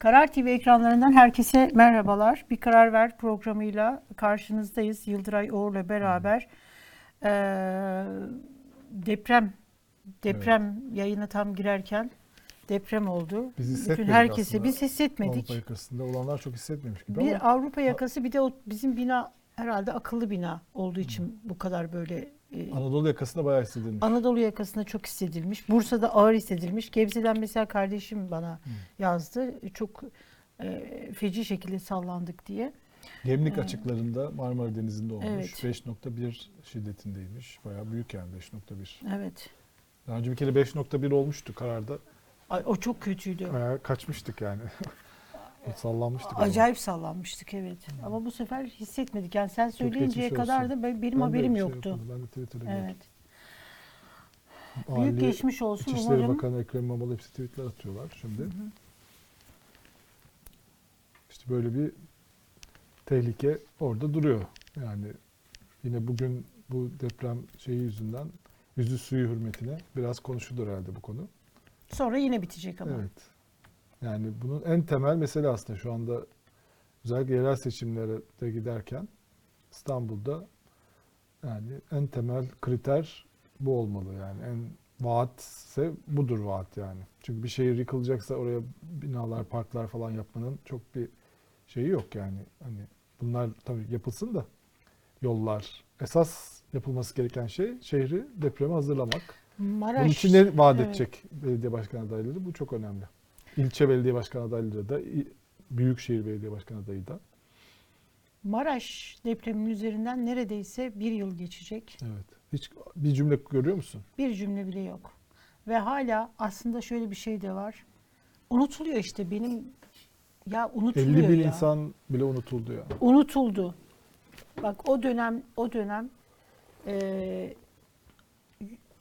Karar TV ekranlarından herkese merhabalar. Bir Karar Ver programıyla karşınızdayız. Yıldıray Oğur'la beraber ee, deprem deprem yayına tam girerken deprem oldu. Biz Bütün hissetmedik herkese aslında. biz hissetmedik. Avrupa yakasında olanlar çok hissetmemiş gibi Bir ama Avrupa yakası bir de o bizim bina herhalde akıllı bina olduğu için bu kadar böyle e, Anadolu yakasında bayağı hissedilmiş. Anadolu yakasında çok hissedilmiş. Bursa'da ağır hissedilmiş. Gebze'den mesela kardeşim bana yazdı. Çok e, feci şekilde sallandık diye. Gemlik açıklarında Marmara Denizi'nde olmuş. Evet. 5.1 şiddetindeymiş. Bayağı büyük yani 5.1. Evet. Daha önce bir kere 5.1 olmuştu kararda. Ay, o çok kötüydü. Bayağı kaçmıştık yani. Sallanmıştık. ama. Acayip sallanmıştık evet. Ama bu sefer hissetmedik. Yani sen söyleyinceye kadar da ben- benim Ben haberim şey yoktu. yapmadım, Ben de Twitter'da gördüm. Evet. Ali, Büyük geçmiş olsun İçişleri umarım. Bakanı Ekrem İmamoğlu hepsi tweetler atıyorlar şimdi. İşte böyle bir tehlike orada duruyor. Yani yine bugün bu deprem şeyi yüzünden yüzü suyu hürmetine biraz konuşulur herhalde bu konu. Sonra yine bitecek ama. Evet. Yani bunun en temel mesele aslında şu anda özellikle yerel seçimlere de giderken İstanbul'da yani en temel kriter bu olmalı yani en vaatse budur vaat yani. Çünkü bir şehir yıkılacaksa oraya binalar, parklar falan yapmanın çok bir şeyi yok yani. Hani bunlar tabii yapılsın da yollar. Esas yapılması gereken şey şehri depreme hazırlamak. Maraş. Bunun için ne vaat evet. edecek belediye başkan adayları? Bu çok önemli. İlçe belediye başkan adayları da, büyükşehir belediye başkan adayı da. Maraş depreminin üzerinden neredeyse bir yıl geçecek. Evet. Hiç bir cümle görüyor musun? Bir cümle bile yok. Ve hala aslında şöyle bir şey de var. Unutuluyor işte benim ya unutuluyor 50 bin ya. insan bile unutuldu ya. unutuldu. Bak o dönem o dönem eee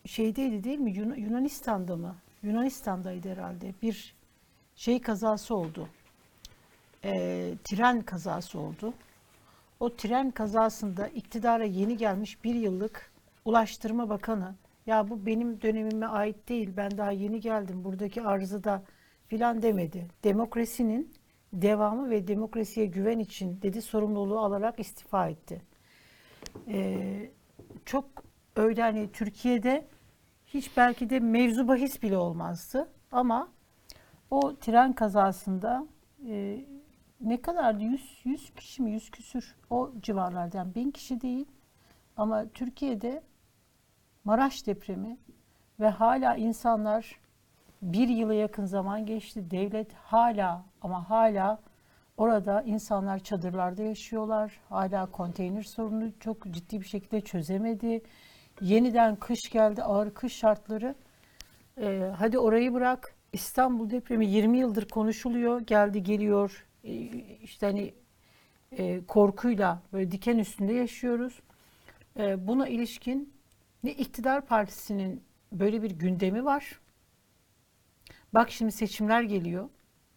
şeydeydi değil mi? Yun- Yunanistan'da mı? Yunanistan'daydı herhalde. Bir şey kazası oldu. Eee, tren kazası oldu. O tren kazasında iktidara yeni gelmiş bir yıllık Ulaştırma Bakanı ya bu benim dönemime ait değil ben daha yeni geldim buradaki arızada filan demedi. Demokrasinin devamı ve demokrasiye güven için dedi sorumluluğu alarak istifa etti. Ee, çok öyle hani Türkiye'de hiç belki de mevzu bahis bile olmazdı ama o tren kazasında e, ne kadardı? 100, 100 kişi mi? 100 küsür. O civarlardan. Bin kişi değil. Ama Türkiye'de Maraş depremi ve hala insanlar bir yıla yakın zaman geçti. Devlet hala ama hala orada insanlar çadırlarda yaşıyorlar. Hala konteyner sorunu çok ciddi bir şekilde çözemedi. Yeniden kış geldi, ağır kış şartları. Ee, hadi orayı bırak. İstanbul depremi 20 yıldır konuşuluyor. Geldi geliyor. Ee, işte hani e, korkuyla böyle diken üstünde yaşıyoruz. Ee, buna ilişkin ne iktidar partisinin böyle bir gündemi var. Bak şimdi seçimler geliyor.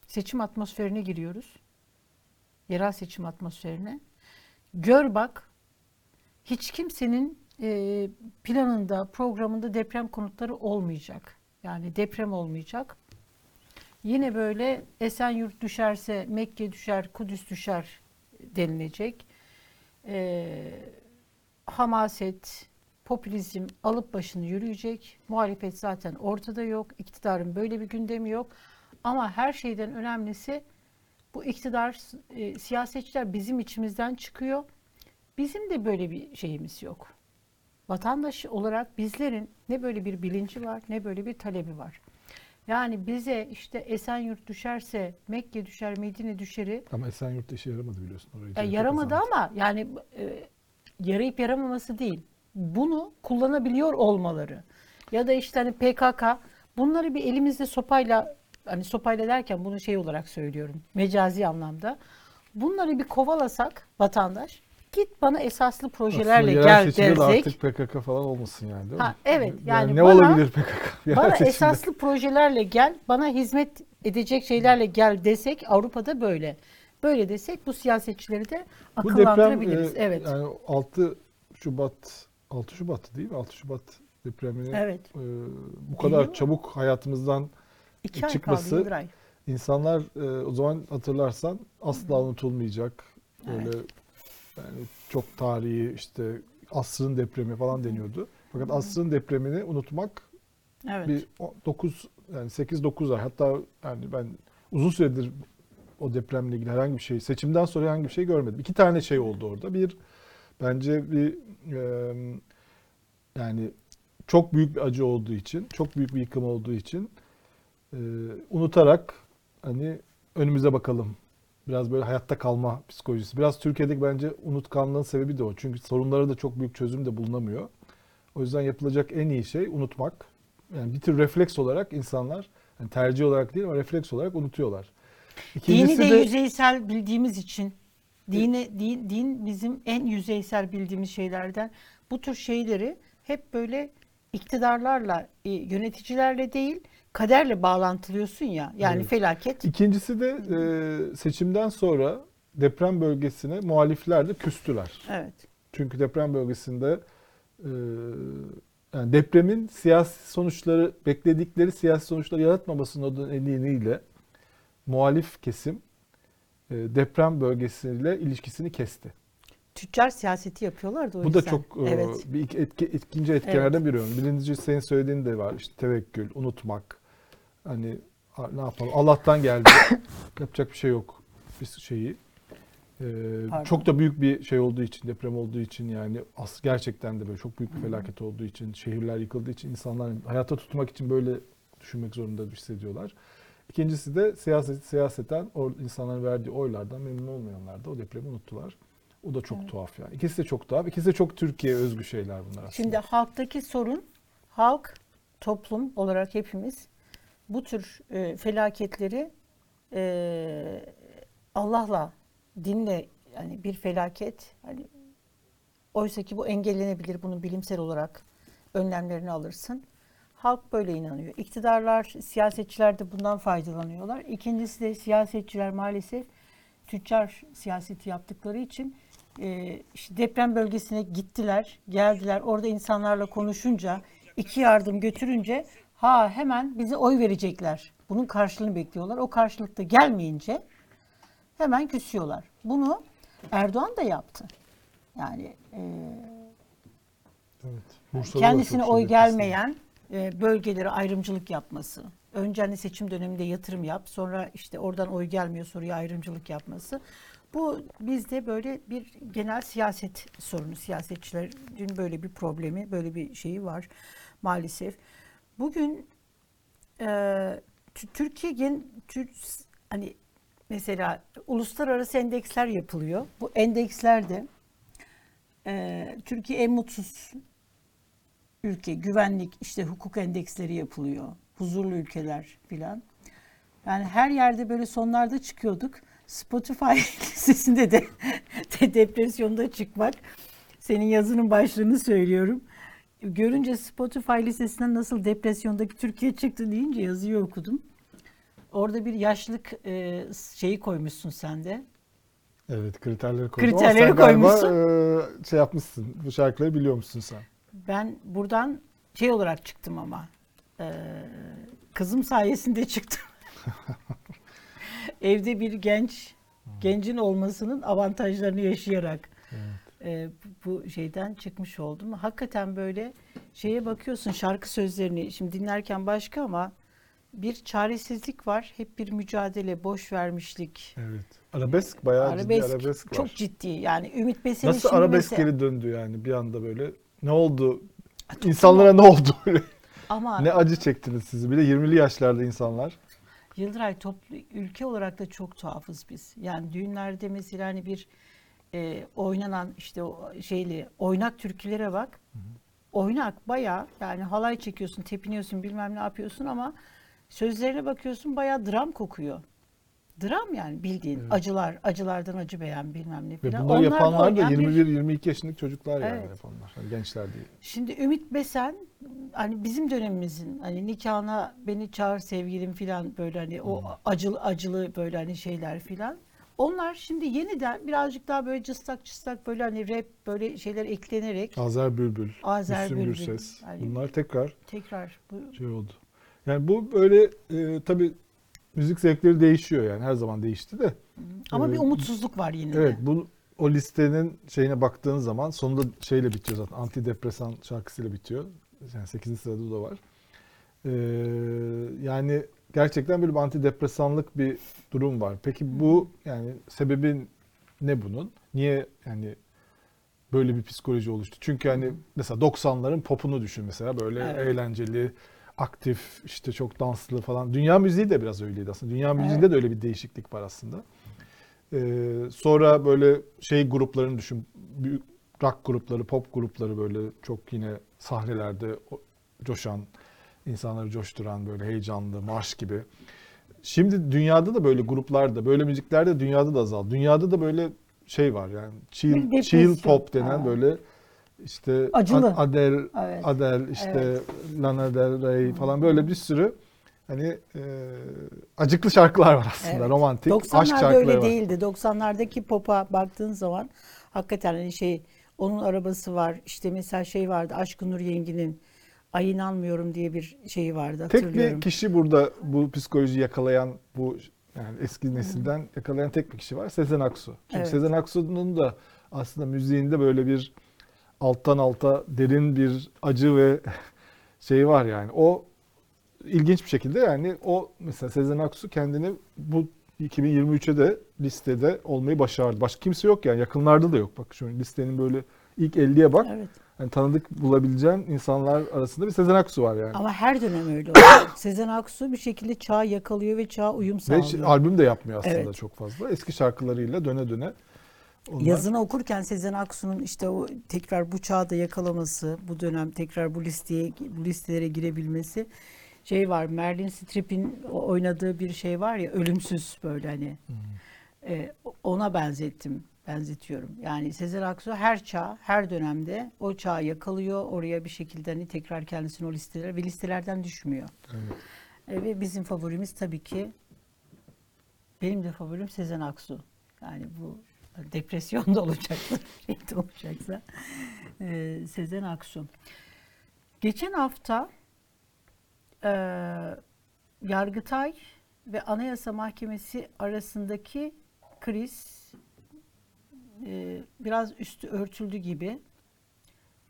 Seçim atmosferine giriyoruz. Yerel seçim atmosferine. Gör bak hiç kimsenin e, planında, programında deprem konutları olmayacak. Yani deprem olmayacak. Yine böyle Esenyurt düşerse Mekke düşer, Kudüs düşer denilecek. E, hamaset, popülizm alıp başını yürüyecek. Muhalefet zaten ortada yok. İktidarın böyle bir gündemi yok. Ama her şeyden önemlisi bu iktidar, e, siyasetçiler bizim içimizden çıkıyor. Bizim de böyle bir şeyimiz yok. Vatandaş olarak bizlerin ne böyle bir bilinci var ne böyle bir talebi var. Yani bize işte Esenyurt düşerse Mekke düşer, Medine düşeri Ama Esenyurt'ta işe yaramadı biliyorsun. Orayı ya yaramadı ama yani e, yarayıp yaramaması değil. Bunu kullanabiliyor olmaları. Ya da işte hani PKK bunları bir elimizde sopayla hani sopayla derken bunu şey olarak söylüyorum. Mecazi anlamda. Bunları bir kovalasak vatandaş git bana esaslı projelerle gel seçimde de dersek. artık PKK falan olmasın yani değil mi? Ha, evet, yani ne bana- olabilir PKK? yerel Bana seçimde? esaslı projelerle gel, bana hizmet edecek şeylerle gel desek Avrupa'da böyle. Böyle desek bu siyasetçileri de Bu deprem akıllandırabiliriz. e, evet. yani 6 Şubat 6 Şubat'tı değil mi? 6 Şubat depremini Evet. e, bu kadar Geliyor mu? çabuk hayatımızdan İki ay çıkması- kaldı Yıldıray. insanlar e, o zaman hatırlarsan asla unutulmayacak böyle yani çok tarihi işte asrın depremi falan deniyordu. Fakat asrın depremini unutmak Evet. bir 9 yani 8 9 ay hatta yani ben uzun süredir o depremle ilgili herhangi bir şey seçimden sonra herhangi bir şey görmedim. İki tane şey oldu orada. Bir bence bir e, yani çok büyük bir acı olduğu için, çok büyük bir yıkım olduğu için e, unutarak hani önümüze bakalım. Biraz böyle hayatta kalma psikolojisi. Biraz Türkiye'deki bence unutkanlığın sebebi de o. Çünkü sorunlara da çok büyük çözüm de bulunamıyor. O yüzden yapılacak en iyi şey unutmak. Yani bir tür refleks olarak insanlar yani tercih olarak değil ama refleks olarak unutuyorlar. Dini de, yüzeysel bildiğimiz için dine din, din bizim en yüzeysel bildiğimiz şeylerden. Bu tür şeyleri hep böyle iktidarlarla, e, yöneticilerle değil, kaderle bağlantılıyorsun ya. Yani Evet. felaket. İkincisi de e, seçimden sonra deprem bölgesine muhalifler de küstüler. Evet. Çünkü deprem bölgesinde e, yani depremin siyasi sonuçları bekledikleri siyasi sonuçları yaratmamasının nedeniyle muhalif kesim e, deprem bölgesiyle ilişkisini kesti. Tüccar siyaseti yapıyorlar da o Bu da yüzden. çok e, evet. bir etki, ikinci etkenlerden biri. Birinci senin söylediğin de var. İşte tevekkül, unutmak. Hani ne yapalım? Allah'tan geldi. Yapacak bir şey yok. Bir şeyi. Ee, Pardon. çok da büyük bir şey olduğu için, deprem olduğu için yani as gerçekten de böyle çok büyük bir felaket olduğu için, şehirler yıkıldığı için insanlar hayata tutmak için böyle düşünmek zorunda hissediyorlar. İkincisi de siyaset siyaseten o insanların verdiği oylardan memnun olmayanlar da o depremi unuttular. O da çok Evet. tuhaf yani. İkisi de çok tuhaf. İkisi de çok Türkiye özgü şeyler bunlar aslında. Şimdi halktaki sorun, halk, toplum olarak hepimiz bu tür e, felaketleri e, Allah'la, dinle yani bir felaket hani oysa ki bu engellenebilir bunu bilimsel olarak önlemlerini alırsın. Halk böyle inanıyor. İktidarlar, siyasetçiler de bundan faydalanıyorlar. İkincisi de siyasetçiler maalesef tüccar siyaseti yaptıkları için e, işte deprem bölgesine gittiler, geldiler. Orada insanlarla konuşunca, iki yardım götürünce ha hemen bize oy verecekler. Bunun karşılığını bekliyorlar. O karşılıkta gelmeyince hemen küsüyorlar. Bunu Erdoğan da yaptı. Yani e, Evet. Bursa'da kendisine şey oy gelmeyen e, bölgelere ayrımcılık yapması. Önce hani seçim döneminde yatırım yap, sonra işte oradan oy gelmiyor soruya ayrımcılık yapması. Bu bizde böyle bir genel siyaset sorunu. Siyasetçilerin böyle bir problemi, böyle bir şeyi var maalesef. Bugün e, Tü- Türkiye gen, Tür- hani mesela uluslararası endeksler yapılıyor. Bu endekslerde e, Türkiye en mutsuz ülke, güvenlik, işte hukuk endeksleri yapılıyor. Huzurlu ülkeler filan. Yani her yerde böyle sonlarda çıkıyorduk. Spotify listesinde de, de depresyonda çıkmak. Senin yazının başlığını söylüyorum. Görünce Spotify listesinden nasıl depresyondaki Türkiye çıktı deyince yazıyı okudum. Orada bir yaşlık e, şeyi koymuşsun sen de. Evet kriterleri koydum. Kriterleri Ama sen galiba, koymuşsun. e, şey yapmışsın. Bu şarkıları biliyor musun sen? Ben buradan şey olarak çıktım ama. e, kızım sayesinde çıktım. Evde bir genç, gencin olmasının avantajlarını yaşayarak e, bu şeyden çıkmış oldum. Hakikaten böyle şeye bakıyorsun şarkı sözlerini şimdi dinlerken başka ama bir çaresizlik var. Hep bir mücadele, boş vermişlik. Evet. Arabesk bayağı ciddi arabesk var. çok ciddi. Yani Ümit Besen'in Nasıl arabesk mesela- geri döndü yani bir anda böyle? Ne oldu? Toplum- İnsanlara ne oldu ama ne acı çektiniz siz? Bir de 20'li yaşlarda insanlar. Yıldıray toplu ülke olarak da çok tuhafız biz. Yani düğünlerde mesela hani bir e, oynanan işte o şeyli oynak türkülere bak. Oynak bayağı yani halay çekiyorsun, tepiniyorsun, bilmem ne yapıyorsun ama sözlerine bakıyorsun bayağı dram kokuyor. Dram yani bildiğin Evet. acılar, acılardan acı beğen bilmem ne Ve filan. bunları Onlar da yapanlar da bir- 21-22 yaşındaki çocuklar yani Evet. yapanlar. Yani gençler değil. Şimdi Ümit Besen hani bizim dönemimizin hani nikahına beni çağır sevgilim filan böyle hani o acılı acılı böyle hani şeyler filan. Onlar şimdi yeniden birazcık daha böyle cıstak cıstak böyle hani rap böyle şeyler eklenerek Azer Bülbül, Azer Müslüm Bülbül, Gürses. hani- Bunlar tekrar tekrar bu şey oldu. Yani bu böyle e, tabii müzik zevkleri değişiyor yani her zaman değişti de. Ama bir Evet. umutsuzluk var yine Evet de. bu o listenin şeyine baktığın zaman sonunda şeyle bitiyor zaten. Antidepresan şarkısıyla bitiyor. Yani 8. sırada da var. Ee, yani gerçekten böyle bir antidepresanlık bir durum var. Peki bu yani sebebi ne bunun? Niye yani böyle bir psikoloji oluştu? Çünkü hani mesela 90'ların popunu düşün mesela böyle Evet. eğlenceli, aktif, işte çok danslı falan. Dünya müziği de biraz öyleydi aslında. Dünya müziğinde Evet. de öyle bir değişiklik var aslında. Ee, sonra böyle şey gruplarını düşün. Büyük rock grupları, pop grupları böyle çok yine sahnelerde coşan, insanları coşturan böyle heyecanlı, marş gibi. Şimdi dünyada da böyle gruplarda, böyle müzikler de dünyada da azaldı. Dünyada da böyle şey var yani chill, chill pop denen Ha. böyle işte Acılı. Ad- Adele, Evet. Adele işte Evet. Lana Del Rey falan böyle bir sürü hani e, acıklı şarkılar var aslında Evet. romantik aşk 90'larda şarkıları öyle var. değildi. 90'lardaki pop'a baktığın zaman hakikaten hani şey onun arabası var. İşte mesela şey vardı Aşkın Nur Yengi'nin Ay inanmıyorum diye bir şeyi vardı Tek hatırlıyorum. bir kişi burada bu psikoloji yakalayan bu yani eski nesilden yakalayan tek bir kişi var Sezen Aksu. Çünkü Evet. Sezen Aksu'nun da aslında müziğinde böyle bir alttan alta derin bir acı ve şey var yani. O ilginç bir şekilde yani o mesela Sezen Aksu kendini bu 2023'e de listede olmayı başardı. Başka kimse yok yani yakınlarda da yok. Bak şu listenin böyle ilk 50'ye bak. Evet. Yani tanıdık bulabileceğin insanlar arasında bir Sezen Aksu var yani. Ama her dönem öyle oluyor. Sezen Aksu bir şekilde çağı yakalıyor ve çağa uyum Ve sağlıyor. hiç albüm de yapmıyor aslında Evet. çok fazla. Eski şarkılarıyla döne döne. onlar- Yazını okurken Sezen Aksu'nun işte o tekrar bu çağda yakalaması, bu dönem tekrar bu listeye bu listelere girebilmesi şey var. Merlin Streep'in o- oynadığı bir şey var ya ölümsüz böyle hani. E, ona benzettim, benzetiyorum. Yani Sezen Aksu her çağ, her dönemde o çağı yakalıyor. Oraya bir şekilde hani tekrar kendisini o listelere ve listelerden düşmüyor. Evet. E, ve bizim favorimiz tabii ki benim de favorim Sezen Aksu. Yani bu depresyonda olacaksa, şeyde olacaksa e, Sezen Aksu. Geçen hafta e, Yargıtay ve Anayasa Mahkemesi arasındaki kriz e, biraz üstü örtüldü gibi.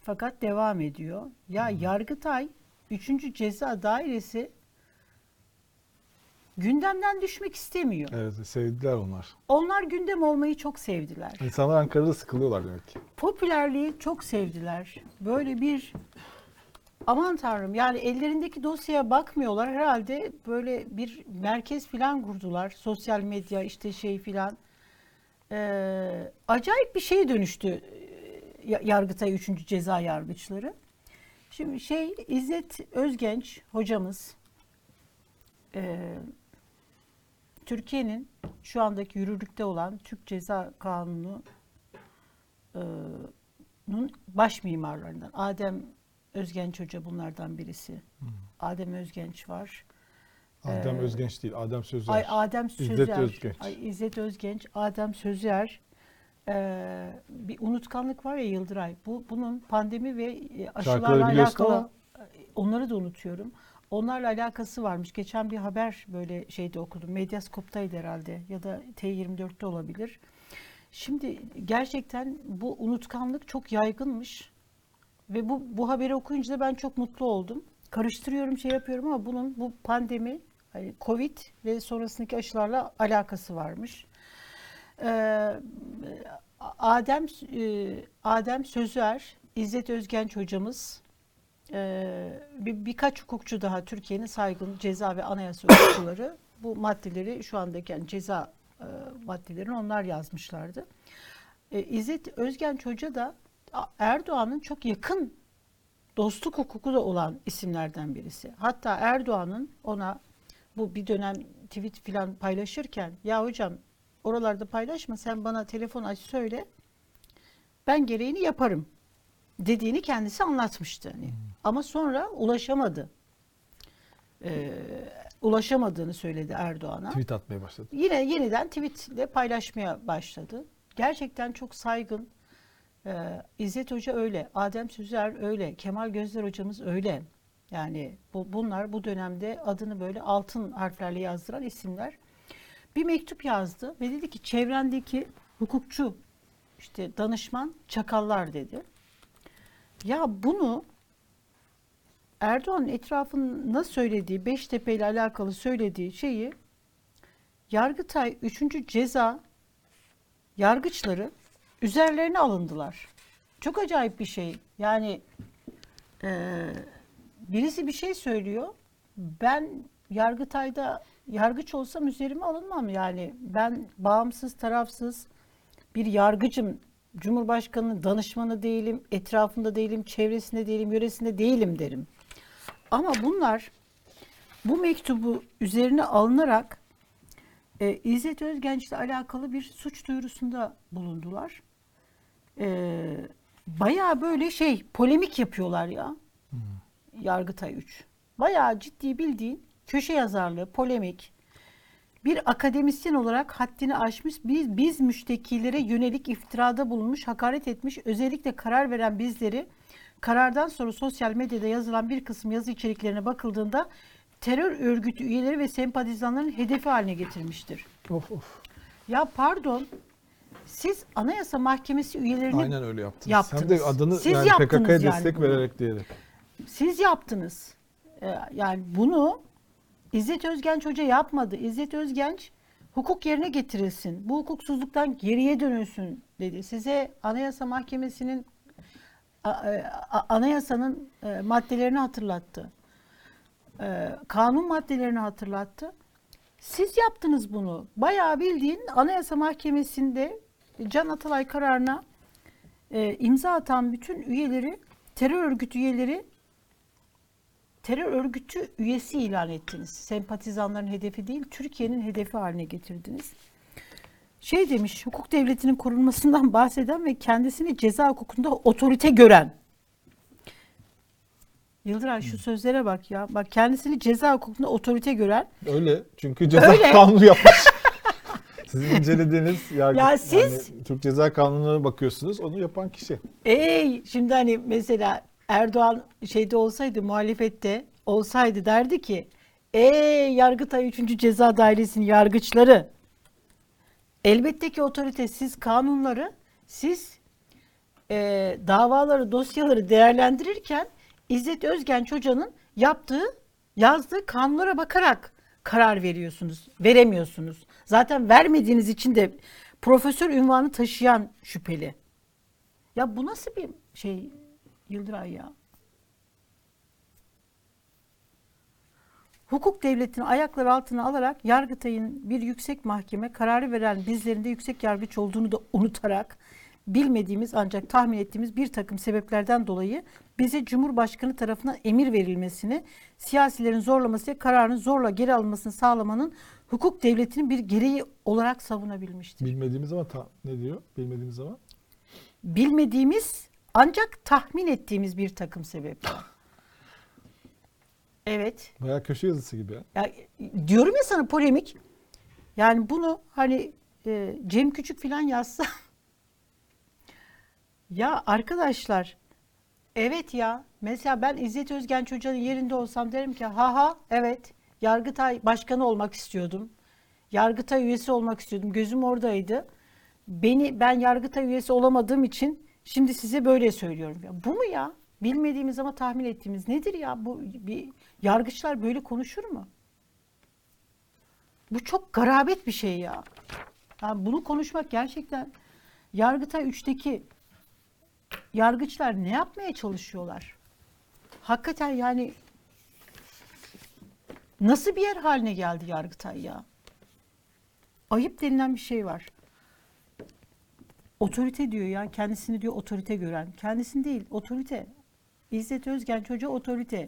Fakat devam ediyor. Ya Yargıtay 3. Ceza Dairesi gündemden düşmek istemiyor. Evet sevdiler onlar. Onlar gündem olmayı çok sevdiler. İnsanlar Ankara'da sıkılıyorlar demek ki. Popülerliği çok sevdiler. Böyle bir aman tanrım yani ellerindeki dosyaya bakmıyorlar herhalde böyle bir merkez filan kurdular. Sosyal medya işte şey filan. Ee, acayip bir şeye dönüştü e, Ya- Yargıtay 3. Ceza Yargıçları. Şimdi şey İzzet Özgenç hocamız e, Türkiye'nin şu andaki yürürlükte olan Türk Ceza Kanunu e, baş mimarlarından. Adem Özgenç Hoca bunlardan birisi. Adem Özgenç var. Adem Ee, Özgenç değil, Adem Sözer. Ay Adem İzzet Sözer. Özgenç. Ay İzzet Özgenç, Adem Sözer. Ee, bir unutkanlık var ya Yıldıray. Bu bunun pandemi ve e, aşılarla alakalı ama- onları da unutuyorum. Onlarla alakası varmış. Geçen bir haber böyle şeyde okudum. Medyaskop'taydı herhalde ya da T24'te olabilir. Şimdi gerçekten bu unutkanlık çok yaygınmış. Ve bu, bu haberi okuyunca da ben çok mutlu oldum. Karıştırıyorum şey yapıyorum ama bunun bu pandemi, Covid ve sonrasındaki aşılarla alakası varmış. Ee, Adem e, Adem Sözer, İzzet Özgenç hocamız, e, bir, birkaç hukukçu daha Türkiye'nin saygın ceza ve anayasa hukukçuları bu maddeleri şu andaki yani ceza e, maddelerini onlar yazmışlardı. İzzet Özgenç Hoca da Erdoğan'ın çok yakın dostluk hukuku da olan isimlerden birisi. Hatta Erdoğan'ın ona bu bir dönem tweet filan paylaşırken ya hocam oralarda paylaşma sen bana telefon aç söyle ben gereğini yaparım dediğini kendisi anlatmıştı. Hani. Ama sonra ulaşamadı. Ee, ulaşamadığını söyledi Erdoğan'a. Tweet atmaya başladı. Yine yeniden tweetle paylaşmaya başladı. Gerçekten çok saygın. Ee, İzzet Hoca öyle, Adem Süzer öyle, Kemal Gözler hocamız öyle. Yani bu, bunlar bu dönemde adını böyle altın harflerle yazdıran isimler. Bir mektup yazdı ve dedi ki çevrendeki hukukçu işte danışman çakallar dedi. Ya bunu Erdoğan'ın etrafında söylediği, Beştepe ile alakalı söylediği şeyi Yargıtay 3. ceza yargıçları üzerlerine alındılar. Çok acayip bir şey. Yani eee, birisi bir şey söylüyor. Ben Yargıtay'da yargıç olsam üzerime alınmam. Yani ben bağımsız, tarafsız bir yargıcım. Cumhurbaşkanının danışmanı değilim, etrafında değilim, çevresinde değilim, yöresinde değilim derim. Ama bunlar bu mektubu üzerine alınarak e, İzzet Özgenç'le alakalı bir suç duyurusunda bulundular. E, bayağı böyle şey polemik yapıyorlar ya. Yargıtay 3. Bayağı ciddi bildiğin köşe yazarlığı, polemik. Bir akademisyen olarak haddini aşmış, biz, biz müştekilere yönelik iftirada bulunmuş, hakaret etmiş, özellikle karar veren bizleri karardan sonra sosyal medyada yazılan bir kısım yazı içeriklerine bakıldığında terör örgütü üyeleri ve sempatizanların hedefi haline getirmiştir. Of of. Ya pardon, siz Anayasa Mahkemesi üyelerini Aynen öyle yaptınız. yaptınız. Hem de adını Siz yani yaptınız PKK'ya yani destek bunu. vererek diyerek. Siz yaptınız. Ee, Yani bunu İzzet Özgenç Hoca yapmadı. İzzet Özgenç hukuk yerine getirilsin. Bu hukuksuzluktan geriye dönülsün dedi. Size Anayasa Mahkemesi'nin a- anayasanın e, maddelerini hatırlattı. E, Kanun maddelerini hatırlattı. Siz yaptınız bunu. Bayağı bildiğin Anayasa Mahkemesi'nde Can Atalay kararına e, imza atan bütün üyeleri, terör örgütü üyeleri terör örgütü üyesi ilan ettiniz. Sempatizanların hedefi değil, Türkiye'nin hedefi haline getirdiniz. Şey demiş, hukuk devletinin korunmasından bahseden ve kendisini ceza hukukunda otorite gören. Yıldıray şu sözlere bak ya. Bak kendisini ceza hukukunda otorite gören. Öyle. Çünkü ceza Öyle. kanunu yapmış. Sizin incelediğiniz yargı, Ya siz- yani Türk Ceza Kanunu'na bakıyorsunuz. Onu yapan kişi. Ey şimdi hani mesela Erdoğan şeyde olsaydı muhalefette olsaydı derdi ki ey Yargıtay 3. Ceza Dairesi'nin yargıçları elbette ki otorite siz kanunları siz e, davaları dosyaları değerlendirirken İzzet Özgenç Hoca'nın yaptığı yazdığı kanunlara bakarak karar veriyorsunuz. Veremiyorsunuz. Zaten vermediğiniz için de profesör ünvanı taşıyan şüpheli. Ya bu nasıl bir şey Yıldıray ya? Hukuk devletini ayaklar altına alarak Yargıtay'ın bir yüksek mahkeme kararı veren bizlerin de yüksek yargıç olduğunu da unutarak bilmediğimiz ancak tahmin ettiğimiz bir takım sebeplerden dolayı bize Cumhurbaşkanı tarafından emir verilmesini, siyasilerin zorlamasıyla kararın zorla geri alınmasını sağlamanın hukuk devletinin bir gereği olarak savunabilmiştir. Bilmediğimiz ama ta, ne diyor? Bilmediğimiz ama. bilmediğimiz ancak tahmin ettiğimiz bir takım sebepler. Evet. Bayağı köşe yazısı gibi. ya. Ya, diyorum ya sana polemik. Yani bunu hani e, Cem Küçük falan yazsa. ya arkadaşlar evet ya mesela ben İzzet Özgenç Hoca'nın yerinde olsam derim ki ha ha evet Yargıtay Başkanı olmak istiyordum. Yargıtay üyesi olmak istiyordum. Gözüm oradaydı. Beni ben Yargıtay üyesi olamadığım için şimdi size böyle söylüyorum. Ya bu mu ya? Bilmediğimiz ama tahmin ettiğimiz nedir ya? Bu bir yargıçlar böyle konuşur mu? Bu çok garabet bir şey ya. Yani bunu konuşmak gerçekten Yargıtay 3'teki yargıçlar ne yapmaya çalışıyorlar? Hakikaten yani nasıl bir yer haline geldi Yargıtay ya? Ayıp denilen bir şey var. Otorite diyor ya. Kendisini diyor otorite gören. Kendisini değil otorite. İzzet Özgenç Hoca otorite.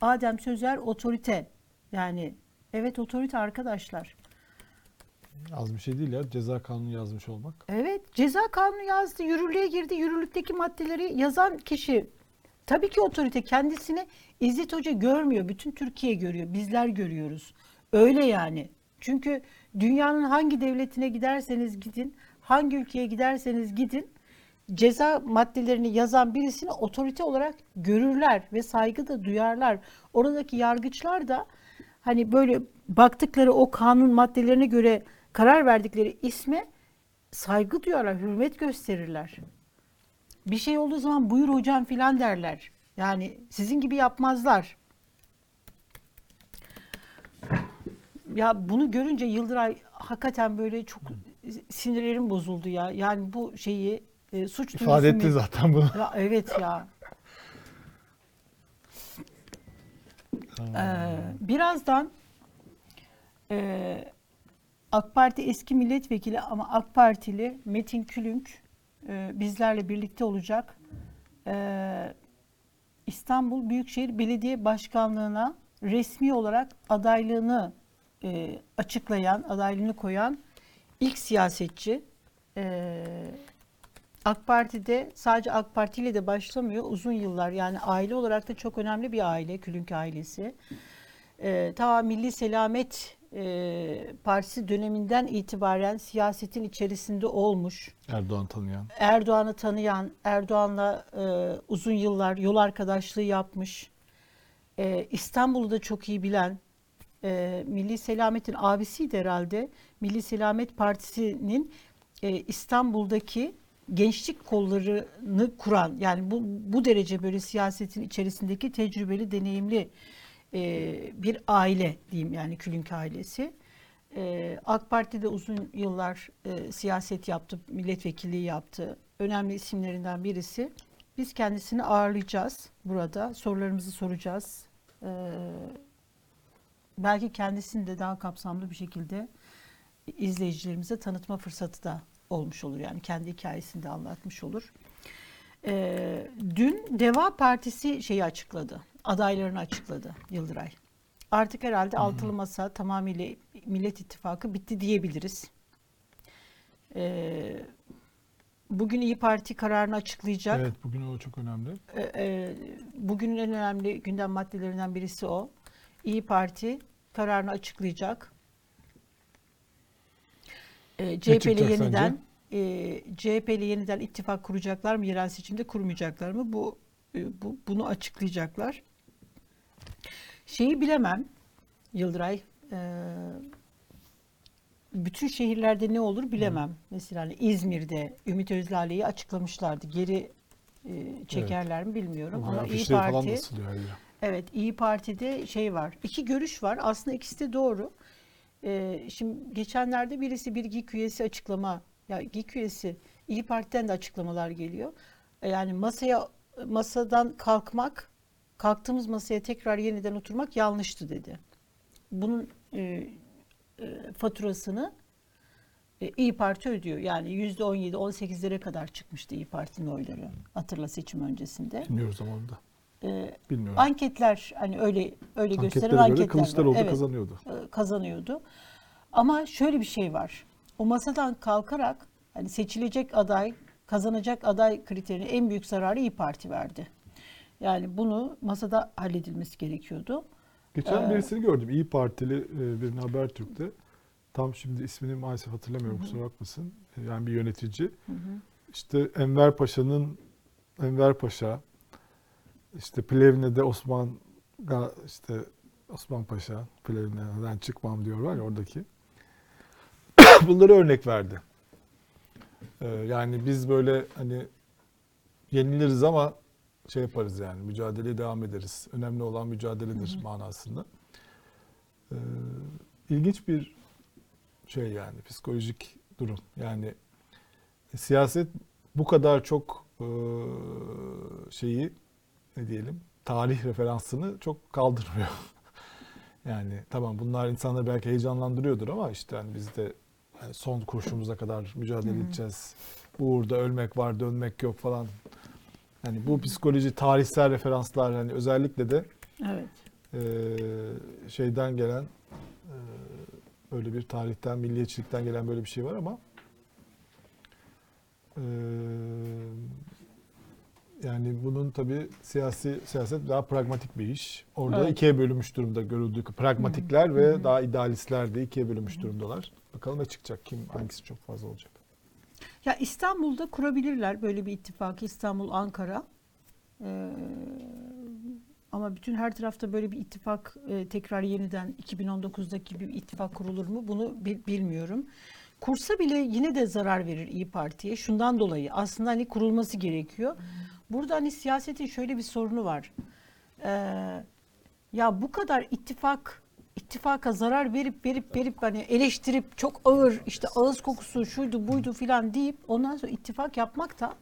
Adem Sözer otorite. Yani evet otorite arkadaşlar. Az bir şey değil ya. Ceza kanunu yazmış olmak. Evet ceza kanunu yazdı, yürürlüğe girdi. Yürürlükteki maddeleri yazan kişi tabii ki otorite kendisini İzzet Hoca görmüyor. Bütün Türkiye görüyor. Bizler görüyoruz. Öyle yani. Çünkü dünyanın hangi devletine giderseniz gidin, hangi ülkeye giderseniz gidin ceza maddelerini yazan birisini otorite olarak görürler ve saygı da duyarlar. Oradaki yargıçlar da hani böyle baktıkları o kanun maddelerine göre karar verdikleri isme saygı duyarlar, hürmet gösterirler. Bir şey olduğu zaman buyur hocam filan derler. Yani sizin gibi yapmazlar. Ya bunu görünce Yıldıray hakikaten böyle çok sinirlerim bozuldu ya. Yani bu şeyi e, suç İfade duyusu etti mu- zaten bunu. Ya evet ya. Ee, birazdan e, AK Parti eski milletvekili ama AK Partili Metin Külünk e, bizlerle birlikte olacak. Ee, İstanbul Büyükşehir Belediye Başkanlığı'na resmi olarak adaylığını e, açıklayan, adaylığını koyan ilk siyasetçi. Ee, AK Parti'de sadece AK Parti ile de başlamıyor. Uzun yıllar yani aile olarak da çok önemli bir aile, Külünk ailesi. Ee, ta Milli Selamet e, Partisi döneminden itibaren siyasetin içerisinde olmuş. Erdoğan tanıyan. Erdoğan'ı tanıyan, Erdoğan'la e, uzun yıllar yol arkadaşlığı yapmış. E, İstanbul'u da çok iyi bilen, e, Milli Selamet'in abisiydi herhalde. Milli Selamet Partisi'nin e, İstanbul'daki gençlik kollarını kuran, yani bu, bu derece böyle siyasetin içerisindeki tecrübeli, deneyimli e, bir aile diyeyim yani Külünk ailesi. E, AK Parti'de uzun yıllar e, siyaset yaptı, milletvekilliği yaptı. Önemli isimlerinden birisi. Biz kendisini ağırlayacağız burada. Sorularımızı soracağız. E, belki kendisini de daha kapsamlı bir şekilde izleyicilerimize tanıtma fırsatı da olmuş olur. Yani kendi hikayesini de anlatmış olur. E, dün Deva Partisi şeyi açıkladı. Adaylarını açıkladı Yıldıray. Artık herhalde altılı masa tamamıyla Millet İttifakı bitti diyebiliriz. E, bugün İyi Parti kararını açıklayacak. Evet bugün o çok önemli. E, e, bugünün en önemli gündem maddelerinden birisi o. İyi Parti kararını açıklayacak. E, CHP ile çıkacak yeniden e, CHP ile yeniden ittifak kuracaklar mı? Yerel seçimde kurmayacaklar mı? Bu, e, bu bunu açıklayacaklar. Şeyi bilemem Yıldıray. e, bütün şehirlerde ne olur bilemem. Mesela hani İzmir'de Ümit Özlale'yi açıklamışlardı. Geri e, çekerler mi bilmiyorum. Ama Ama İyi afişleri falan Evet, İyi Parti'de şey var. İki görüş var. Aslında ikisi de doğru. Ee, şimdi geçenlerde birisi bir GİK üyesi açıklama, ya GİK üyesi İyi Parti'den de açıklamalar geliyor. Ee, Yani masaya masadan kalkmak, kalktığımız masaya tekrar yeniden oturmak yanlıştı dedi. Bunun e, e, faturasını e, İyi Parti ödüyor. Yani yüzde 17, 18'lere kadar çıkmıştı İyi Parti'nin oyları. Hatırla seçim öncesinde. Bilmiyoruz ama Ee, Bilmiyorum. Anketler hani öyle öyle gösteren Anketlere göre anketler Kılıçdaroğlu var. Evet, kazanıyordu. e, kazanıyordu. Ama şöyle bir şey var. O masadan kalkarak hani seçilecek aday, kazanacak aday kriterine en büyük zararı İyi Parti verdi. Yani bunu masada halledilmesi gerekiyordu. Geçen Ee, birisini gördüm. İyi Partili e, birini Habertürk'te. Tam şimdi ismini maalesef hatırlamıyorum kusura bakmasın. Yani bir yönetici. İşte Enver Paşa'nın Enver Paşa işte Plevne'de Osman işte Osman Paşa Plevne'den çıkmam diyor var ya oradaki. Bunları örnek verdi. Ee, yani biz böyle hani yeniliriz ama şey yaparız yani mücadeleye devam ederiz. Önemli olan mücadeledir manasında. Ee, ilginç bir şey yani psikolojik durum. Yani siyaset bu kadar çok e, şeyi ne diyelim tarih referansını çok kaldırmıyor. yani tamam bunlar insanları belki heyecanlandırıyordur ama işte hani biz de hani son kurşumuza kadar mücadele edeceğiz. Bu uğurda ölmek var, dönmek yok falan. Yani bu psikoloji, tarihsel referanslar hani özellikle de Evet. e, şeyden gelen e, böyle bir tarihten, milliyetçilikten gelen böyle bir şey var ama e, yani bunun tabi siyasi siyaset daha pragmatik bir iş. Orada Evet. ikiye bölünmüş durumda görüldüğü pragmatikler ve daha idealistler de ikiye bölünmüş durumdalar. Bakalım ne çıkacak? Kim hangisi çok fazla olacak? Ya İstanbul'da kurabilirler böyle bir ittifakı İstanbul Ankara. Ee, ama bütün her tarafta böyle bir ittifak e, tekrar yeniden 2019'daki gibi bir ittifak kurulur mu bunu bi- bilmiyorum. Kursa bile yine de zarar verir İyi Parti'ye. Şundan dolayı aslında hani kurulması gerekiyor. Burada hani siyasetin şöyle bir sorunu var. Ee, ya bu kadar ittifak ittifaka zarar verip verip verip hani eleştirip çok ağır işte ağız kokusu şuydu buydu filan deyip ondan sonra ittifak yapmak da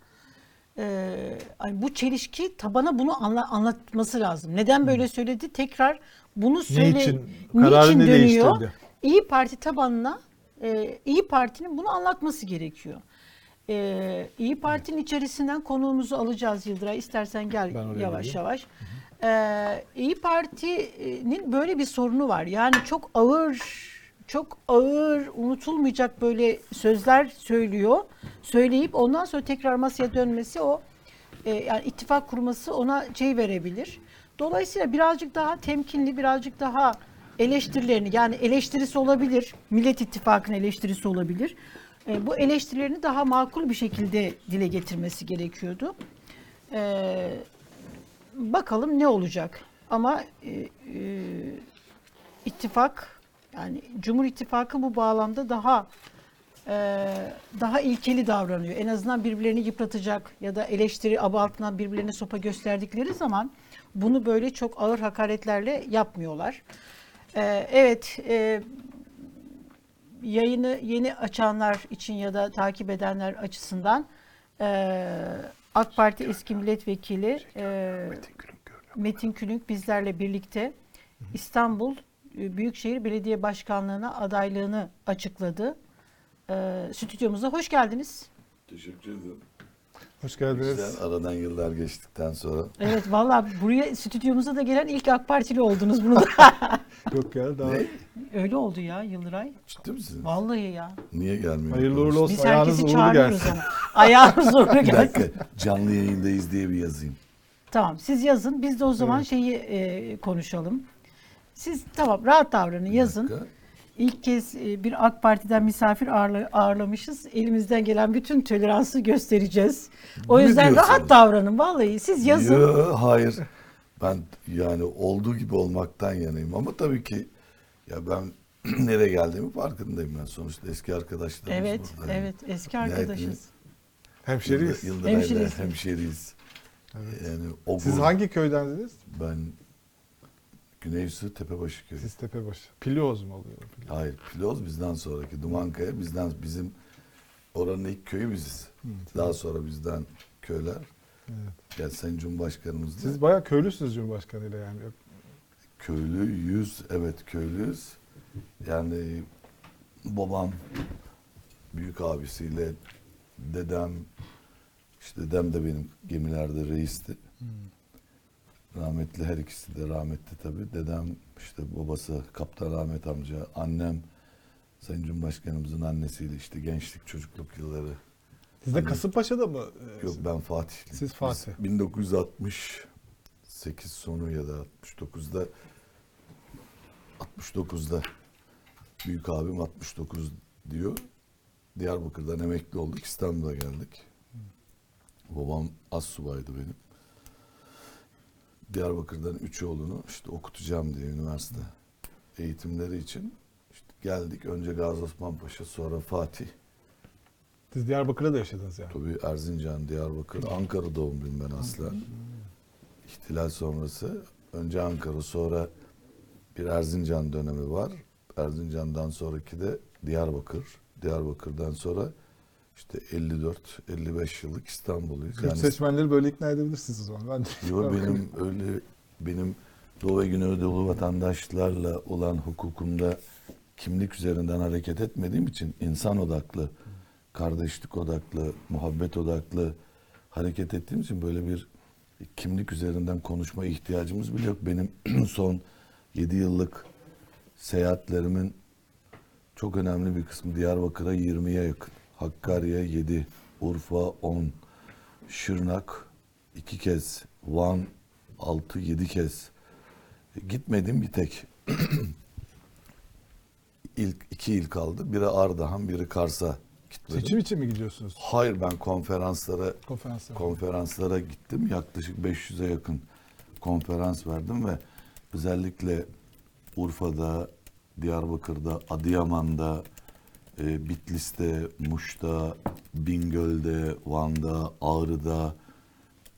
e, hani bu çelişki tabana bunu anla- anlatması lazım. Neden böyle söyledi? Tekrar bunu söyle Niçin? Niçin dönüyor? değiştirdi? İyi Parti tabanına e, İyi Parti'nin bunu anlatması gerekiyor. E, İyi Parti'nin içerisinden konuğumuzu alacağız Yıldıray. İstersen gel yavaş geleyim. yavaş. E, İyi Parti'nin böyle bir sorunu var. Yani çok ağır, çok ağır, unutulmayacak böyle sözler söylüyor. Söyleyip ondan sonra tekrar masaya dönmesi o e, yani ittifak kurması ona şey verebilir. Dolayısıyla birazcık daha temkinli, birazcık daha eleştirilerini yani eleştirisi olabilir. Millet İttifakı'nın eleştirisi olabilir. E, bu eleştirilerini daha makul bir şekilde dile getirmesi gerekiyordu. E, bakalım ne olacak. Ama e, e, ittifak yani Cumhur İttifakı bu bağlamda daha e, daha ilkeli davranıyor. En azından birbirlerini yıpratacak ya da eleştiri aba altından birbirlerine sopa gösterdikleri zaman bunu böyle çok ağır hakaretlerle yapmıyorlar. E, evet, e, yayını yeni açanlar için ya da takip edenler açısından e, AK Parti eski milletvekili e, Metin Külünk bizlerle birlikte İstanbul e, Büyükşehir Belediye Başkanlığı'na adaylığını açıkladı. E, stüdyomuza hoş geldiniz. Teşekkür ederim. Hoş geldiniz. Güzel aradan yıllar geçtikten sonra. Evet valla buraya stüdyomuza da gelen ilk AK Partili oldunuz bunu da. Yok ya daha Ne? Öyle oldu ya Yıldıray. Ciddi misiniz? Vallahi ya. Niye gelmiyor? hayırlı uğurlu olsun. Biz Ayağınız herkesi uğurlu çağırıyoruz gelsin. ama. Ayağınız uğurlu Bir gelsin. dakika canlı yayındayız diye bir yazayım. Tamam siz yazın. Biz de o zaman Evet. şeyi e, konuşalım. Siz tamam rahat davranın yazın. Dakika. İlk kez e, bir AK Parti'den misafir ağırla- ağırlamışız. Elimizden gelen bütün toleransı göstereceğiz. O Ne yüzden diyorsunuz? rahat davranın vallahi. Siz yazın. Yo, hayır. Ben yani olduğu gibi olmaktan yanayım ama tabii ki ya ben nereye geldiğimi farkındayım ben. Sonuçta eski arkadaşlarımız Evet, burada. evet eski arkadaşız. Hemşeriyiz. Yıldır, Hemşeriyiz. hemşeriyiz. Yani o Siz gurur- hangi köydensiniz? Ben Güneysu Tepebaşı köyü. Siz Tepebaşı. Pilioz mu oluyor? Pilioz. Hayır, Piloz bizden sonraki. Dumankaya bizden bizim oranın ilk köyü biziz. Daha sonra bizden köyler. Evet. Ya Sayın Cumhurbaşkanımız Siz bayağı köylüsünüz Cumhurbaşkanı ile yani. Köylü yüz, evet köylüyüz. Yani babam büyük abisiyle dedem işte dedem de benim gemilerde reisti. Rahmetli her ikisi de rahmetli tabii. Dedem işte babası Kaptan Rahmet amca, annem Sayın Cumhurbaşkanımızın annesiyle işte gençlik çocukluk yılları. Siz de Anne. Kasımpaşa'da mı? Yok ben Fatih. Siz Fatih. 1968 sonu ya da 69'da 69'da büyük abim 69 diyor. Diyarbakır'dan emekli olduk. İstanbul'a geldik. Babam az subaydı benim. Diyarbakır'dan üç oğlunu işte okutacağım diye üniversite eğitimleri için işte geldik. Önce Gazi Osman Paşa sonra Fatih. Siz Diyarbakır'da da yaşadınız yani. Tabii Erzincan, Diyarbakır, Ankara doğumluyum ben aslen. İhtilal sonrası önce Ankara sonra bir Erzincan dönemi var. Erzincan'dan sonraki de Diyarbakır. Diyarbakır'dan sonra işte 54-55 yıllık İstanbul'uyuz. Kürt Yani seçmenleri böyle ikna edebilirsiniz o zaman. Ben Yo, benim öyle benim Doğu ve Güneydoğu vatandaşlarla olan hukukumda kimlik üzerinden hareket etmediğim için insan odaklı, kardeşlik odaklı, muhabbet odaklı hareket ettiğim için böyle bir kimlik üzerinden konuşma ihtiyacımız bile yok. Benim son 7 yıllık seyahatlerimin çok önemli bir kısmı Diyarbakır'a 20'ye yakın. Hakkari'ye 7, Urfa 10, Şırnak iki kez, Van 6-7 kez. Gitmedim bir tek. ilk iki il kaldı. Biri Ardahan, biri Kars'a gitmedim. Seçim için mi gidiyorsunuz Hayır ben konferanslara konferanslara? konferanslara gittim. Yaklaşık 500'e yakın konferans verdim ve özellikle Urfa'da, Diyarbakır'da, Adıyaman'da, e, Bitlis'te, Muş'ta, Bingöl'de, Van'da, Ağrı'da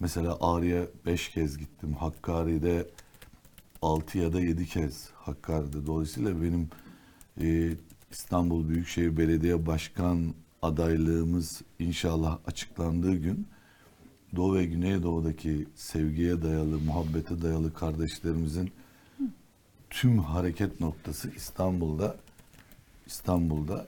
mesela Ağrı'ya 5 kez gittim. Hakkari'de 6 ya da 7 kez Hakkari'de. Dolayısıyla benim e, İstanbul Büyükşehir Belediye Başkan adaylığımız inşallah açıklandığı gün Doğu ve Güneydoğu'daki sevgiye dayalı, muhabbete dayalı kardeşlerimizin tüm hareket noktası İstanbul'da. İstanbul'da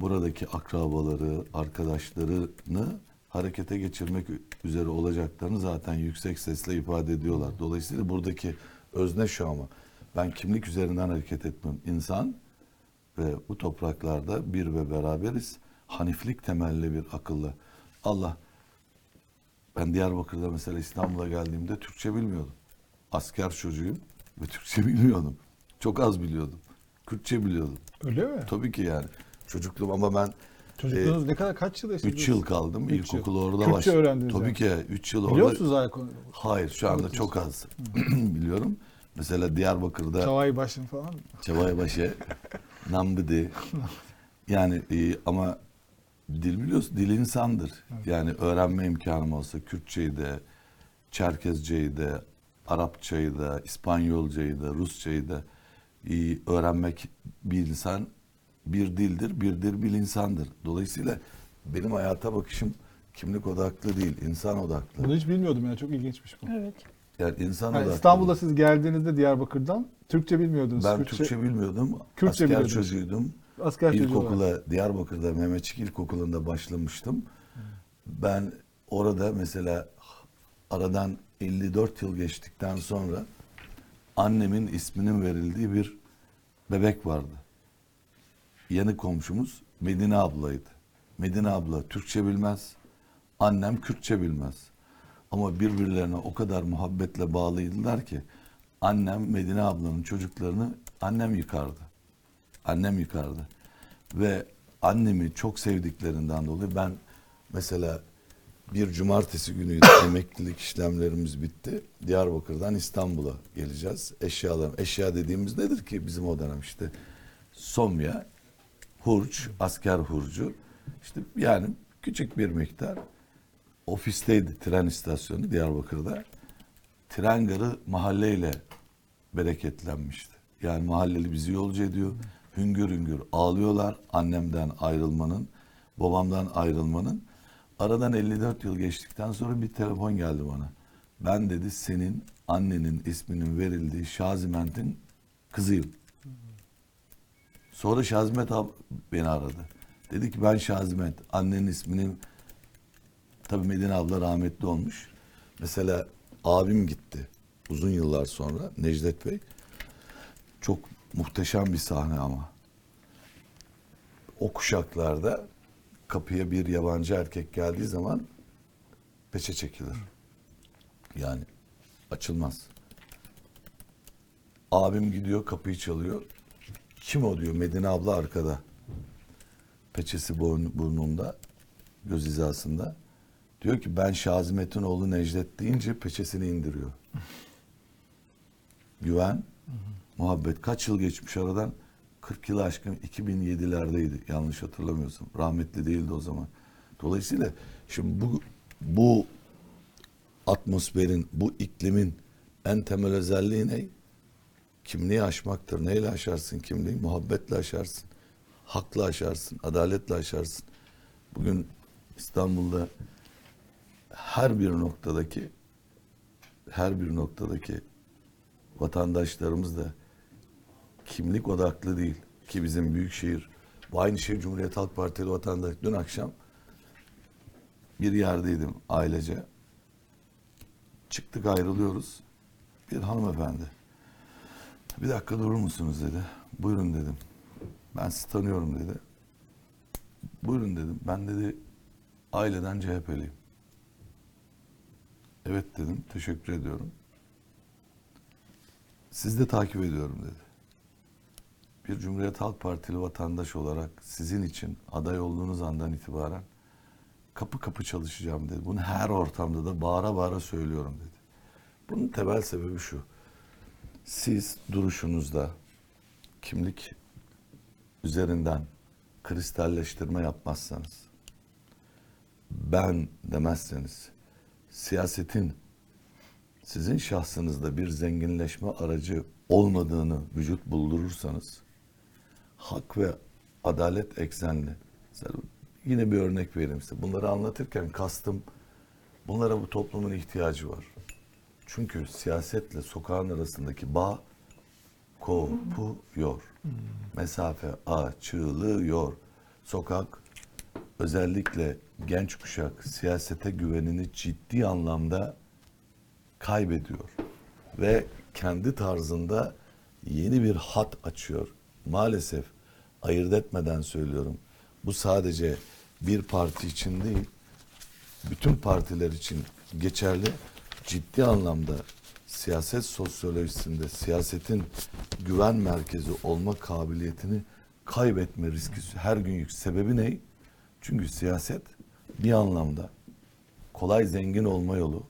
buradaki akrabaları, arkadaşlarını harekete geçirmek üzere olacaklarını zaten yüksek sesle ifade ediyorlar. Dolayısıyla buradaki özne şu ama ben kimlik üzerinden hareket etmem. İnsan ve bu topraklarda bir ve beraberiz. Haniflik temelli bir akılla. Allah ben Diyarbakır'da mesela İstanbul'a geldiğimde Türkçe bilmiyordum. Asker çocuğuyum ve Türkçe bilmiyordum. Çok az biliyordum. Kürtçe biliyordum. Öyle mi? Tabii ki yani. Çocukluğum ama ben Çocukluğunuz ne kadar kaç yıl yaşadınız? 3 yıl kaldım. Üç yıl. İlkokulu orada Kürtçe başladım. öğrendiniz Tabii yani. ki 3 yıl orada. Biliyor musunuz Aykon? Hayır şu anda Evet, çok az biliyorum. Mesela Diyarbakır'da Çavay başın falan. Çavayabaşı, Nambıdı. Yani e, ama dil biliyorsun, dil insandır. Yani öğrenme imkanım olsa Kürtçeyi de, Çerkezceyi de, Arapçayı da, İspanyolcayı da, Rusçayı da e, öğrenmek bir insan bir dildir, bir dil bir insandır. Dolayısıyla benim hayata bakışım kimlik odaklı değil, insan odaklı. Bunu hiç bilmiyordum yani çok ilginçmiş bu. Evet. Yani insan Yani odaklı. İstanbul'a siz geldiğinizde Diyarbakır'dan Türkçe bilmiyordunuz. ben Türkçe, bilmiyordum. Kürtçe Asker çocuğuydum. asker çocuğu olarak. İlkokula Diyarbakır'da Mehmetçik İlkokulu'nda başlamıştım. Ben orada mesela aradan 54 yıl geçtikten sonra annemin isminin verildiği bir bebek vardı. Yanı komşumuz Medine ablaydı. Medine abla Türkçe bilmez, annem Kürtçe bilmez. Ama birbirlerine o kadar muhabbetle bağlıydılar ki annem Medine ablanın çocuklarını annem yıkardı. Annem yıkardı. Ve annemi çok sevdiklerinden dolayı ben mesela bir cumartesi günüydü emeklilik işlemlerimiz bitti. Diyarbakır'dan İstanbul'a geleceğiz. Eşyalar, eşya dediğimiz nedir ki bizim o dönem işte somya, hurç, asker hurcu. İşte yani küçük bir miktar. Ofisteydi tren istasyonu Diyarbakır'da. Tren garı mahalleyle bereketlenmişti. Yani mahalleli bizi yolcu ediyor. Hüngür hüngür ağlıyorlar annemden ayrılmanın, babamdan ayrılmanın. Aradan 54 yıl geçtikten sonra bir telefon geldi bana. Ben dedi senin annenin isminin verildiği Şaziment'in kızıyım. Sonra Şazimet ab beni aradı. Dedi ki ben Şazimet. Annenin isminin tabii Medine abla rahmetli olmuş. Mesela abim gitti uzun yıllar sonra Necdet Bey. Çok muhteşem bir sahne ama. O kuşaklarda kapıya bir yabancı erkek geldiği zaman peçe çekilir. Yani açılmaz. Abim gidiyor kapıyı çalıyor. Kim o diyor Medine abla arkada. Peçesi burn- burnunda, göz hizasında. Diyor ki ben Şazimet'in oğlu Necdet deyince peçesini indiriyor. Güven, muhabbet. Kaç yıl geçmiş aradan? 40 yıl aşkın 2007'lerdeydi yanlış hatırlamıyorsam. Rahmetli değildi o zaman. Dolayısıyla şimdi bu bu atmosferin, bu iklimin en temel özelliği ne? Kimliği aşmaktır. Neyle aşarsın kimliği? Muhabbetle aşarsın. Hakla aşarsın, adaletle aşarsın. Bugün İstanbul'da her bir noktadaki her bir noktadaki vatandaşlarımız da kimlik odaklı değil ki bizim büyükşehir bu aynı şey Cumhuriyet Halk Partili vatandaş dün akşam bir yerdeydim ailece çıktık ayrılıyoruz bir hanımefendi bir dakika durur musunuz dedi. Buyurun dedim. Ben sizi tanıyorum dedi. Buyurun dedim. Ben dedi aileden CHP'liyim evet dedim. Teşekkür ediyorum. Sizi de takip ediyorum dedi. Bir Cumhuriyet Halk Partili vatandaş olarak sizin için aday olduğunuz andan itibaren kapı kapı çalışacağım dedi. Bunu her ortamda da bağıra bağıra söylüyorum dedi. Bunun temel sebebi şu. Siz duruşunuzda kimlik üzerinden kristalleştirme yapmazsanız, ben demezseniz, siyasetin sizin şahsınızda bir zenginleşme aracı olmadığını vücut buldurursanız, hak ve adalet eksenli, yine bir örnek vereyim size. Bunları anlatırken kastım, bunlara bu toplumun ihtiyacı var. Çünkü siyasetle sokağın arasındaki bağ kopuyor. Mesafe açılıyor. Sokak özellikle genç kuşak siyasete güvenini ciddi anlamda kaybediyor. Ve kendi tarzında yeni bir hat açıyor. Maalesef ayırt etmeden söylüyorum. Bu sadece bir parti için değil, bütün partiler için geçerli. Ciddi anlamda siyaset sosyolojisinde siyasetin güven merkezi olma kabiliyetini kaybetme riski her gün yüksek. Sebebi ne? Çünkü siyaset bir anlamda kolay zengin olma yolu.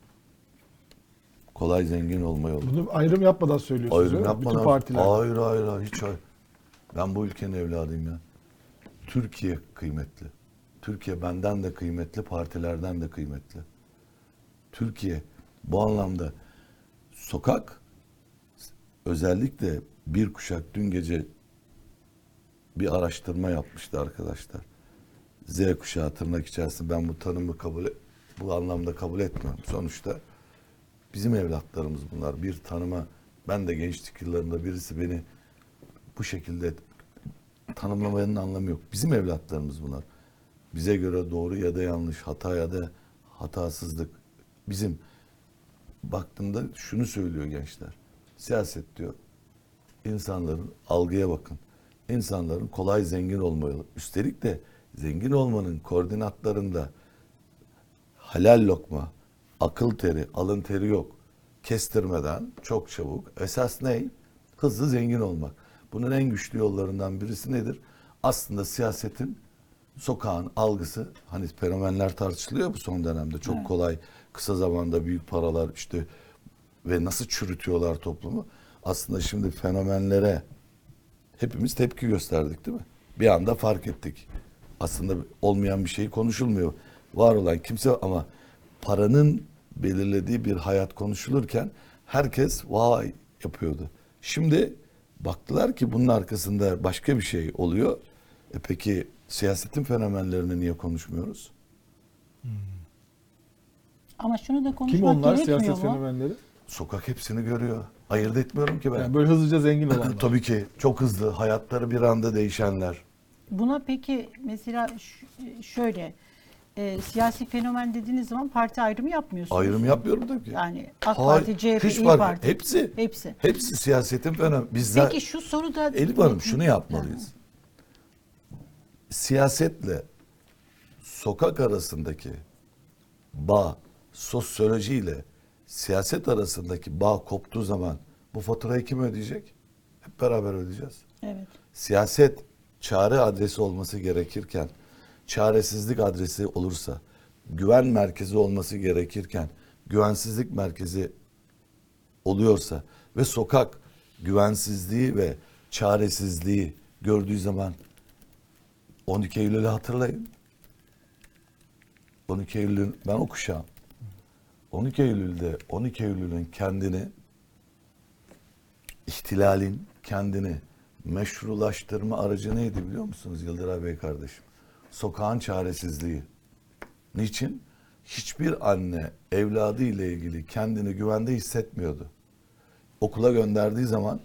Kolay zengin olma yolu. Bunu ayrım yapmadan söylüyorsunuz. Ayrım yapmadan. Bütün partiler. Hayır hayır hayır hiç hayır. Ben bu ülkenin evladıyım ya. Türkiye kıymetli. Türkiye benden de kıymetli, partilerden de kıymetli. Türkiye bu anlamda sokak özellikle bir kuşak dün gece bir araştırma yapmıştı arkadaşlar. Z kuşağı tırnak içerisinde ben bu tanımı kabul bu anlamda kabul etmiyorum. Sonuçta bizim evlatlarımız bunlar. Bir tanıma ben de gençlik yıllarında birisi beni bu şekilde tanımlamanın anlamı yok. Bizim evlatlarımız bunlar. Bize göre doğru ya da yanlış, hata ya da hatasızlık. Bizim baktığımda şunu söylüyor gençler. Siyaset diyor. insanların algıya bakın. İnsanların kolay zengin olma yolu. Üstelik de zengin olmanın koordinatlarında halal lokma, akıl teri, alın teri yok. Kestirmeden çok çabuk. Esas ne? Hızlı zengin olmak. Bunun en güçlü yollarından birisi nedir? Aslında siyasetin sokağın algısı hani fenomenler tartışılıyor bu son dönemde. Çok kolay kısa zamanda büyük paralar işte ve nasıl çürütüyorlar toplumu. Aslında şimdi fenomenlere hepimiz tepki gösterdik değil mi? Bir anda fark ettik. Aslında olmayan bir şey konuşulmuyor. Var olan kimse ama paranın belirlediği bir hayat konuşulurken herkes vay yapıyordu. Şimdi baktılar ki bunun arkasında başka bir şey oluyor. E peki siyasetin fenomenlerini niye konuşmuyoruz? Ama şunu da Kim konuşmak onlar gerekmiyor siyaset mu? fenomenleri? Sokak hepsini görüyor. Ayırt etmiyorum ki ben. Yani böyle hızlıca zengin olanlar. Tabii ki çok hızlı hayatları bir anda değişenler. Buna peki mesela şöyle e, siyasi fenomen dediğiniz zaman parti ayrımı yapmıyorsunuz. Ayrım yapmıyorum tabii ki. Yani AK Hayır, Parti, CHP, hiç İYİ Parti. Hepsi. Hepsi. Hepsi siyasetin fenomeni. Bizler Peki şu soruda... Elif Hanım şunu yapmalıyız. Siyasetle sokak arasındaki bağ, sosyolojiyle siyaset arasındaki bağ koptuğu zaman bu faturayı kim ödeyecek? Hep beraber ödeyeceğiz. Evet. Siyaset çare adresi olması gerekirken çaresizlik adresi olursa, güven merkezi olması gerekirken güvensizlik merkezi oluyorsa ve sokak güvensizliği ve çaresizliği gördüğü zaman 12 Eylül'ü hatırlayın. 12 Eylül'ün ben o kuşağım. 12 Eylül'de 12 Eylül'ün kendini ihtilalin kendini meşrulaştırma aracı neydi biliyor musunuz Yıldıray Bey kardeşim? Sokağın çaresizliği. Niçin? Hiçbir anne evladı ile ilgili kendini güvende hissetmiyordu. Okula gönderdiği zaman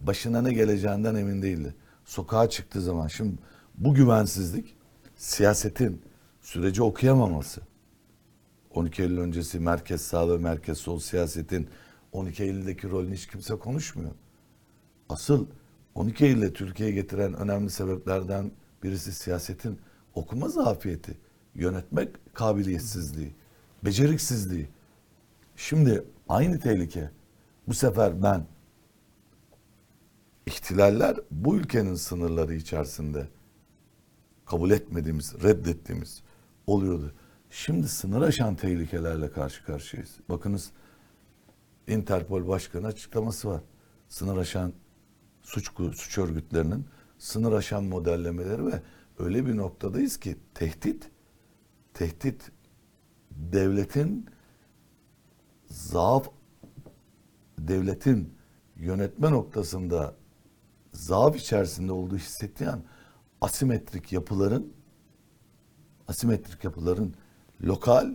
başına ne geleceğinden emin değildi. Sokağa çıktığı zaman şimdi bu güvensizlik siyasetin süreci okuyamaması. 12 Eylül öncesi merkez sağ ve merkez sol siyasetin 12 Eylül'deki rolünü hiç kimse konuşmuyor. Asıl 12 Eylül'e Türkiye'ye getiren önemli sebeplerden birisi siyasetin okuma zafiyeti, yönetmek kabiliyetsizliği, beceriksizliği. Şimdi aynı tehlike. Bu sefer ben ihtilaller bu ülkenin sınırları içerisinde kabul etmediğimiz, reddettiğimiz oluyordu. Şimdi sınır aşan tehlikelerle karşı karşıyayız. Bakınız Interpol Başkanı açıklaması var. Sınır aşan suç suç örgütlerinin sınır aşan modellemeleri ve öyle bir noktadayız ki tehdit tehdit devletin zaaf devletin yönetme noktasında zaaf içerisinde olduğu hissettiği an asimetrik yapıların asimetrik yapıların lokal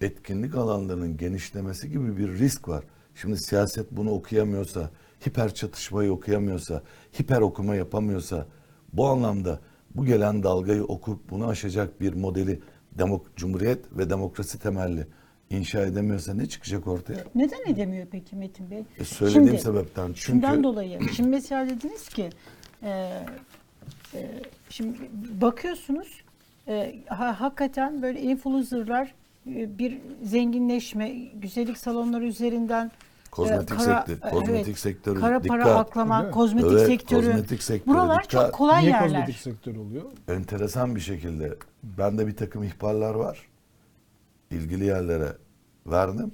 etkinlik alanlarının genişlemesi gibi bir risk var. Şimdi siyaset bunu okuyamıyorsa, hiper çatışmayı okuyamıyorsa, hiper okuma yapamıyorsa bu anlamda bu gelen dalgayı okup bunu aşacak bir modeli demok cumhuriyet ve demokrasi temelli inşa edemiyorsa ne çıkacak ortaya? Neden edemiyor peki Metin Bey? E söylediğim Şimdi- sebepten. Çünkü Şundan dolayı. Şimdi mesela dediniz ki e, e, şimdi bakıyorsunuz e, ha- hakikaten böyle influencerlar e, bir zenginleşme, güzellik salonları üzerinden kozmetik e, kara- sektör, e, kozmetik evet, sektörü kara dikkat. para aklama, kozmetik Evet, sektörü. kozmetik sektörü Buralar dikkat. çok kolay Niye yerler. kozmetik sektör oluyor? enteresan bir şekilde bende bir takım ihbarlar var. İlgili yerlere verdim.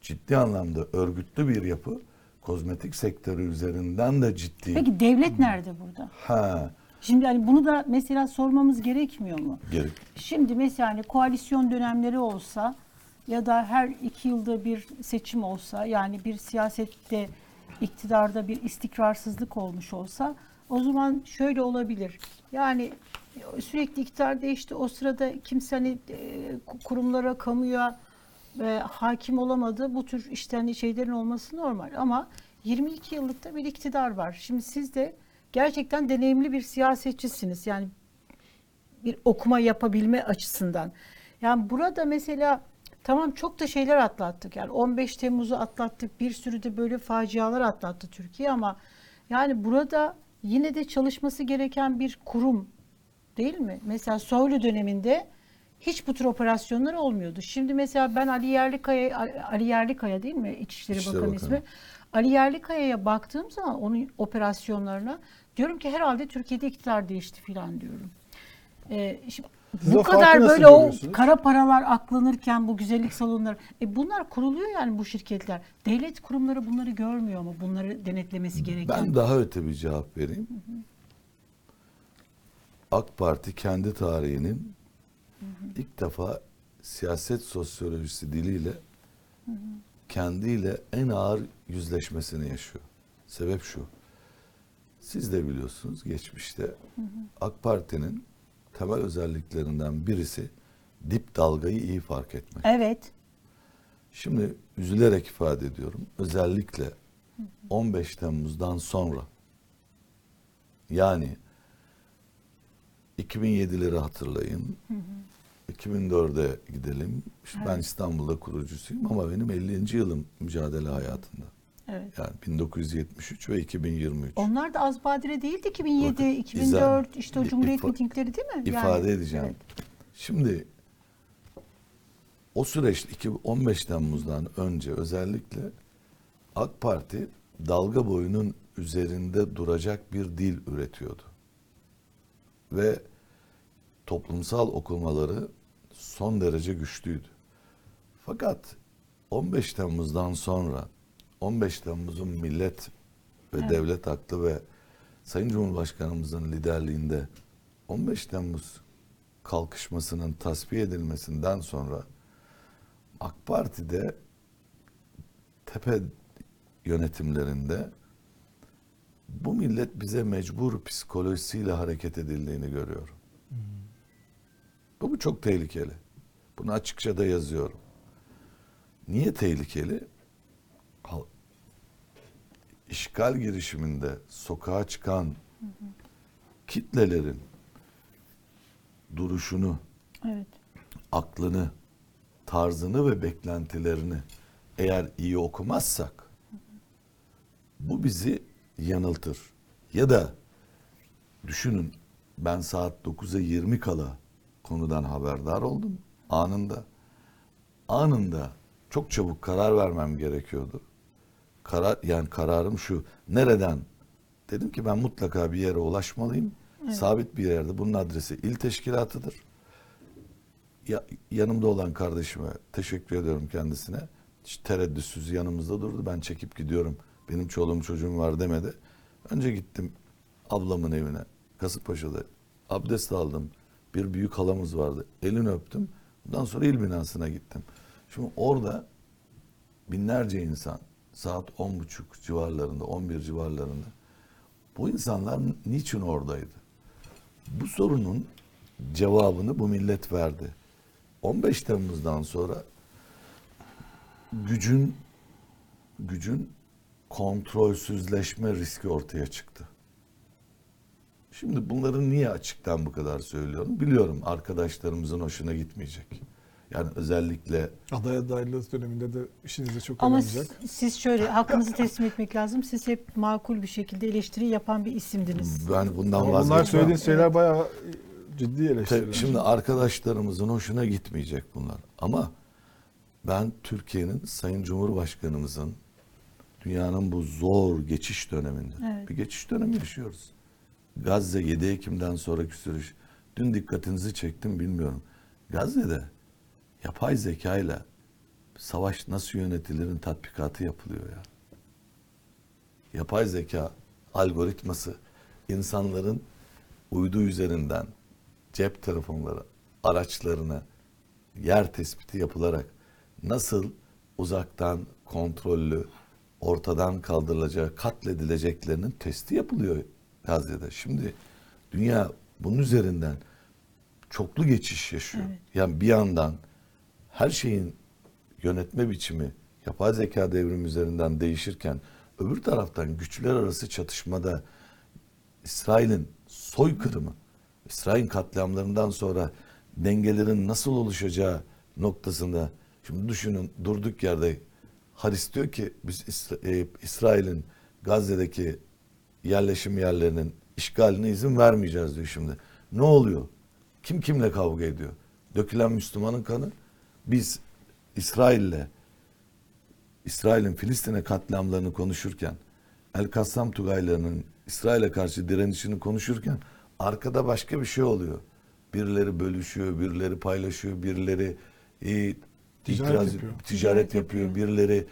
Ciddi anlamda örgütlü bir yapı kozmetik sektörü üzerinden de ciddi. Peki devlet nerede burada? Ha, Şimdi hani bunu da mesela sormamız gerekmiyor mu? gerek. Şimdi mesela hani koalisyon dönemleri olsa ya da her iki yılda bir seçim olsa yani bir siyasette iktidarda bir istikrarsızlık olmuş olsa o zaman şöyle olabilir. Yani sürekli iktidar değişti. O sırada kimse hani e, kurumlara, kamuya e, hakim olamadı. Bu tür işte hani şeylerin olması normal ama 22 yıllık da bir iktidar var. Şimdi siz de gerçekten deneyimli bir siyasetçisiniz. Yani bir okuma yapabilme açısından. Yani burada mesela tamam çok da şeyler atlattık. Yani 15 Temmuz'u atlattık. Bir sürü de böyle facialar atlattı Türkiye ama yani burada yine de çalışması gereken bir kurum değil mi? Mesela Soylu döneminde hiç bu tür operasyonlar olmuyordu. Şimdi mesela ben Ali Yerlikaya Ali Yerlikaya değil mi? İçişleri İçişleri Bakanı Bakanı. ismi. Ali Yerlikaya'ya baktığım zaman onun operasyonlarına diyorum ki herhalde Türkiye'de iktidar değişti filan diyorum. Ee, şimdi Siz bu kadar böyle o kara paralar aklanırken bu güzellik salonları e bunlar kuruluyor yani bu şirketler. Devlet kurumları bunları görmüyor mu? Bunları denetlemesi gereken. Ben daha öte bir cevap vereyim. AK Parti kendi tarihinin ilk defa siyaset sosyolojisi diliyle kendiyle en ağır yüzleşmesini yaşıyor. Sebep şu. Siz de biliyorsunuz geçmişte AK Parti'nin temel özelliklerinden birisi dip dalgayı iyi fark etmek. Evet. Şimdi üzülerek ifade ediyorum. Özellikle 15 Temmuz'dan sonra yani 2007'leri hatırlayın. 2004'e gidelim. İşte Ben İstanbul'da kurucusuyum ama benim 50. yılım mücadele hayatında. Evet. Yani 1973 ve 2023. Onlar da az badire değildi 2007, Bakın, 2004 izah- işte o Cumhuriyet ifa- mitingleri değil mi? Yani, ifade edeceğim. evet. Şimdi o süreçte 15 Temmuz'dan önce özellikle AK Parti dalga boyunun üzerinde duracak bir dil üretiyordu. Ve toplumsal okumaları son derece güçlüydü. Fakat 15 Temmuz'dan sonra 15 Temmuz'un millet ve Evet. devlet aklı ve Sayın Cumhurbaşkanımızın liderliğinde 15 Temmuz kalkışmasının tasfiye edilmesinden sonra AK Parti'de tepe yönetimlerinde bu millet bize mecbur psikolojisiyle hareket edildiğini görüyorum. Bu, bu çok tehlikeli. Bunu açıkça da yazıyorum. Niye tehlikeli? İşgal girişiminde sokağa çıkan kitlelerin duruşunu, Evet. aklını, tarzını ve beklentilerini eğer iyi okumazsak bu bizi yanıltır. Ya da düşünün ben saat 9'a 20 kala konudan haberdar oldum anında. Anında çok çabuk karar vermem gerekiyordu. Karar yani kararım şu. Nereden Dedim ki ben mutlaka bir yere ulaşmalıyım. Sabit bir yerde. Bunun adresi il teşkilatıdır. Ya, yanımda olan kardeşime teşekkür ediyorum kendisine. Hiç tereddütsüz yanımızda durdu. Ben çekip gidiyorum. Benim çoluğum çocuğum var demedi. Önce gittim ablamın evine. Kasımpaşa'da abdest aldım. Bir büyük halamız vardı. Elini öptüm. Bundan sonra il binasına gittim. Şimdi orada binlerce insan saat on buçuk civarlarında, 11 civarlarında. Bu insanlar niçin oradaydı? Bu sorunun cevabını bu millet verdi. 15 Temmuz'dan sonra gücün gücün kontrolsüzleşme riski ortaya çıktı. Şimdi bunları niye açıktan bu kadar söylüyorum? Biliyorum arkadaşlarımızın hoşuna gitmeyecek. Yani özellikle Aday adaylığı döneminde de işinize çok Ama yaramayacak. siz, siz şöyle hakkınızı teslim etmek lazım. Siz hep makul bir şekilde eleştiri yapan bir isimdiniz. ben bundan Ama bunlar vazgeçmem. söylediğiniz şeyler bayağı ciddi eleştiriler. Şimdi arkadaşlarımızın hoşuna gitmeyecek bunlar. Ama ben Türkiye'nin Sayın Cumhurbaşkanımızın dünyanın bu zor geçiş döneminde Evet. bir geçiş dönemi yaşıyoruz. Gazze 7 Ekim'den sonraki süreç. Dün dikkatinizi çektim bilmiyorum. Gazze'de yapay zekayla savaş nasıl yönetilirin tatbikatı yapılıyor ya. Yapay zeka algoritması insanların uydu üzerinden cep telefonları araçlarına yer tespiti yapılarak nasıl uzaktan kontrollü ortadan kaldırılacağı, katledileceklerinin testi yapılıyor Gazze'de. Şimdi dünya bunun üzerinden çoklu geçiş yaşıyor. Evet. Yani bir yandan her şeyin yönetme biçimi yapay zeka devrimi üzerinden değişirken öbür taraftan güçler arası çatışmada İsrail'in soykırımı, İsrail katliamlarından sonra dengelerin nasıl oluşacağı noktasında şimdi düşünün durduk yerde Haris diyor ki biz e, İsrail'in Gazze'deki yerleşim yerlerinin işgaline izin vermeyeceğiz diyor şimdi. Ne oluyor? Kim kimle kavga ediyor? Dökülen Müslümanın kanı. Biz İsrail'le İsrail'in Filistin'e katliamlarını konuşurken, El Kassam Tugaylarının İsrail'e karşı direnişini konuşurken arkada başka bir şey oluyor. Birileri bölüşüyor, birileri paylaşıyor, birileri e, Ticaret itiraz- yapıyor. ticaret yapıyor, birileri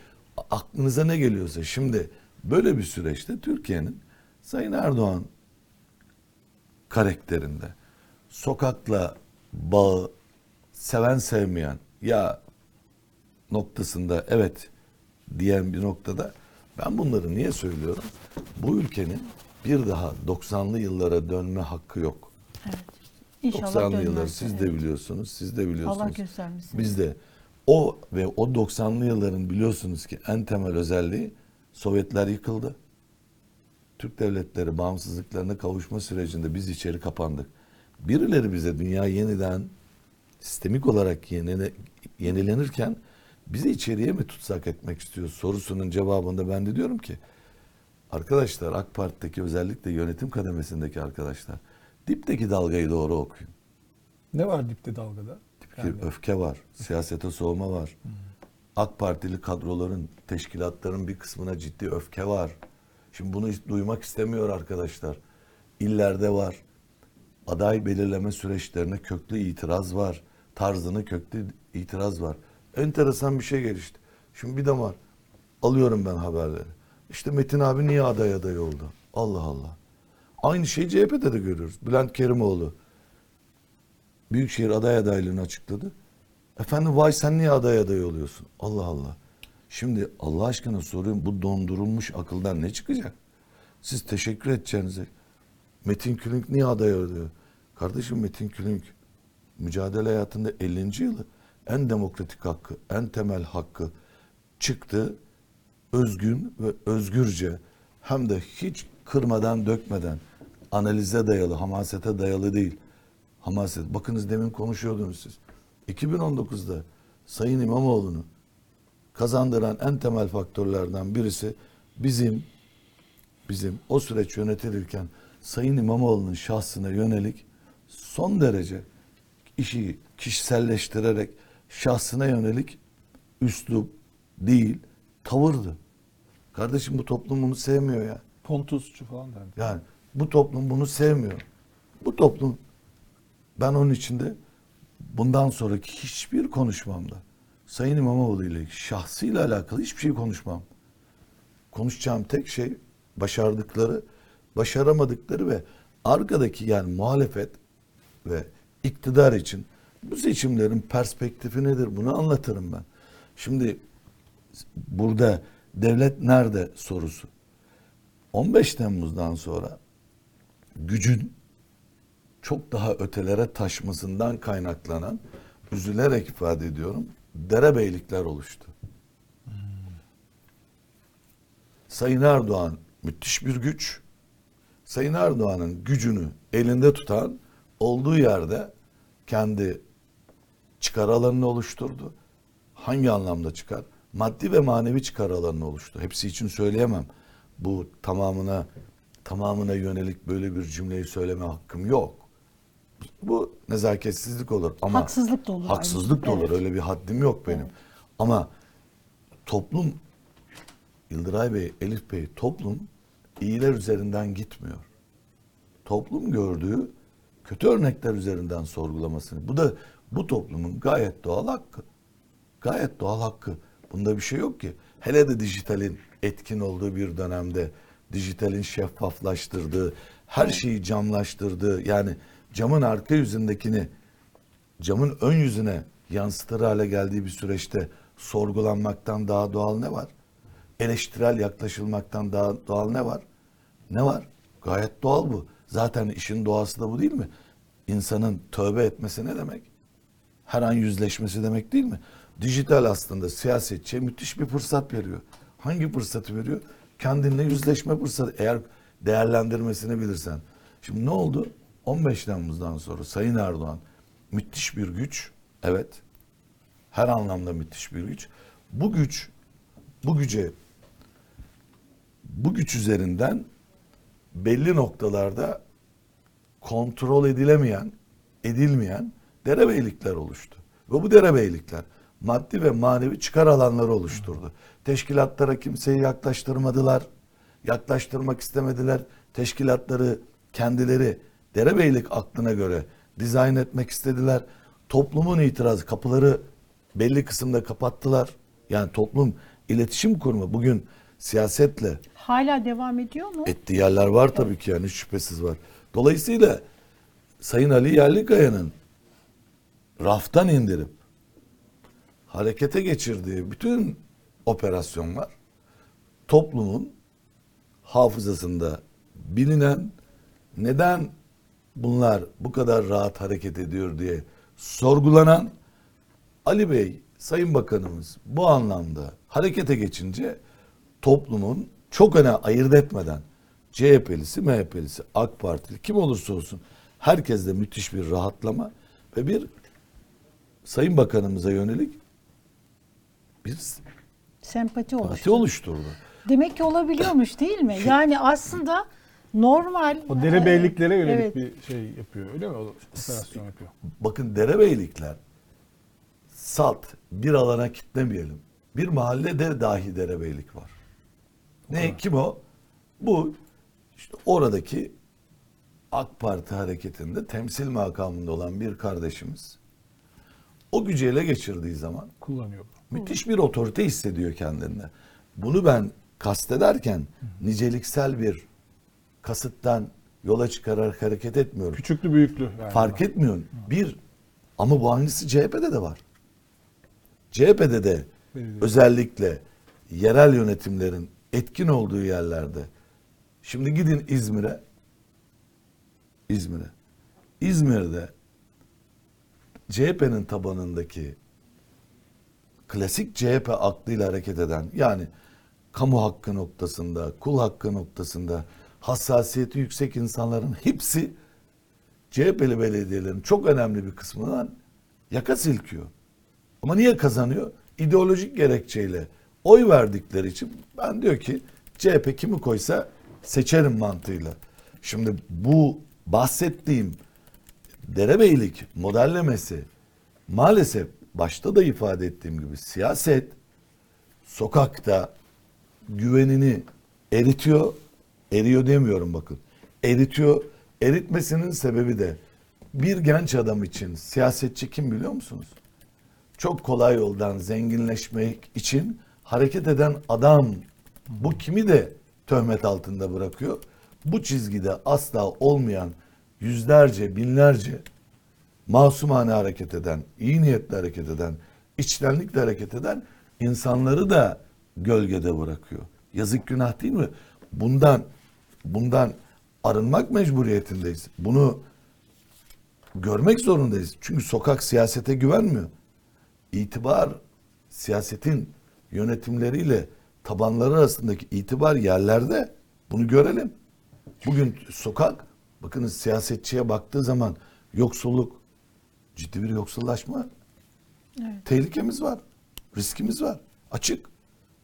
aklınıza ne geliyorsa. Şimdi böyle bir süreçte Türkiye'nin Sayın Erdoğan karakterinde sokakla bağı seven sevmeyen ya noktasında evet diyen bir noktada ben bunları niye söylüyorum? Bu ülkenin bir daha 90'lı yıllara dönme hakkı yok. Evet. İnşallah 90'lı yılları dönmez. siz de biliyorsunuz, siz de biliyorsunuz. Allah göstermesin. Biz de o ve o 90'lı yılların biliyorsunuz ki en temel özelliği Sovyetler yıkıldı. Türk devletleri bağımsızlıklarına kavuşma sürecinde biz içeri kapandık. Birileri bize dünya yeniden sistemik olarak yenile, yenilenirken bizi içeriye mi tutsak etmek istiyor sorusunun cevabında ben de diyorum ki arkadaşlar AK Parti'deki özellikle yönetim kademesindeki arkadaşlar dipteki dalgayı doğru okuyun. Ne var dipte dalgada? Bir öfke var, siyasete soğuma var. AK Partili kadroların, teşkilatların bir kısmına ciddi öfke var. Şimdi bunu hiç duymak istemiyor arkadaşlar. İllerde var. Aday belirleme süreçlerine köklü itiraz var. Tarzını köklü itiraz var. Enteresan bir şey gelişti. Şimdi bir de var. Alıyorum ben haberleri. İşte Metin abi niye aday aday oldu? Allah Allah. Aynı şeyi CHP'de de görüyoruz. Bülent Kerimoğlu Büyükşehir aday adaylığını açıkladı. Efendim vay sen niye aday aday oluyorsun? Allah Allah. Şimdi Allah aşkına soruyorum bu dondurulmuş akıldan ne çıkacak? Siz teşekkür edeceğinize Metin Külünk niye aday oluyor? Kardeşim Metin Külünk mücadele hayatında 50. yılı en demokratik hakkı, en temel hakkı çıktı. Özgün ve özgürce hem de hiç kırmadan dökmeden analize dayalı, hamasete dayalı değil. Hamaset. Bakınız demin konuşuyordunuz siz. 2019'da Sayın İmamoğlu'nu kazandıran en temel faktörlerden birisi bizim bizim o süreç yönetilirken Sayın İmamoğlu'nun şahsına yönelik son derece işi kişiselleştirerek şahsına yönelik üslup değil tavırdı. Kardeşim bu toplum bunu sevmiyor ya. Pontusçu falan derdi. Yani bu toplum bunu sevmiyor. Bu toplum ben onun içinde bundan sonraki hiçbir konuşmamda Sayın İmamoğlu ile şahsıyla alakalı hiçbir şey konuşmam. Konuşacağım tek şey başardıkları, başaramadıkları ve arkadaki yani muhalefet ve iktidar için bu seçimlerin perspektifi nedir bunu anlatırım ben. Şimdi burada devlet nerede sorusu. 15 Temmuz'dan sonra gücün çok daha ötelere taşmasından kaynaklanan üzülerek ifade ediyorum derebeylikler oluştu. Sayın Erdoğan müthiş bir güç. Sayın Erdoğan'ın gücünü elinde tutan olduğu yerde kendi çıkar alanını oluşturdu. Hangi anlamda çıkar? Maddi ve manevi çıkar alanını oluştu. Hepsi için söyleyemem. Bu tamamına tamamına yönelik böyle bir cümleyi söyleme hakkım yok. Bu nezaketsizlik olur ama Haksızlık da olur Haksızlık da ayrıca. olur. Evet. Öyle bir haddim yok benim. Ama toplum Yıldıray Bey, Elif Bey toplum iyiler üzerinden gitmiyor. Toplum gördüğü kötü örnekler üzerinden sorgulamasını. Bu da bu toplumun gayet doğal hakkı. Gayet doğal hakkı. Bunda bir şey yok ki. Hele de dijitalin etkin olduğu bir dönemde dijitalin şeffaflaştırdığı, her şeyi camlaştırdığı yani camın arka yüzündekini camın ön yüzüne yansıtır hale geldiği bir süreçte sorgulanmaktan daha doğal ne var? Eleştirel yaklaşılmaktan daha doğal ne var? Ne var? Gayet doğal bu. Zaten işin doğası da bu değil mi? İnsanın tövbe etmesi ne demek? Her an yüzleşmesi demek değil mi? Dijital aslında siyasetçiye müthiş bir fırsat veriyor. Hangi fırsatı veriyor? Kendinle yüzleşme fırsatı. Eğer değerlendirmesini bilirsen. Şimdi ne oldu? 15 Temmuz'dan sonra Sayın Erdoğan müthiş bir güç. Evet. Her anlamda müthiş bir güç. Bu güç bu güce bu güç üzerinden belli noktalarda kontrol edilemeyen, edilmeyen derebeylikler oluştu. Ve bu derebeylikler maddi ve manevi çıkar alanları oluşturdu. Teşkilatlara kimseyi yaklaştırmadılar. Yaklaştırmak istemediler. Teşkilatları kendileri derebeylik aklına göre dizayn etmek istediler. Toplumun itirazı kapıları belli kısımda kapattılar. Yani toplum iletişim kurma bugün siyasetle Hala devam ediyor mu? ettiği yerler var tabii ki yani şüphesiz var. Dolayısıyla Sayın Ali Yerlikaya'nın raftan indirip harekete geçirdiği bütün operasyonlar toplumun hafızasında bilinen neden bunlar bu kadar rahat hareket ediyor diye sorgulanan Ali Bey, Sayın Bakanımız bu anlamda harekete geçince toplumun çok öne ayırt etmeden CHP'lisi, MHP'lisi, AK Partili kim olursa olsun herkeste müthiş bir rahatlama ve bir Sayın Bakanımıza yönelik bir Sempati oluştu. parti oluşturdu. Demek ki olabiliyormuş değil mi? Yani aslında normal. O derebeyliklere yönelik Evet. bir şey yapıyor öyle mi? O operasyon yapıyor. Bakın derebeylikler salt bir alana kitlemeyelim. Bir mahallede dahi derebeylik var. Ne kim o? Bu işte oradaki AK Parti hareketinde temsil makamında olan bir kardeşimiz o gücü ele geçirdiği zaman Kullanıyor. müthiş bir otorite hissediyor kendinde. Bunu ben kastederken niceliksel bir kasıttan yola çıkararak hareket etmiyorum. Küçüklü büyüklü. Yani Fark etmiyorum. Bir ama bu aynısı CHP'de de var. CHP'de de Belediye. özellikle yerel yönetimlerin etkin olduğu yerlerde. Şimdi gidin İzmir'e. İzmir'e. İzmir'de CHP'nin tabanındaki klasik CHP aklıyla hareket eden yani kamu hakkı noktasında, kul hakkı noktasında hassasiyeti yüksek insanların hepsi CHP'li belediyelerin çok önemli bir kısmından yaka silkiyor. Ama niye kazanıyor? İdeolojik gerekçeyle oy verdikleri için ben diyor ki CHP kimi koysa seçerim mantığıyla. Şimdi bu bahsettiğim derebeylik modellemesi maalesef başta da ifade ettiğim gibi siyaset sokakta güvenini eritiyor Eriyor demiyorum bakın. Eritiyor. Eritmesinin sebebi de bir genç adam için siyasetçi kim biliyor musunuz? Çok kolay yoldan zenginleşmek için hareket eden adam. Bu kimi de töhmet altında bırakıyor. Bu çizgide asla olmayan yüzlerce, binlerce masumane hareket eden, iyi niyetle hareket eden, içtenlikle hareket eden insanları da gölgede bırakıyor. Yazık günah değil mi? Bundan bundan arınmak mecburiyetindeyiz. Bunu görmek zorundayız. Çünkü sokak siyasete güvenmiyor. İtibar siyasetin yönetimleriyle tabanları arasındaki itibar yerlerde bunu görelim. Bugün sokak bakınız siyasetçiye baktığı zaman yoksulluk ciddi bir yoksullaşma Evet. tehlikemiz var. Riskimiz var. Açık.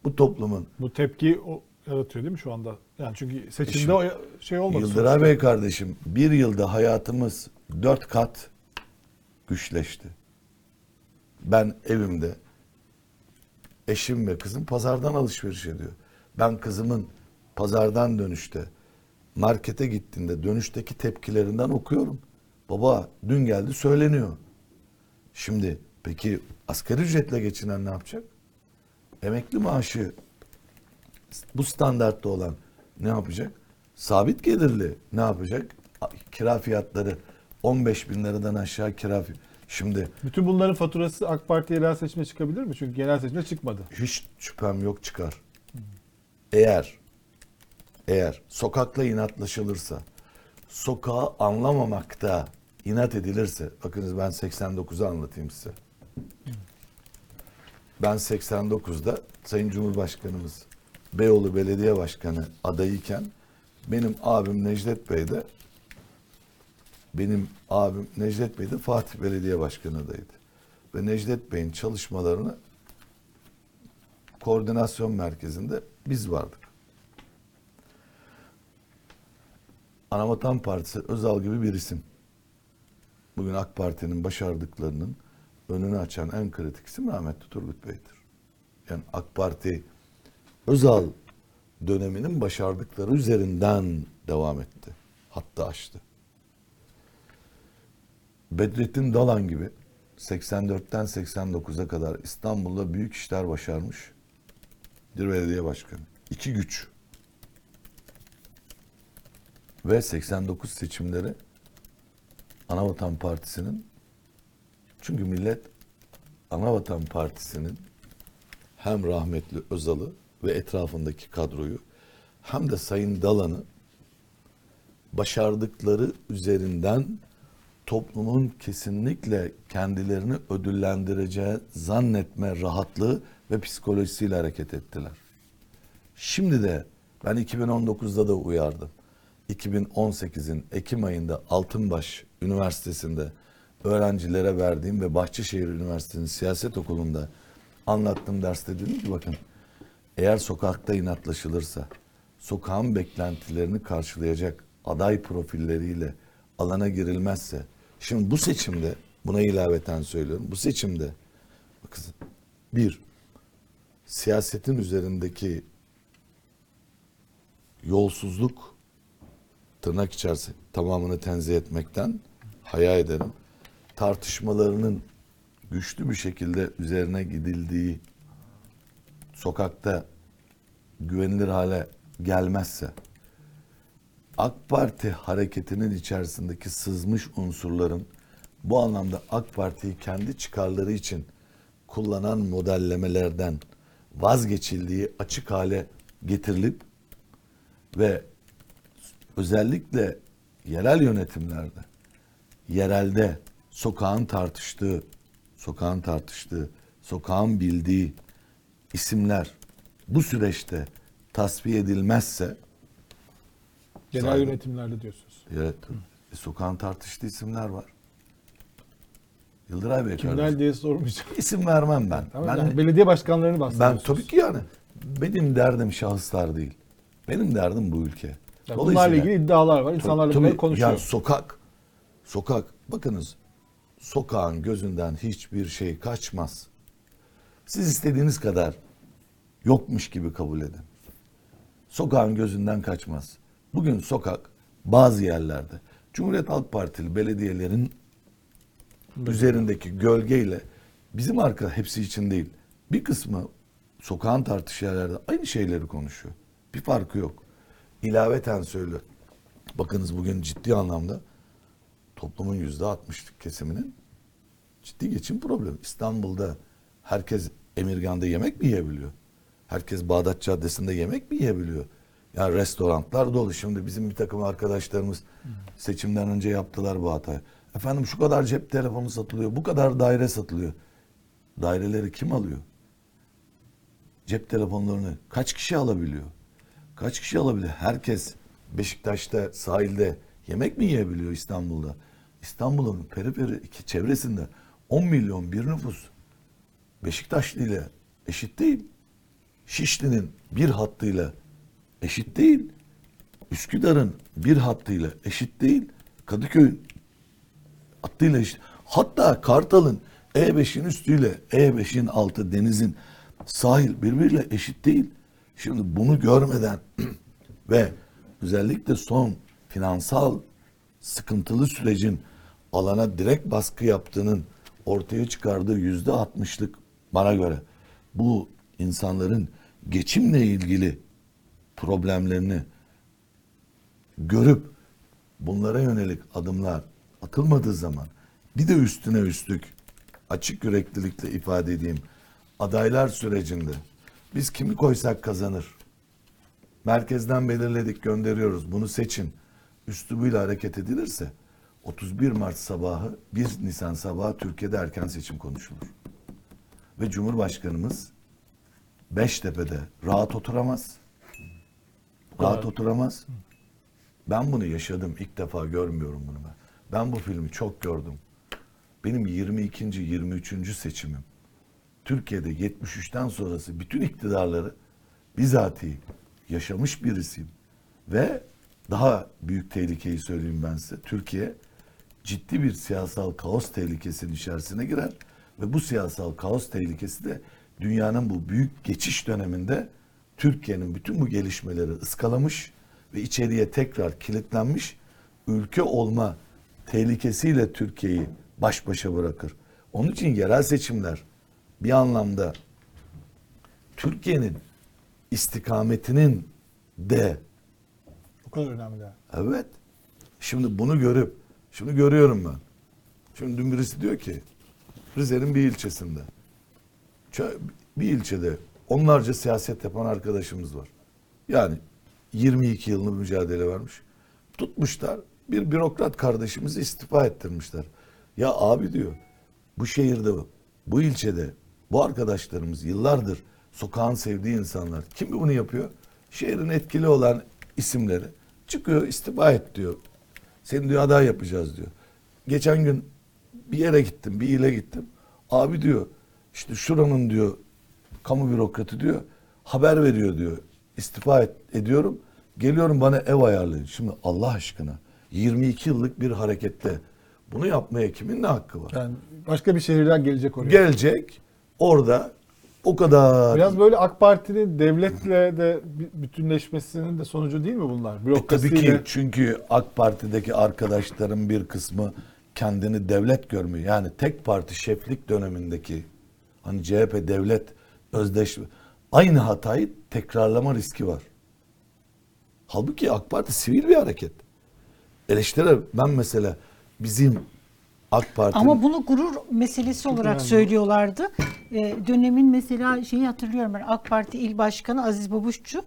Bu toplumun Bu tepki o yaratıyor değil mi şu anda? Yani çünkü seçimde şimdi- o ya- şey olmadı. Yıldıray sonuçta. Bey kardeşim bir yılda hayatımız dört kat güçleşti. Ben evimde eşim ve kızım pazardan alışveriş ediyor. Ben kızımın pazardan dönüşte markete gittiğinde dönüşteki tepkilerinden okuyorum. Baba dün geldi söyleniyor. Şimdi peki asgari ücretle geçinen ne yapacak? Emekli maaşı bu standartta olan ne yapacak? Sabit gelirli ne yapacak? Kira fiyatları 15 bin liradan aşağı kira Şimdi Bütün bunların faturası AK Parti yerel seçime çıkabilir mi? Çünkü genel seçime çıkmadı. hiç şüphem yok çıkar. Eğer eğer sokakla inatlaşılırsa, sokağı anlamamakta inat edilirse, bakınız ben 89'u anlatayım size. Ben 89'da Sayın Cumhurbaşkanımız Beyoğlu Belediye Başkanı adayıyken benim abim Necdet Bey de benim abim Necdet Bey de Fatih Belediye Başkanı adayıydı. Ve Necdet Bey'in çalışmalarını koordinasyon merkezinde biz vardık. Anavatan Partisi Özal gibi bir isim. Bugün AK Parti'nin başardıklarının önünü açan en kritik isim rahmetli Turgut Bey'dir. Yani AK Parti Özal döneminin başardıkları üzerinden devam etti. Hatta açtı. Bedrettin Dalan gibi 84'ten 89'a kadar İstanbul'da büyük işler başarmış bir belediye başkanı. İki güç. Ve 89 seçimleri Anavatan Partisi'nin çünkü millet Anavatan Partisi'nin hem rahmetli Özal'ı ve etrafındaki kadroyu hem de Sayın Dalan'ı başardıkları üzerinden toplumun kesinlikle kendilerini ödüllendireceği zannetme rahatlığı ve psikolojisiyle hareket ettiler. Şimdi de ben 2019'da da uyardım. 2018'in Ekim ayında Altınbaş Üniversitesi'nde öğrencilere verdiğim ve Bahçeşehir Üniversitesi'nin siyaset okulunda anlattığım derste dedim ki bakın eğer sokakta inatlaşılırsa, sokağın beklentilerini karşılayacak aday profilleriyle alana girilmezse, şimdi bu seçimde, buna ilaveten söylüyorum, bu seçimde, bakın, bir, siyasetin üzerindeki yolsuzluk, tırnak içerisinde tamamını tenzih etmekten haya ederim. Tartışmalarının güçlü bir şekilde üzerine gidildiği sokakta güvenilir hale gelmezse AK Parti hareketinin içerisindeki sızmış unsurların bu anlamda AK Parti'yi kendi çıkarları için kullanan modellemelerden vazgeçildiği açık hale getirilip ve özellikle yerel yönetimlerde yerelde sokağın tartıştığı sokağın tartıştığı sokağın bildiği isimler bu süreçte tasfiye edilmezse Genel Saygı. yönetimlerde diyorsunuz. evet, e, sokağın tartıştığı isimler var. Yıldıray Bey Kimler kardeşim. diye sormayacağım. İsim vermem ben. Ama ben yani belediye başkanlarını Ben bahsediyorsunuz. tabii ki yani benim derdim şahıslar değil. Benim derdim bu ülke. Ya bunlarla ilgili iddialar var. İnsanlarla Tabii, bunları konuşuyor. Yani sokak, sokak, bakınız sokağın gözünden hiçbir şey kaçmaz. Siz istediğiniz kadar yokmuş gibi kabul edin. Sokağın gözünden kaçmaz. Bugün sokak bazı yerlerde Cumhuriyet Halk Partili belediyelerin üzerindeki gölgeyle bizim arka hepsi için değil. Bir kısmı sokağın tartıştığı yerlerde aynı şeyleri konuşuyor. Bir farkı yok. İlaveten söylüyor. Bakınız bugün ciddi anlamda toplumun yüzde altmışlık kesiminin ciddi geçim problemi. İstanbul'da herkes Emirgan'da yemek mi yiyebiliyor? Herkes Bağdat Caddesi'nde yemek mi yiyebiliyor? Yani restoranlar dolu. Şimdi bizim bir takım arkadaşlarımız seçimden önce yaptılar bu hatayı. Efendim şu kadar cep telefonu satılıyor, bu kadar daire satılıyor. Daireleri kim alıyor? Cep telefonlarını kaç kişi alabiliyor? Kaç kişi alabiliyor? Herkes Beşiktaş'ta sahilde yemek mi yiyebiliyor İstanbul'da? İstanbul'un periferi iki çevresinde 10 milyon bir nüfus Beşiktaşlı ile eşit değil. Şişli'nin bir hattıyla eşit değil. Üsküdar'ın bir hattıyla eşit değil. Kadıköy'ün hattıyla eşit. Hatta Kartal'ın E5'in üstüyle E5'in altı denizin sahil birbiriyle eşit değil. Şimdi bunu görmeden ve özellikle son finansal sıkıntılı sürecin alana direkt baskı yaptığının ortaya çıkardığı yüzde altmışlık bana göre bu insanların geçimle ilgili problemlerini görüp bunlara yönelik adımlar atılmadığı zaman bir de üstüne üstlük açık yüreklilikle ifade edeyim adaylar sürecinde biz kimi koysak kazanır. Merkezden belirledik gönderiyoruz bunu seçin. Üslubuyla hareket edilirse 31 Mart sabahı 1 Nisan sabahı Türkiye'de erken seçim konuşulur. Ve Cumhurbaşkanımız Beştepe'de rahat oturamaz. Rahat oturamaz. Ben bunu yaşadım. İlk defa görmüyorum bunu ben. Ben bu filmi çok gördüm. Benim 22. 23. seçimim. Türkiye'de 73'ten sonrası bütün iktidarları bizatihi yaşamış birisiyim. Ve daha büyük tehlikeyi söyleyeyim ben size. Türkiye ciddi bir siyasal kaos tehlikesinin içerisine girer ve bu siyasal kaos tehlikesi de dünyanın bu büyük geçiş döneminde Türkiye'nin bütün bu gelişmeleri ıskalamış ve içeriye tekrar kilitlenmiş ülke olma tehlikesiyle Türkiye'yi baş başa bırakır. Onun için yerel seçimler bir anlamda Türkiye'nin istikametinin de O kadar önemli. Evet. Şimdi bunu görüp, şimdi görüyorum ben. Şimdi dün birisi diyor ki, Rize'nin bir ilçesinde, bir ilçede onlarca siyaset yapan arkadaşımız var. Yani 22 yılını mücadele vermiş. Tutmuşlar, bir bürokrat kardeşimizi istifa ettirmişler. Ya abi diyor, bu şehirde, bu ilçede, bu arkadaşlarımız yıllardır sokağın sevdiği insanlar. Kim bunu yapıyor? Şehrin etkili olan isimleri çıkıyor istifa et diyor. Seni diyor aday yapacağız diyor. Geçen gün bir yere gittim, bir ile gittim. Abi diyor işte şuranın diyor kamu bürokratı diyor haber veriyor diyor. İstifa et, ediyorum. Geliyorum bana ev ayarlayın. Şimdi Allah aşkına 22 yıllık bir harekette bunu yapmaya kimin ne hakkı var? Yani başka bir şehirden gelecek oraya. Gelecek orada o kadar Biraz böyle AK Parti'nin devletle de bütünleşmesinin de sonucu değil mi bunlar? E tabii ki çünkü AK Parti'deki arkadaşların bir kısmı kendini devlet görmüyor. Yani tek parti şeflik dönemindeki hani CHP devlet özdeş aynı hatayı tekrarlama riski var. Halbuki AK Parti sivil bir hareket. Eleştiri ben mesela bizim AK Parti Ama bunu gurur meselesi olarak söylüyorlardı. Ee, dönemin mesela şeyi hatırlıyorum ben AK Parti İl Başkanı Aziz Babuşçu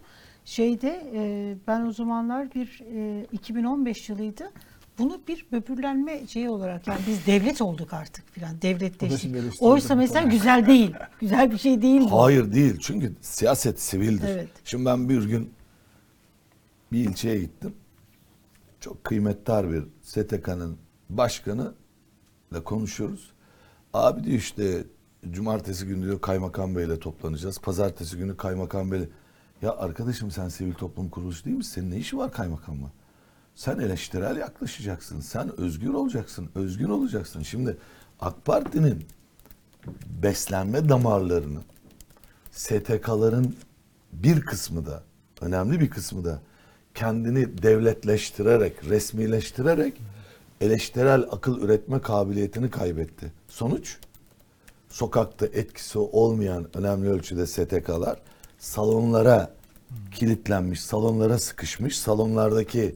şeyde e, ben o zamanlar bir e, 2015 yılıydı. Bunu bir böbürlenme şeyi olarak yani biz devlet olduk artık filan devletleştik. Oysa mesela güzel değil. Güzel bir şey değil bu. Hayır değil. Çünkü siyaset sivildir. Evet. Şimdi ben bir gün bir ilçeye gittim. Çok kıymetli bir STK'nın başkanı ile konuşuyoruz. Abi diyor işte cumartesi günü diyor kaymakam beyle toplanacağız. Pazartesi günü kaymakam beyle. Ya arkadaşım sen sivil toplum kuruluşu değil misin? Senin ne işi var kaymakamla? Sen eleştirel yaklaşacaksın. Sen özgür olacaksın. Özgün olacaksın. Şimdi AK Parti'nin beslenme damarlarını STK'ların bir kısmı da önemli bir kısmı da kendini devletleştirerek, resmileştirerek eleştirel akıl üretme kabiliyetini kaybetti. Sonuç sokakta etkisi olmayan önemli ölçüde STK'lar salonlara kilitlenmiş, salonlara sıkışmış, salonlardaki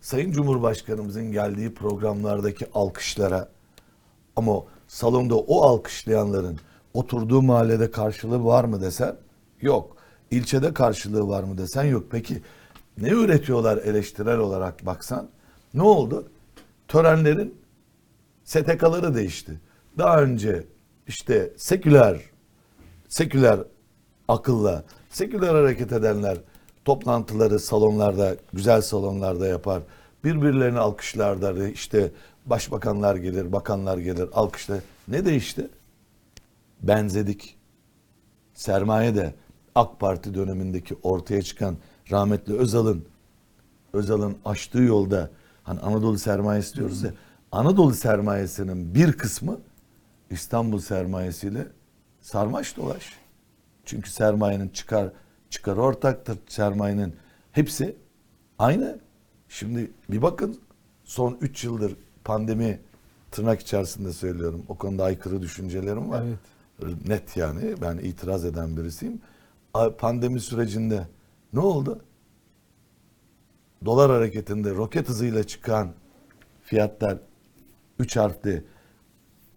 Sayın Cumhurbaşkanımızın geldiği programlardaki alkışlara ama salonda o alkışlayanların oturduğu mahallede karşılığı var mı desen yok. İlçede karşılığı var mı desen yok. Peki ne üretiyorlar eleştirel olarak baksan? Ne oldu? Törenlerin STK'ları değişti. Daha önce işte seküler seküler akılla, seküler hareket edenler toplantıları salonlarda, güzel salonlarda yapar. Birbirlerini alkışlarlar. işte başbakanlar gelir, bakanlar gelir, alkışlar. Ne değişti? Benzedik. Sermaye de AK Parti dönemindeki ortaya çıkan rahmetli Özal'ın Özal'ın açtığı yolda hani Anadolu sermayesi diyoruz ya Anadolu sermayesinin bir kısmı İstanbul sermayesiyle sarmaş dolaş. Çünkü sermayenin çıkar çıkar ortaktır. Sermayenin hepsi aynı. Şimdi bir bakın son 3 yıldır pandemi tırnak içerisinde söylüyorum. O konuda aykırı düşüncelerim var. Evet. Net yani ben itiraz eden birisiyim. Pandemi sürecinde ne oldu? Dolar hareketinde roket hızıyla çıkan fiyatlar 3 harfli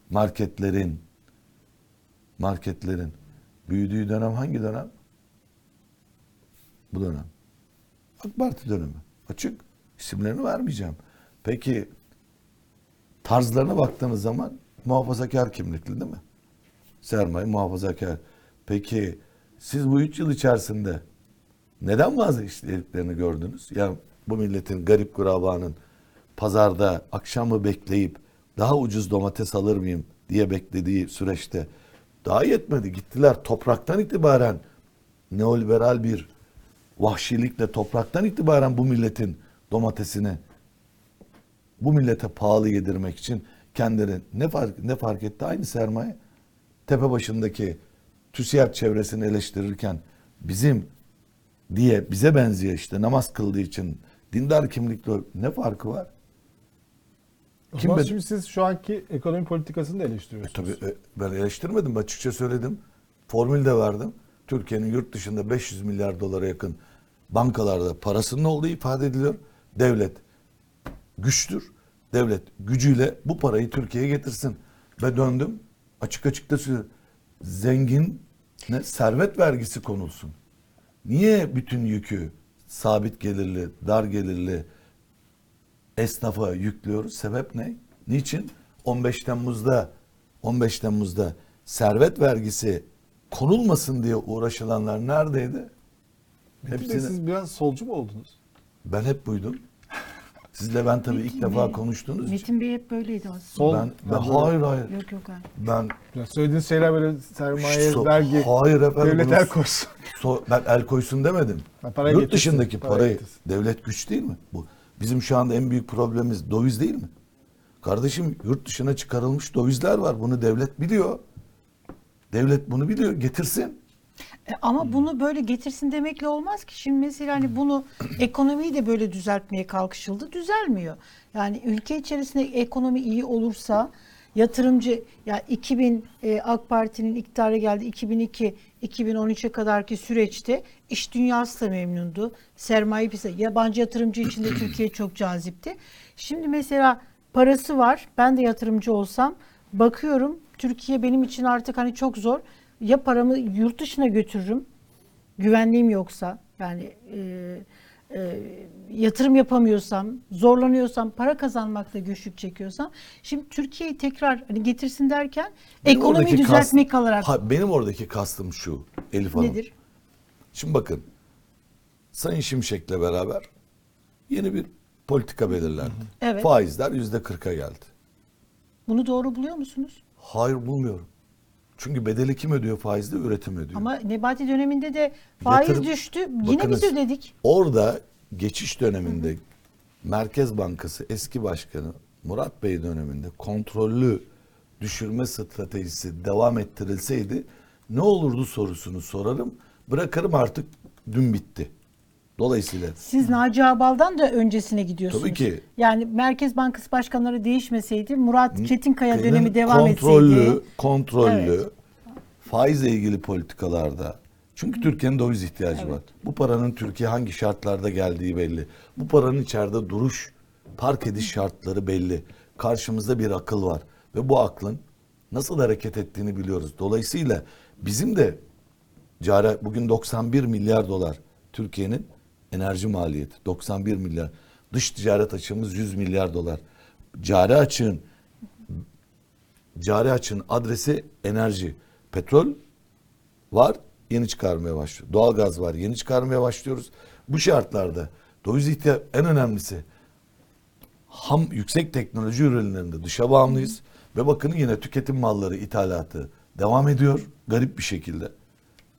marketlerin marketlerin büyüdüğü dönem hangi dönem? Bu dönem. AK Parti dönemi. Açık. İsimlerini vermeyeceğim. Peki tarzlarına baktığınız zaman muhafazakar kimlikli değil mi? Sermaye muhafazakar. Peki siz bu üç yıl içerisinde neden vazgeçtiklerini gördünüz? Ya bu milletin garip kurabanın pazarda akşamı bekleyip daha ucuz domates alır mıyım diye beklediği süreçte daha yetmedi. Gittiler topraktan itibaren neoliberal bir vahşilikle topraktan itibaren bu milletin domatesini bu millete pahalı yedirmek için kendileri ne fark ne fark etti aynı sermaye tepe başındaki TÜSİAD çevresini eleştirirken bizim diye bize benziyor işte namaz kıldığı için dindar kimlikle ne farkı var? Kim ben- şimdi siz şu anki ekonomi politikasını da eleştiriyorsunuz. Tabii e, ben eleştirmedim. Açıkça söyledim. Formül de verdim. Türkiye'nin yurt dışında 500 milyar dolara yakın bankalarda parasının olduğu ifade ediliyor. Devlet güçtür. Devlet gücüyle bu parayı Türkiye'ye getirsin. Ve döndüm. Açık açık da söylüyorum. Zengin ne servet vergisi konulsun. Niye bütün yükü sabit gelirli, dar gelirli esnafa yüklüyoruz. Sebep ne? Niçin? 15 Temmuz'da 15 Temmuz'da servet vergisi konulmasın diye uğraşılanlar neredeydi? Hepsini siz biraz solcu mu oldunuz? ben hep buydum. Sizle ben tabii ilk Metin defa Bey- konuştuğunuz için. Metin Bey hep böyleydi aslında. Sol, Ben, ben böyle- hayır hayır. Yok yok hayır. Ben Yani söylediğiniz şeyler böyle sermaye, So- vergi, hayır efendim. devlet bunu- el koysun. so- ben el koysun demedim. Ha, parayı Yurt getirsin, dışındaki parayı parayı getirsin. devlet güç değil mi? Bu bizim şu anda en büyük problemimiz döviz değil mi? Kardeşim yurt dışına çıkarılmış dövizler var. Bunu devlet biliyor. Devlet bunu biliyor. Getirsin. E, ama bunu böyle getirsin demekle olmaz ki. Şimdi mesela hani bunu ekonomiyi de böyle düzeltmeye kalkışıldı. Düzelmiyor. Yani ülke içerisinde ekonomi iyi olursa yatırımcı ya 2000 e, AK Parti'nin iktidara geldi 2002 2013'e kadarki süreçte iş dünyası da memnundu. Sermaye piyasası yabancı yatırımcı için de Türkiye çok cazipti. Şimdi mesela parası var. Ben de yatırımcı olsam bakıyorum Türkiye benim için artık hani çok zor. Ya paramı yurt dışına götürürüm. Güvenliğim yoksa yani e, e, yatırım yapamıyorsam, zorlanıyorsam, para kazanmakta güçlük çekiyorsam şimdi Türkiye'yi tekrar hani getirsin derken Benim ekonomiyi düzeltmek kast- olarak Ha, benim oradaki kastım şu Elif Hanım. nedir? Şimdi bakın Sayın Şimşek'le beraber yeni bir politika belirlendi. Evet. Faizler yüzde kırka geldi. Bunu doğru buluyor musunuz? Hayır bulmuyorum. Çünkü bedeli kim ödüyor faizde? Üretim ödüyor. Ama Nebati döneminde de faiz Yatırım- düştü. Yine Bakınız, biz ödedik. Orada geçiş döneminde Merkez Bankası eski başkanı Murat Bey döneminde kontrollü düşürme stratejisi devam ettirilseydi ne olurdu sorusunu sorarım. Bırakırım artık dün bitti. Dolayısıyla Siz Naci Abal'dan da öncesine gidiyorsunuz. Tabii ki. Yani Merkez Bankası başkanları değişmeseydi, Murat Çetinkaya dönemi devam kontrollü, etseydi. kontrollü Evet. faizle ilgili politikalarda çünkü Türkiye'nin döviz ihtiyacı Evet. var. Bu paranın Türkiye hangi şartlarda geldiği belli. Bu paranın içeride duruş, park ediş şartları belli. Karşımızda bir akıl var ve bu aklın nasıl hareket ettiğini biliyoruz. Dolayısıyla bizim de cari bugün 91 milyar dolar Türkiye'nin enerji maliyeti 91 milyar. Dış ticaret açığımız 100 milyar dolar. Cari açığın cari açığın adresi enerji. Petrol var, yeni çıkarmaya başlıyor. Doğalgaz var, yeni çıkarmaya başlıyoruz. Bu şartlarda döviz ihtiyacı en önemlisi ham yüksek teknoloji ürünlerinde dışa bağımlıyız. Ve bakın yine tüketim malları ithalatı devam ediyor garip bir şekilde.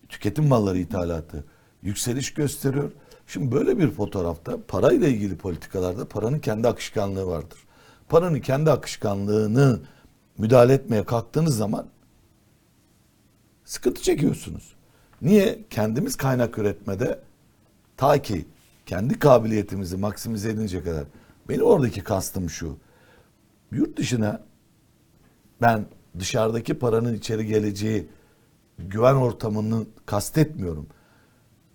Tüketim malları ithalatı yükseliş gösteriyor. Şimdi böyle bir fotoğrafta parayla ilgili politikalarda paranın kendi akışkanlığı vardır. Paranın kendi akışkanlığını müdahale etmeye kalktığınız zaman sıkıntı çekiyorsunuz. Niye? Kendimiz kaynak üretmede ta ki kendi kabiliyetimizi maksimize edince kadar. Benim oradaki kastım şu. Yurt dışına ben dışarıdaki paranın içeri geleceği güven ortamını kastetmiyorum.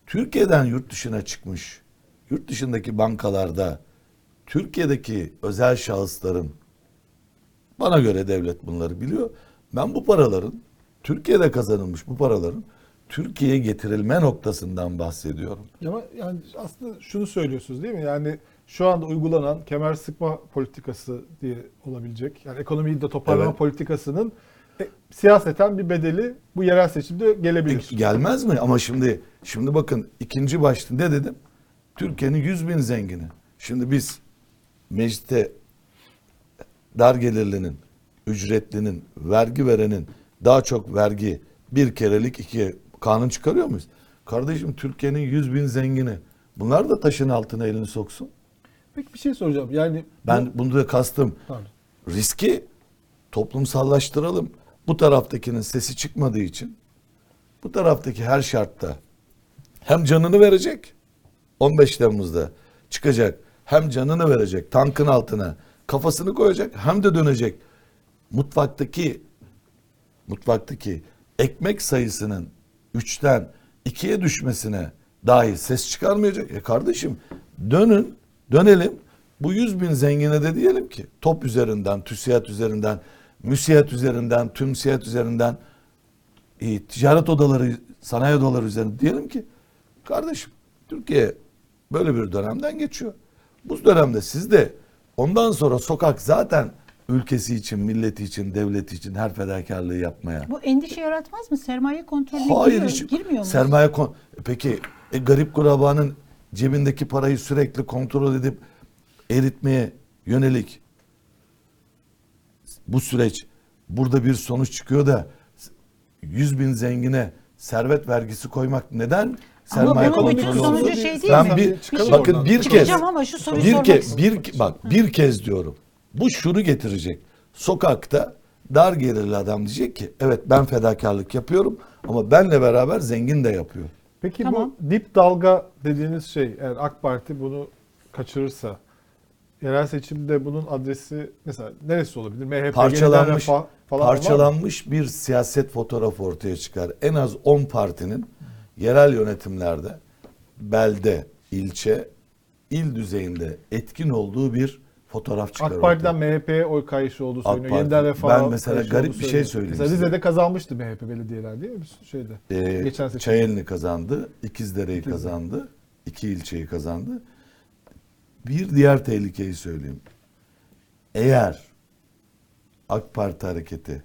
Türkiye'den yurt dışına çıkmış, yurt dışındaki bankalarda Türkiye'deki özel şahısların bana göre devlet bunları biliyor. Ben bu paraların Türkiye'de kazanılmış bu paraların Türkiye'ye getirilme noktasından bahsediyorum. Ama yani aslında şunu söylüyorsunuz değil mi? Yani şu anda uygulanan kemer sıkma politikası diye olabilecek. Yani ekonomiyi de toparlama Evet. politikasının siyaseten bir bedeli bu yerel seçimde gelebilir. Peki gelmez mi? Ama şimdi şimdi bakın ikinci başta ne dedim? Türkiye'nin 100 bin zengini. Şimdi biz mecliste dar gelirlinin, ücretlinin, vergi verenin daha çok vergi bir kerelik iki kanun çıkarıyor muyuz? Kardeşim Türkiye'nin 100 bin zengini. Bunlar da taşın altına elini soksun. Peki bir şey soracağım. Yani Ben bu- bunu da kastım. Pardon. riski toplumsallaştıralım. Bu taraftakinin sesi çıkmadığı için bu taraftaki her şartta hem canını verecek 15 Temmuz'da çıkacak hem canını verecek tankın altına kafasını koyacak hem de dönecek mutfaktaki mutfaktaki ekmek sayısının 3'ten 2'ye düşmesine dahi ses çıkarmayacak. E kardeşim dönün dönelim bu 100 bin zengine de diyelim ki top üzerinden, TÜSİAD üzerinden, müsiyat üzerinden, tümsiyat üzerinden e, ticaret odaları, sanayi odaları üzerinden diyelim ki kardeşim Türkiye böyle bir dönemden geçiyor. Bu dönemde siz de ondan sonra sokak zaten ülkesi için, milleti için, devleti için her fedakarlığı yapmaya. Bu endişe yaratmaz mı? Sermaye kontrolüne Hayır giriyor, hiç. girmiyor mu? Sermaye kon peki e, garip kurabanın cebindeki parayı sürekli kontrol edip eritmeye yönelik bu süreç burada bir sonuç çıkıyor da 100 bin zengine servet vergisi koymak neden sermaye bunun bütün sonucu şey değil ben mi? bir, Bir şey- bakın bir kez ama şu soruyu bir istiyorum. bir bak bir kez diyorum. Bu şunu getirecek. Sokakta dar gelirli adam diyecek ki evet ben fedakarlık yapıyorum ama benle beraber zengin de yapıyor. Peki Tamam. bu dip dalga dediğiniz şey eğer AK Parti bunu kaçırırsa yerel seçimde bunun adresi mesela neresi olabilir? MHP, parçalanmış Refah falan parçalanmış bir siyaset fotoğrafı ortaya çıkar. En az 10 partinin yerel yönetimlerde belde, ilçe, il düzeyinde etkin olduğu bir fotoğraf çıkar. AK Parti'den. MHP'ye oy kayışı olduğu söyleniyor. Parti- Yeniden Refah Ben mesela garip bir şey söyleyeyim Mesela. Rize'de kazanmıştı MHP belediyeler değil mi? Şeyde. Ee, Geçen seçim. Çayeli'ni kazandı, İkizdere'yi İkizdere. kazandı, iki ilçeyi kazandı. Bir diğer tehlikeyi söyleyeyim. Eğer AK Parti hareketi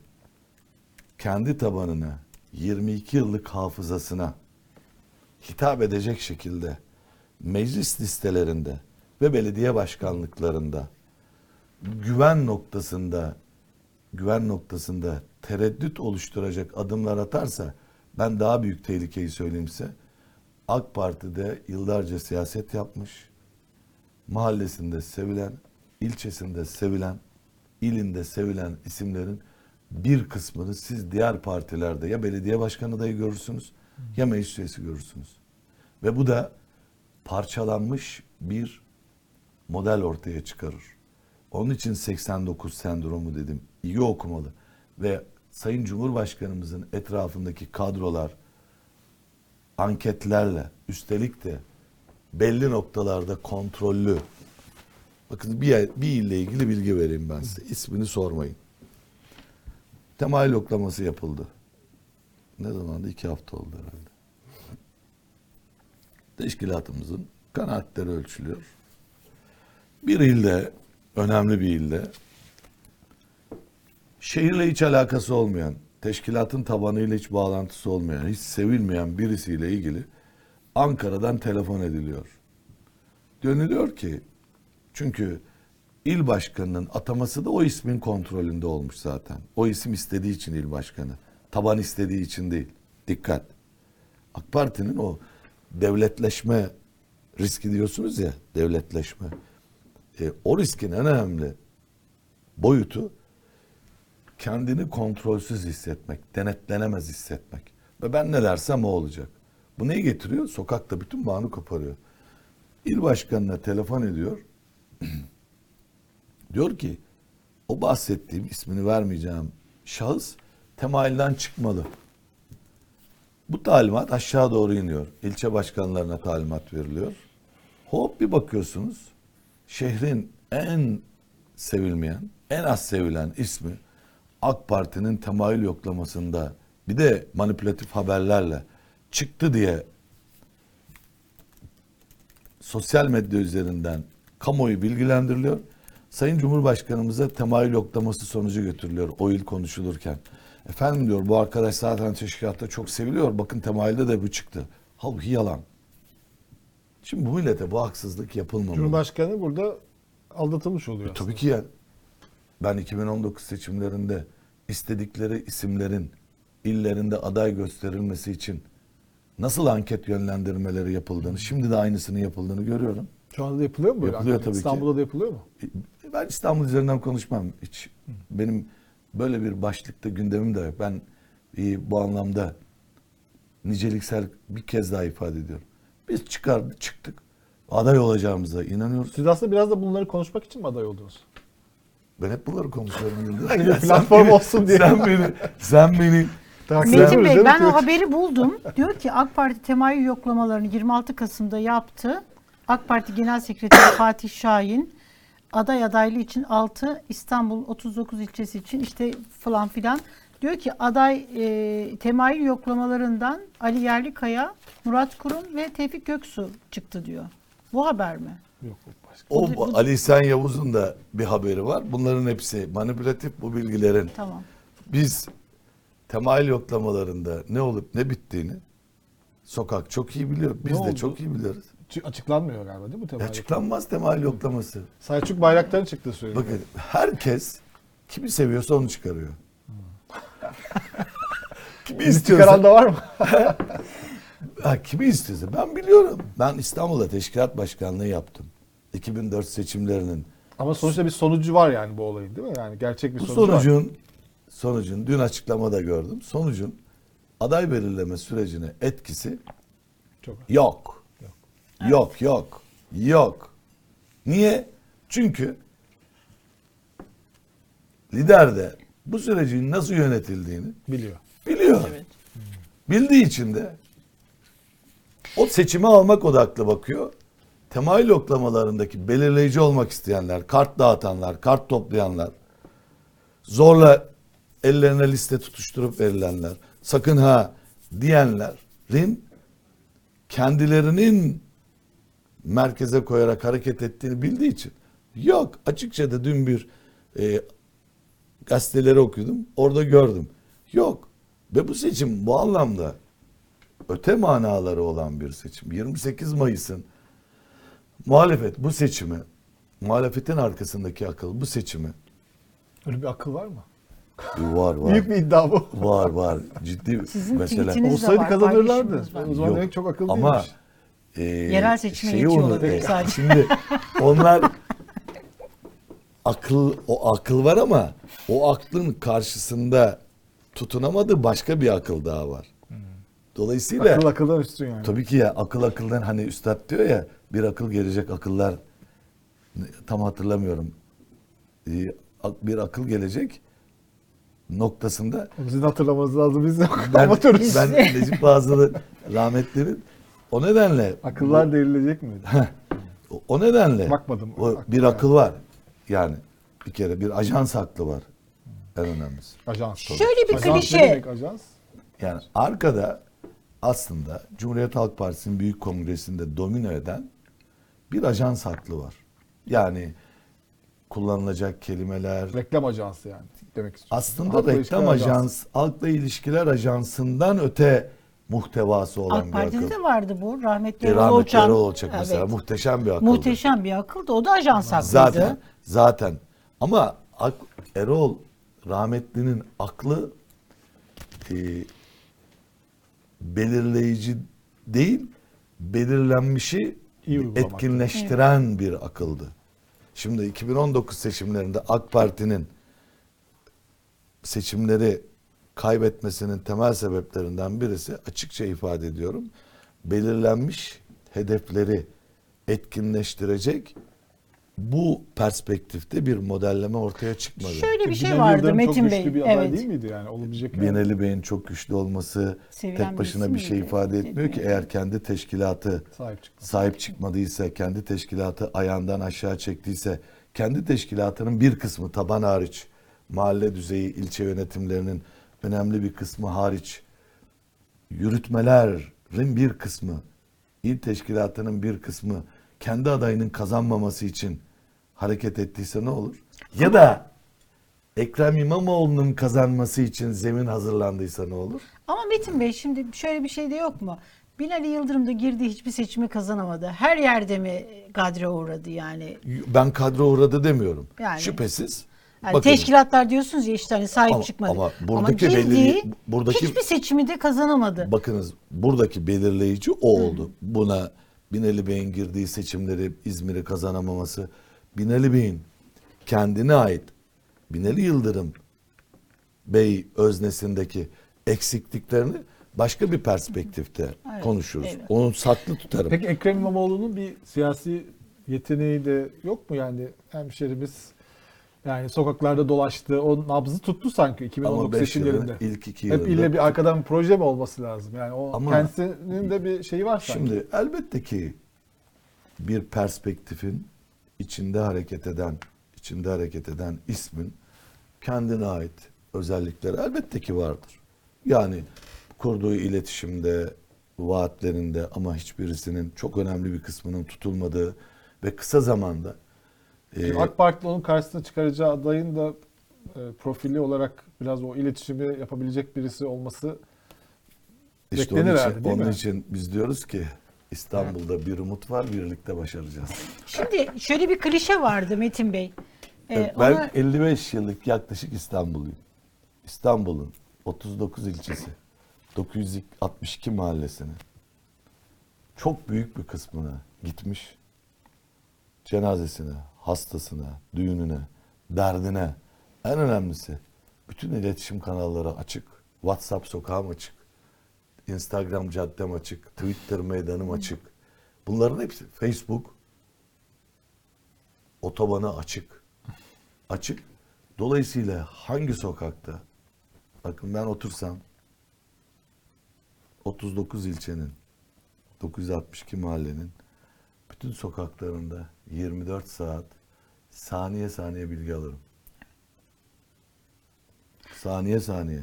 kendi tabanına 22 yıllık hafızasına hitap edecek şekilde meclis listelerinde ve belediye başkanlıklarında güven noktasında güven noktasında tereddüt oluşturacak adımlar atarsa ben daha büyük tehlikeyi söyleyeyim size. AK Parti'de yıllarca siyaset yapmış, mahallesinde sevilen, ilçesinde sevilen, ilinde sevilen isimlerin bir kısmını siz diğer partilerde ya belediye başkanı adayı görürsünüz ya meclis üyesi görürsünüz. Ve bu da parçalanmış bir model ortaya çıkarır. Onun için 89 sendromu dedim. İyi okumalı. Ve Sayın Cumhurbaşkanımızın etrafındaki kadrolar anketlerle üstelik de belli noktalarda kontrollü. Bakın bir, yer- bir ille ilgili bilgi vereyim ben size. İsmini sormayın. Temayül yoklaması yapıldı. Ne zamandı? İki hafta oldu herhalde. Teşkilatımızın kanaatleri ölçülüyor. Bir ilde, önemli bir ilde, şehirle hiç alakası olmayan, teşkilatın tabanıyla hiç bağlantısı olmayan, hiç sevilmeyen birisiyle ilgili Ankara'dan telefon ediliyor. Dönülüyor ki, çünkü il başkanının ataması da o ismin kontrolünde olmuş zaten. O isim istediği için il başkanı. Taban istediği için değil. Dikkat. AK Parti'nin o devletleşme riski diyorsunuz ya, devletleşme. E, o riskin en önemli boyutu kendini kontrolsüz hissetmek, denetlenemez hissetmek. Ve ben ne dersem o olacak. Bu neyi getiriyor? Sokakta bütün bağını koparıyor. İl başkanına telefon ediyor. diyor ki o bahsettiğim ismini vermeyeceğim şahıs temayülden çıkmalı. Bu talimat aşağı doğru iniyor. İlçe başkanlarına talimat veriliyor. Hop bir bakıyorsunuz şehrin en sevilmeyen, en az sevilen ismi AK Parti'nin temayül yoklamasında bir de manipülatif haberlerle çıktı diye sosyal medya üzerinden kamuoyu bilgilendiriliyor. Sayın Cumhurbaşkanımıza temayül yoklaması sonucu götürülüyor o il konuşulurken. Efendim diyor bu arkadaş zaten teşkilatta çok seviliyor. Bakın temayülde de bu çıktı. Halbuki yalan. Şimdi bu millete bu haksızlık yapılmamalı. Cumhurbaşkanı burada aldatılmış oluyor. E, tabii ki ya. Ben 2019 seçimlerinde istedikleri isimlerin illerinde aday gösterilmesi için nasıl anket yönlendirmeleri yapıldığını, şimdi de aynısını yapıldığını görüyorum. Şu anda da yapılıyor mu böyle? Yapılıyor anket? tabii ki. İstanbul'da da yapılıyor mu? E, Ben İstanbul üzerinden konuşmam hiç. Benim böyle bir başlıkta gündemim de yok. Ben e, bu anlamda niceliksel bir kez daha ifade ediyorum. Biz çıkardık, çıktık. Aday olacağımıza inanıyoruz. Siz aslında biraz da bunları konuşmak için mi aday oldunuz? Ben hep bunları konuşuyorum. Hani platform olsun diye. Sen beni, sen beni Metin Bey ben o haberi buldum. Diyor ki AK Parti temayül yoklamalarını 26 Kasım'da yaptı. AK Parti Genel Sekreteri Fatih Şahin aday adaylığı için 6 İstanbul 39 ilçesi için işte falan filan. Diyor ki aday e, temayül yoklamalarından Ali Yerlikaya, Murat Kurum ve Tevfik Göksu çıktı diyor. Bu haber mi? Yok başka. O bu- Ali İhsan Yavuz'un da bir haberi var. Bunların hepsi manipülatif bu bilgilerin. Tamam. Biz temayül yoklamalarında ne olup ne bittiğini sokak çok iyi biliyor. Biz Ne de oldu? çok iyi biliyoruz. Açı- Açıklanmıyor galiba değil mi temel? Açıklanmaz temayül yoklaması. Selçuk Bayraktar'ın çıktığı söyleniyor. Bakın herkes kimi seviyorsa onu çıkarıyor. kimi Bizi istiyorsa, çıkaran da var mı? ha, kimi istiyorsa ben biliyorum. Ben İstanbul'da teşkilat başkanlığı yaptım. 2004 seçimlerinin Ama sonuçta bir sonucu var yani bu olayın değil mi? Yani gerçek bir Bu sonucu var. Sonucun dün açıklamada gördüm. Sonucun aday belirleme sürecine etkisi Çok. yok. Yok, yok. Yok. Niye? Çünkü lider de bu sürecin nasıl yönetildiğini Biliyor. biliyor. Bildiği için de o seçimi almak odaklı bakıyor. Temayül yoklamalarındaki belirleyici olmak isteyenler, kart dağıtanlar, kart toplayanlar, zorla ellerine liste tutuşturup verilenler, sakın ha diyenlerin kendilerinin merkeze koyarak hareket ettiğini bildiği için. Yok açıkça da dün bir e, gazeteleri okudum orada gördüm. Yok ve bu seçim bu anlamda öte manaları olan bir seçim. 28 Mayıs'ın muhalefet bu seçimi muhalefetin arkasındaki akıl bu seçimi Öyle bir akıl var mı? Var var Büyük bir iddia bu. var var ciddi Sizin mesela tweetiniz- Olsaydı var, kazanırlardı. paylaşımınız var. O zaman Yok. demek çok akıllı Ama değilmiş. e, Yerel seçime şeyi yetiyor unut- olabilir e, sadece. Şimdi onlar akıl o akıl var ama o aklın karşısında tutunamadığı başka bir akıl daha var. Dolayısıyla Akıl akıldan üstün yani. tabii ki ya akıl akıldan hani üstad diyor ya bir akıl gelecek akıllar Ne- tam hatırlamıyorum. Ee, ak- Bir akıl gelecek noktasında Sizin hatırlamanız lazım biz de ben, amatörüz. ben Necip Fazıl'ın rahmetlerin o nedenle Akıllar devrilecek mi? o- o nedenle Bakmadım. o bir akıl var. Yani bir kere bir ajans aklı var. En önemlisi. Ajans. Şöyle bir Ajans klişe. ne demek ajans? Yani arkada aslında Cumhuriyet Halk Partisi'nin büyük kongresinde domino eden bir ajans aklı var. Yani kullanılacak kelimeler Reklam ajansı yani demek istiyorum. aslında Halkla reklam ajans, halkla ilişkiler ajansından öte muhtevası olan AK bir Parti'de akıl. de vardı bu. Rahmetli E, Erol rahmetli Olçak. Erol Olçak mesela Evet. muhteşem bir akıldı. Muhteşem bir akıldı. O da ajans aklıydı. Zaten zaten ama ak, Erol rahmetlinin aklı e, belirleyici değil belirlenmişi etkinleştiren bir akıldı. Şimdi 2019 seçimlerinde AK Parti'nin seçimleri kaybetmesinin temel sebeplerinden birisi açıkça ifade ediyorum. Belirlenmiş hedefleri etkinleştirecek bu perspektifte bir modelleme ortaya çıkmadı. Şöyle bir şey Binali vardı Yıldırım Metin çok Bey. güçlü bir aday Evet. değil miydi yani? Olabilecek yani. Binali Bey'in çok güçlü olması Sevilen tek başına birisi bir şey miydi? ifade etmiyor ki eğer kendi teşkilatı Sahip çıktı. sahip çıkmadıysa, kendi teşkilatı ayağından aşağı çektiyse, kendi teşkilatının bir kısmı taban hariç, mahalle düzeyi ilçe yönetimlerinin önemli bir kısmı hariç, yürütmelerin bir kısmı, il teşkilatının bir kısmı kendi adayının kazanmaması için hareket ettiyse ne olur? Ya da Ekrem İmamoğlu'nun kazanması için zemin hazırlandıysa ne olur? Ama Metin Bey şimdi şöyle bir şey de yok mu? Binali Yıldırım da girdiği hiçbir seçimi kazanamadı. Her yerde mi gadre uğradı yani? Ben kadro uğradı demiyorum. Yani- Şüphesiz. Yani Bakın, teşkilatlar diyorsunuz ya işte hani sahip Ama- çıkmadı. ama buradaki girdiği belirli- buradaki- hiçbir seçimi de kazanamadı. Bakınız buradaki belirleyici o oldu. Buna Binali Bey'in girdiği seçimleri İzmir'i kazanamaması, Binali Bey'in kendine ait Binali Yıldırım Bey öznesindeki eksikliklerini başka bir perspektifte Evet, konuşuruz. evet. Onu saklı tutarım. Peki Ekrem İmamoğlu'nun bir siyasi yeteneği de yok mu yani hemşerimiz yani sokaklarda dolaştı, o nabzı tuttu sanki 2019 Ama beş yılın seçimlerinde. ilk iki Hep yılında ille bir arkadan bir proje mi olması lazım? Yani o Ama- kendisinin de bir şeyi var sanki. Şimdi elbette ki bir perspektifin içinde hareket eden, içinde hareket eden ismin kendine ait özellikleri elbette ki vardır. Yani kurduğu iletişimde, vaatlerinde ama hiçbirisinin çok önemli bir kısmının tutulmadığı ve kısa zamanda e, AK Parti'nin onun karşısına çıkaracağı adayın da e, profili olarak biraz o iletişimi yapabilecek birisi olması işte beklenir onun, için, herhalde, değil onun mi? için biz diyoruz ki İstanbul'da bir umut var, birlikte başaracağız. Şimdi şöyle bir klişe vardı Metin Bey. Ee, ben ona- 55 yıllık yaklaşık İstanbulluyum. İstanbul'un 39 ilçesi, 962 mahallesini çok büyük bir kısmına gitmiş. Cenazesine, hastasına, düğününe, derdine, en önemlisi bütün iletişim kanalları açık. WhatsApp sokağım açık. Instagram caddem açık. Twitter meydanım açık. Bunların hepsi Facebook otobanı açık. Açık. Dolayısıyla hangi sokakta bakın ben otursam 39 ilçenin 962 mahallenin bütün sokaklarında 24 saat saniye saniye bilgi alırım. Saniye saniye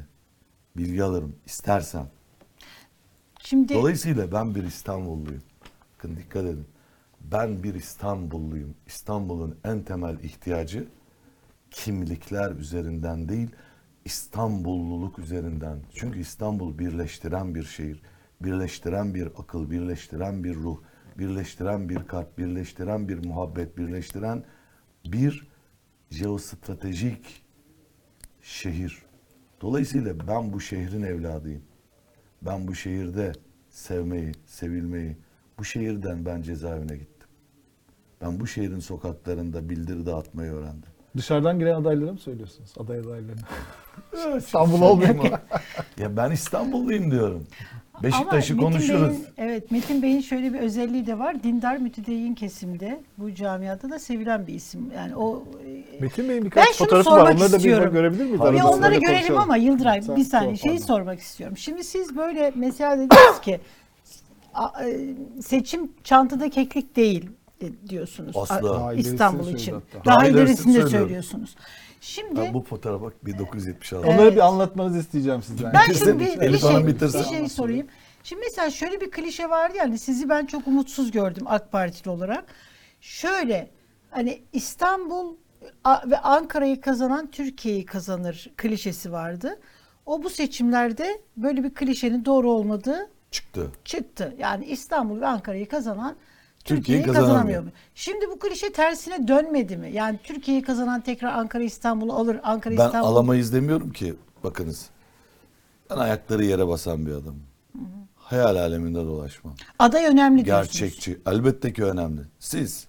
bilgi alırım istersem. Şimdi Dolayısıyla ben bir İstanbulluyum. Bakın dikkat edin. Ben bir İstanbulluyum. İstanbul'un en temel ihtiyacı kimlikler üzerinden değil, İstanbulluluk üzerinden. Çünkü İstanbul birleştiren bir şehir, birleştiren bir akıl, birleştiren bir ruh, birleştiren bir kalp, birleştiren bir muhabbet, birleştiren bir jeostratejik şehir. Dolayısıyla ben bu şehrin evladıyım. Ben bu şehirde sevmeyi, sevilmeyi, bu şehirden ben cezaevine gittim. Ben bu şehrin sokaklarında bildiri dağıtmayı öğrendim. Dışarıdan giren adaylara mı söylüyorsunuz? Aday adaylarına. İstanbul olmuyor mu? Ya ben İstanbulluyum diyorum. Beşiktaş'ı Ama Metin konuşuruz. Bey'in- evet Metin Bey'in şöyle bir özelliği de var. Dindar mütedeyyin kesimde bu camiada da sevilen bir isim. Yani o e, Metin Bey'in Ben birkaç şunu fotoğrafı var. Onları da bir görebilir miyiz? bir Arada onları sırada görelim konuşalım. ama Yıldıray Sen bir saniye sor, şeyi pardon. sormak istiyorum. Şimdi siz böyle mesela dediniz ki e, seçim çantada keklik değil de- diyorsunuz. Asla. İstanbul için. Daha, Daha ilerisini de söylüyorum. söylüyorsunuz. Şimdi Ben bu fotoğrafa bak 1976. Onları Evet. bir anlatmanızı isteyeceğim sizden. Ben şimdi bir, bir, Elif şey, bitirsin. bir şey sorayım. Şimdi mesela şöyle bir klişe vardı yani sizi ben çok umutsuz gördüm AK Partili olarak. Şöyle hani İstanbul a- ve Ankara'yı kazanan Türkiye'yi kazanır klişesi vardı. O bu seçimlerde böyle bir klişenin doğru olmadığı Çıktı. çıktı. Yani İstanbul ve Ankara'yı kazanan Türkiye'yi kazanamıyor. kazanamıyor mu? Şimdi bu klişe tersine dönmedi mi? Yani Türkiye'yi kazanan tekrar Ankara İstanbul'u alır. Ankara Ben İstanbul alamayız demiyorum ki. Bakınız. Ben ayakları yere basan bir adamım. Hayal aleminde dolaşmam. aday önemli diyorsunuz. Gerçekçi. Elbette ki önemli. Siz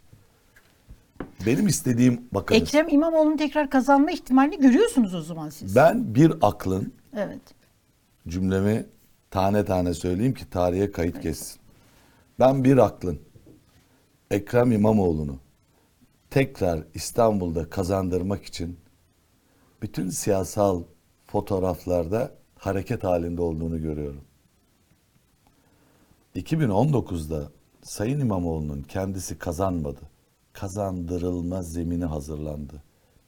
benim istediğim bakınız. Ekrem İmamoğlu'nun tekrar kazanma ihtimalini görüyorsunuz o zaman siz. Ben bir aklın Evet. cümlemi tane tane söyleyeyim ki tarihe kayıt geçsin. Ben bir aklın Ekrem İmamoğlu'nu tekrar İstanbul'da kazandırmak için bütün siyasal fotoğraflarda hareket halinde olduğunu görüyorum. 2019'da Sayın İmamoğlu'nun kendisi kazanmadı. Kazandırılma zemini hazırlandı.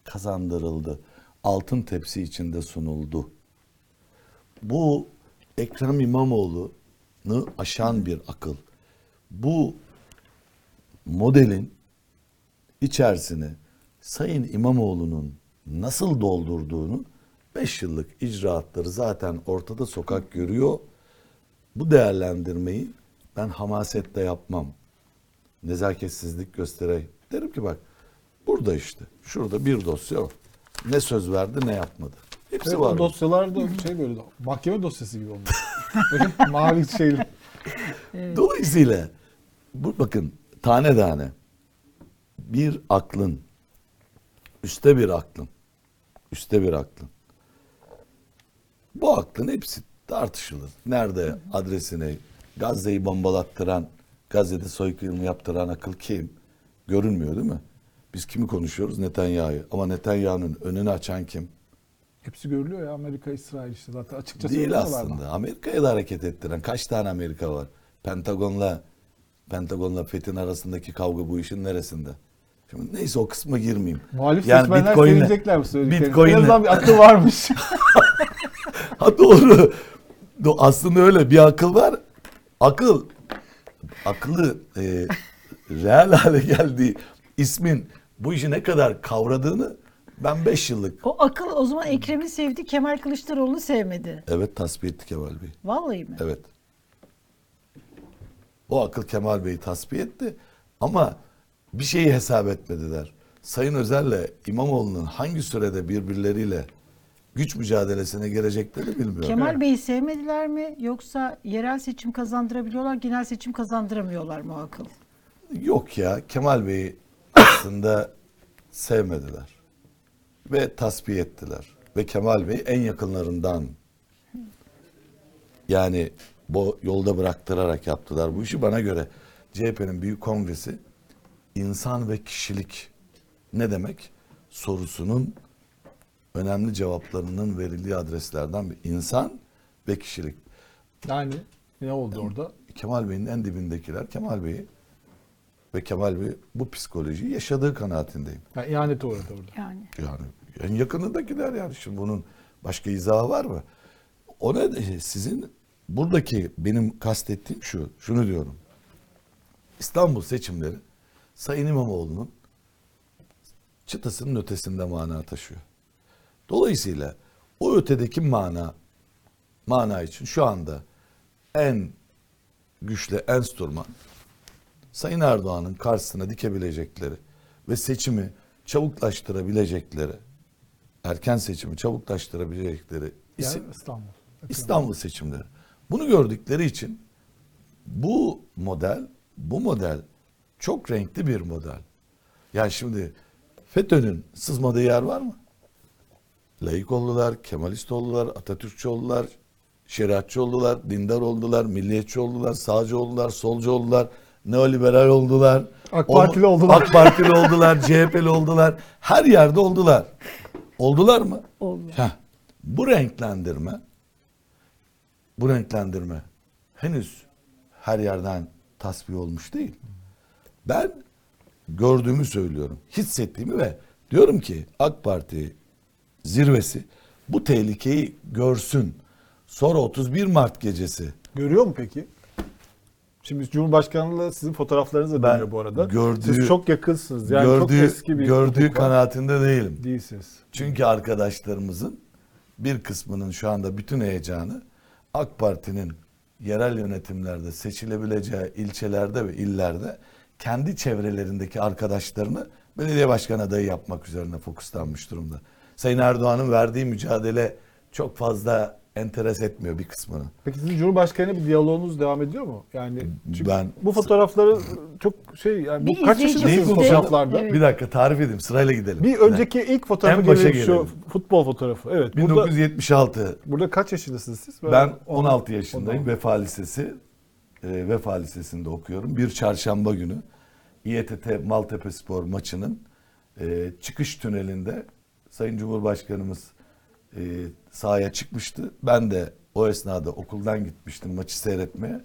Kazandırıldı. Altın tepsi içinde sunuldu bu Ekrem İmamoğlu'nu aşan bir akıl. Bu modelin içerisine Sayın İmamoğlu'nun nasıl doldurduğunu 5 yıllık icraatları zaten ortada sokak görüyor. Bu değerlendirmeyi ben hamasetle yapmam. Nezaketsizlik göstereyim. Derim ki bak burada işte şurada bir dosya var. Ne söz verdi ne yapmadı. Hepsi Evet, var. o dosyalarda şey böyle mahkeme dosyası gibi olmuş. Böyle mavi şeyli. Dolayısıyla bu bakın tane tane bir aklın üste bir aklın üste bir aklın bu aklın hepsi tartışılır. Nerede adresini Gazze'yi bombalattıran Gazze'de soykırım yaptıran akıl kim? Görünmüyor değil mi? Biz kimi konuşuyoruz? Netanyahu'yu. Ama Netanyahu'nun önünü açan kim? Hepsi görülüyor ya Amerika, İsrail işte zaten açıkça Değil aslında. Amerika'yı da hareket ettiren kaç tane Amerika var? Pentagon'la Pentagon'la FETÖ'nün arasındaki kavga bu işin neresinde? Şimdi neyse o kısma girmeyeyim. Muhalif Yani seçmenler Bitcoin'le- sevinecekler bu söylediklerini. Bitcoin'le- En azından bir akıl varmış. Ha doğru. Do- Aslında öyle bir akıl var. Akıl akıllı e, real hale geldiği ismin bu işi ne kadar kavradığını ben 5 yıllık O akıl o zaman Ekrem'i sevdi, Kemal Kılıçdaroğlu'nu sevmedi. evet tasfiye etti Kemal Bey. Vallahi mi? Evet. O akıl Kemal Bey'i tasfiye etti ama bir şeyi hesap etmediler. Sayın Özel'le İmamoğlu'nun hangi sürede birbirleriyle güç mücadelesine gireceklerini bilmiyorum. Kemal Bey'i sevmediler mi yoksa yerel seçim kazandırabiliyorlar, genel seçim kazandıramıyorlar mı akıl? Yok ya Kemal Bey'i aslında sevmediler. Ve tasfiye ettiler. Ve Kemal Bey en yakınlarından yani bu yolda bıraktırarak yaptılar bu işi. Bana göre CHP'nin büyük kongresi insan ve kişilik ne demek? Sorusunun önemli cevaplarının verildiği adreslerden bir insan ve kişilik. yani ne oldu orada? Kemal Bey'in en dibindekiler Kemal Bey'i ve Kemal Bey bu psikolojiyi yaşadığı kanaatindeyim. Yani ihanete uğradı orada. Yani. Yani en yakınındakiler yani şimdi bunun başka izahı var mı? O ne sizin buradaki benim kastettiğim şu, şunu diyorum. İstanbul seçimleri Sayın İmamoğlu'nun çıtasının ötesinde mana taşıyor. Dolayısıyla o ötedeki mana mana için şu anda en güçlü enstrüman Sayın Erdoğan'ın karşısına dikebilecekleri ve seçimi çabuklaştırabilecekleri, erken seçimi çabuklaştırabilecekleri isim Yani İstanbul. İstanbul seçimleri. Bunu gördükleri için bu model, bu model çok renkli bir model. Yani şimdi FETÖ'nün sızmadığı yer var mı? Laik oldular, Kemalist oldular, Atatürkçü oldular, Şeriatçı oldular, dindar oldular, milliyetçi oldular, sağcı oldular, solcu oldular, neoliberal oldular. AK O- Partili oldular. AK Partili oldular, CHP'li oldular. Her yerde oldular. Oldular mı? Oldu. Heh. Bu renklendirme bu renklendirme henüz her yerden tasfiye olmuş değil. Ben gördüğümü söylüyorum. Hissettiğimi ve diyorum ki AK Parti zirvesi bu tehlikeyi görsün. Sonra 31 Mart gecesi Görüyor mu peki? Şimdi Cumhurbaşkanlığı sizin fotoğraflarınız da dönüyor bu arada. gördüğü- Siz çok yakınsınız. Yani çok gördüğü, eski bir gördüğü var. kanaatinde değilim. değilsiniz. Çünkü arkadaşlarımızın bir kısmının şu anda bütün heyecanı AK Parti'nin yerel yönetimlerde seçilebileceği ilçelerde ve illerde kendi çevrelerindeki arkadaşlarını belediye başkan adayı yapmak üzerine fokuslanmış durumda. Sayın Erdoğan'ın verdiği mücadele çok fazla enteres etmiyor bir kısmını. Peki sizin Cumhurbaşkanı bir diyaloğunuz devam ediyor mu? Yani çünkü Ben- bu fotoğrafları çok şey yani bu Bir kaç izleyici yaşındasınız Neyi fotoğraflarda? Evet. Bir dakika tarif edeyim sırayla gidelim. Bir önceki ilk fotoğrafı En başa gelelim şu gelelim. futbol fotoğrafı. Evet. Burada, 1976 burada kaç yaşındasınız siz? Ben 16 yaşındayım. 16. Vefa Lisesi. E, Vefa Lisesi'nde okuyorum. Bir çarşamba günü İETT Maltepe Spor maçının e, çıkış tünelinde Sayın Cumhurbaşkanımız e, sahaya çıkmıştı. Ben de o esnada okuldan gitmiştim maçı seyretmeye.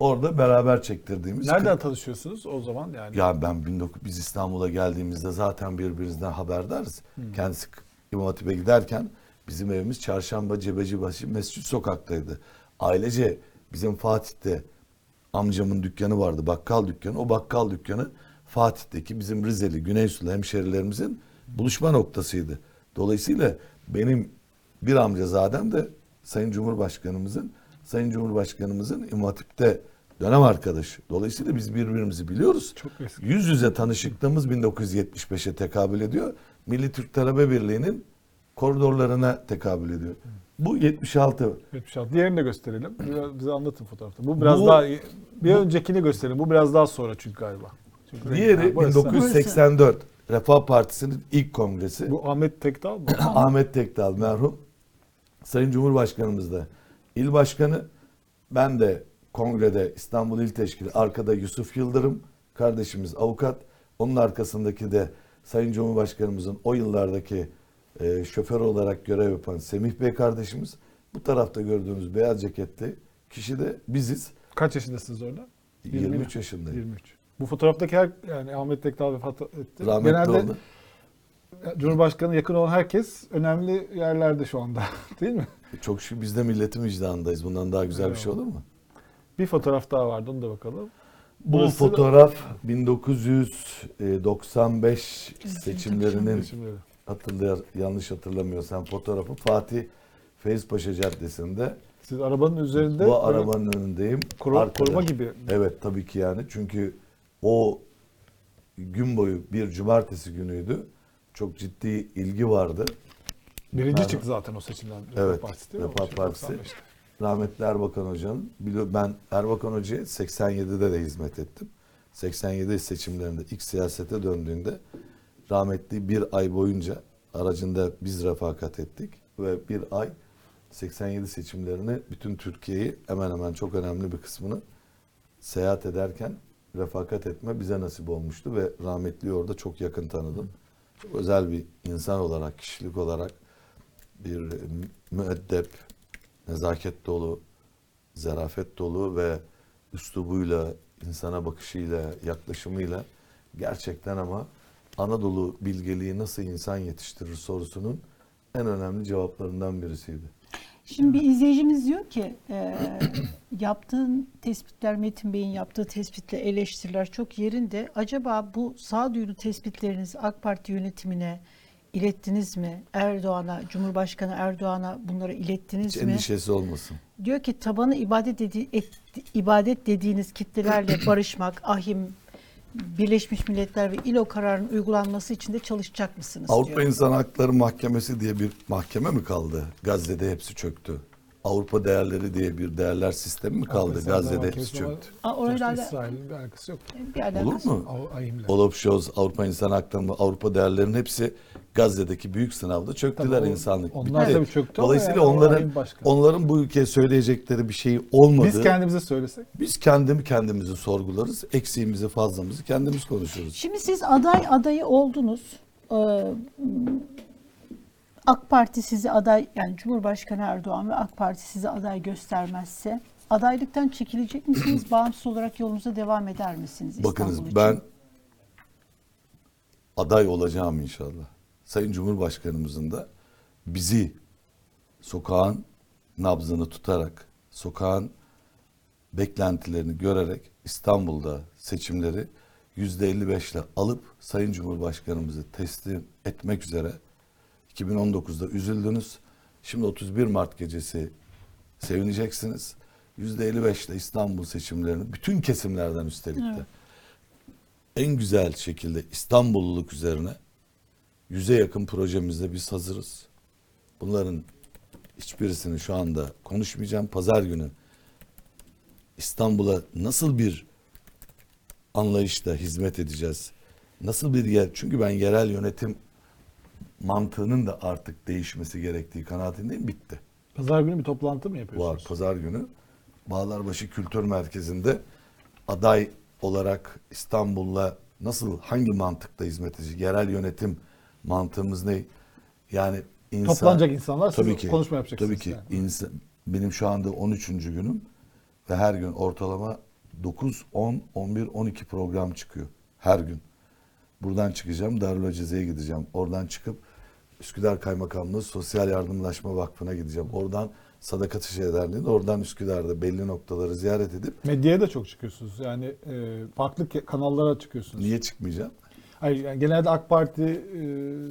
Orada beraber çektirdiğimiz Nereden tanışıyorsunuz o zaman yani? ya ben 19 biz İstanbul'a geldiğimizde zaten birbirimizden haberdarız. Kendisi İmam Hatip'e giderken bizim evimiz Çarşamba Cebecibaşı Mescit Sokak'taydı. Ailece bizim Fatih'te amcamın dükkanı vardı, bakkal dükkanı. O bakkal dükkanı Fatih'teki bizim Rizeli, Güneysulu hemşerilerimizin buluşma noktasıydı. Dolayısıyla benim bir amcazadem de Sayın Cumhurbaşkanımızın Sayın Cumhurbaşkanımızın İmam Hatip'te dönem arkadaşı. Dolayısıyla biz birbirimizi biliyoruz. Çok eski. Yüz yüze tanışıklığımız 1975'e tekabül ediyor. Milli Türk Talebe Birliği'nin koridorlarına tekabül ediyor. Bu 76. 76. Diğerini de gösterelim. Biraz bize anlatın fotoğrafta. Bu biraz Bu- daha bir öncekini gösterelim. Bu biraz daha sonra çünkü galiba. Çünkü Diğeri Ha, burası. 1984. Refah Partisi'nin ilk kongresi. Bu Ahmet Tekdal mı? Ahmet Tekdal merhum. Sayın Cumhurbaşkanımız da il başkanı. Ben de kongrede İstanbul İl Teşkili arkada Yusuf Yıldırım kardeşimiz avukat. Onun arkasındaki de Sayın Cumhurbaşkanımızın o yıllardaki e, şoför olarak görev yapan Semih Bey kardeşimiz. Bu tarafta gördüğünüz beyaz ceketli kişi de biziz. Kaç yaşındasınız orada? 23 yaşındayım. 23. Bu fotoğraftaki her yani Ahmet Tekdal vefat etti. Rahmetli Genelde oldu. Cumhurbaşkanı yakın olan herkes önemli yerlerde şu anda. Değil mi? Çok şükür biz de milletin vicdanındayız. Bundan daha güzel bir şey olur mu? Bir fotoğraf daha vardı onu da bakalım. Bu Burası- fotoğraf 1995 seçimlerinin Seçimleri. hatırlar yanlış hatırlamıyorsam fotoğrafı Fatih Feyz Paşa Caddesi'nde. Siz arabanın üzerinde Bu arabanın önündeyim. koru- Arkada. koruma gibi. Evet tabii ki yani. Çünkü o gün boyu bir cumartesi günüydü. Çok ciddi ilgi vardı. Birinci Ben- çıktı zaten o seçimden. Refah Evet, Partisi değil mi? Refah Şey, Partisi. 95'te. Rahmetli Erbakan Hoca'nın, ben Erbakan Hoca'ya 87'de de hizmet ettim. 87 seçimlerinde ilk siyasete döndüğünde rahmetli bir ay boyunca aracında biz refakat ettik ve bir ay 87 seçimlerini bütün Türkiye'yi hemen hemen çok önemli bir kısmını seyahat ederken refakat etme bize nasip olmuştu ve rahmetliyi orada çok yakın tanıdım. Özel bir insan olarak, kişilik olarak bir mü- müeddep, nezaket dolu, zarafet dolu ve üslubuyla, insana bakışıyla, yaklaşımıyla gerçekten ama Anadolu bilgeliği nasıl insan yetiştirir sorusunun en önemli cevaplarından birisiydi. Şimdi bir izleyicimiz diyor ki e, yaptığın tespitler Metin Bey'in yaptığı tespitle eleştiriler çok yerinde. Acaba bu sağduyulu tespitlerinizi AK Parti yönetimine ilettiniz mi? Erdoğan'a, Cumhurbaşkanı Erdoğan'a bunları ilettiniz Hiç mi? endişesi olmasın. Diyor ki tabanı ibadet, dedi, et- ibadet dediğiniz kitlelerle barışmak, ahim, Birleşmiş Milletler ve İLO kararının uygulanması için de çalışacak mısınız Avrupa diyor. İnsan Hakları Mahkemesi diye bir mahkeme mi kaldı? Gazze'de hepsi çöktü. Avrupa değerleri diye bir değerler sistemi mi kaldı? Mesela Gazze'de hepsi çöktü. Aa, orayla ala- İsrail'in bir alakası yok. bir alakası Olur mu? Olaf Scholz, Avrupa İnsan Hakları, Avrupa değerlerinin hepsi Gazze'deki büyük sınavda çöktüler Tabii o- insanlık. onlar bitti. tabii çöktü ama Dolayısıyla yani o onların başka. onların bu ülkeye söyleyecekleri bir şey olmadı. Biz kendimize söylesek. Biz kendimi kendimizi sorgularız. Eksiğimizi fazlamızı kendimiz konuşuruz. Şimdi siz aday adayı oldunuz. Ee, AK Parti sizi aday yani Cumhurbaşkanı Erdoğan ve AK Parti sizi aday göstermezse adaylıktan çekilecek misiniz? Bağımsız olarak yolunuza devam eder misiniz? Bakınız İstanbul için? ben aday olacağım inşallah. Sayın Cumhurbaşkanımızın da bizi sokağın nabzını tutarak, sokağın beklentilerini görerek İstanbul'da seçimleri %55 ile alıp Sayın Cumhurbaşkanımızı teslim etmek üzere 2019'da üzüldünüz. Şimdi 31 Mart gecesi sevineceksiniz. %55 ile İstanbul seçimlerini bütün kesimlerden üstelik de Evet. en güzel şekilde İstanbulluluk üzerine yüze yakın projemizde biz hazırız. Bunların hiçbirisini şu anda konuşmayacağım. Pazar günü İstanbul'a nasıl bir anlayışla hizmet edeceğiz? Nasıl bir yer? Çünkü ben yerel yönetim mantığının da artık değişmesi gerektiği kanaatindeyim. Bitti. Pazar günü bir toplantı mı yapıyorsunuz? Var pazar günü Bağlarbaşı Kültür Merkezi'nde aday olarak İstanbul'la nasıl hangi mantıkta hizmet edecek? Yerel yönetim mantığımız ne? Yani insan, Toplanacak insanlar, siz tabii ki, konuşma yapacaksınız Tabii ki yani. insan, benim şu anda 13. günüm ve her gün ortalama 9, 10, 11, 12 program çıkıyor. Her gün. Buradan çıkacağım Darülacizeye gideceğim. Oradan çıkıp Üsküdar Kaymakamlığı Sosyal Yardımlaşma Vakfı'na gideceğim. Oradan Sadakat İşi Derneği'ne, oradan Üsküdar'da belli noktaları ziyaret edip Medyaya da çok çıkıyorsunuz. Yani e, farklı kanallara çıkıyorsunuz. niye çıkmayacağım? Hayır, yani genelde AK Parti'ler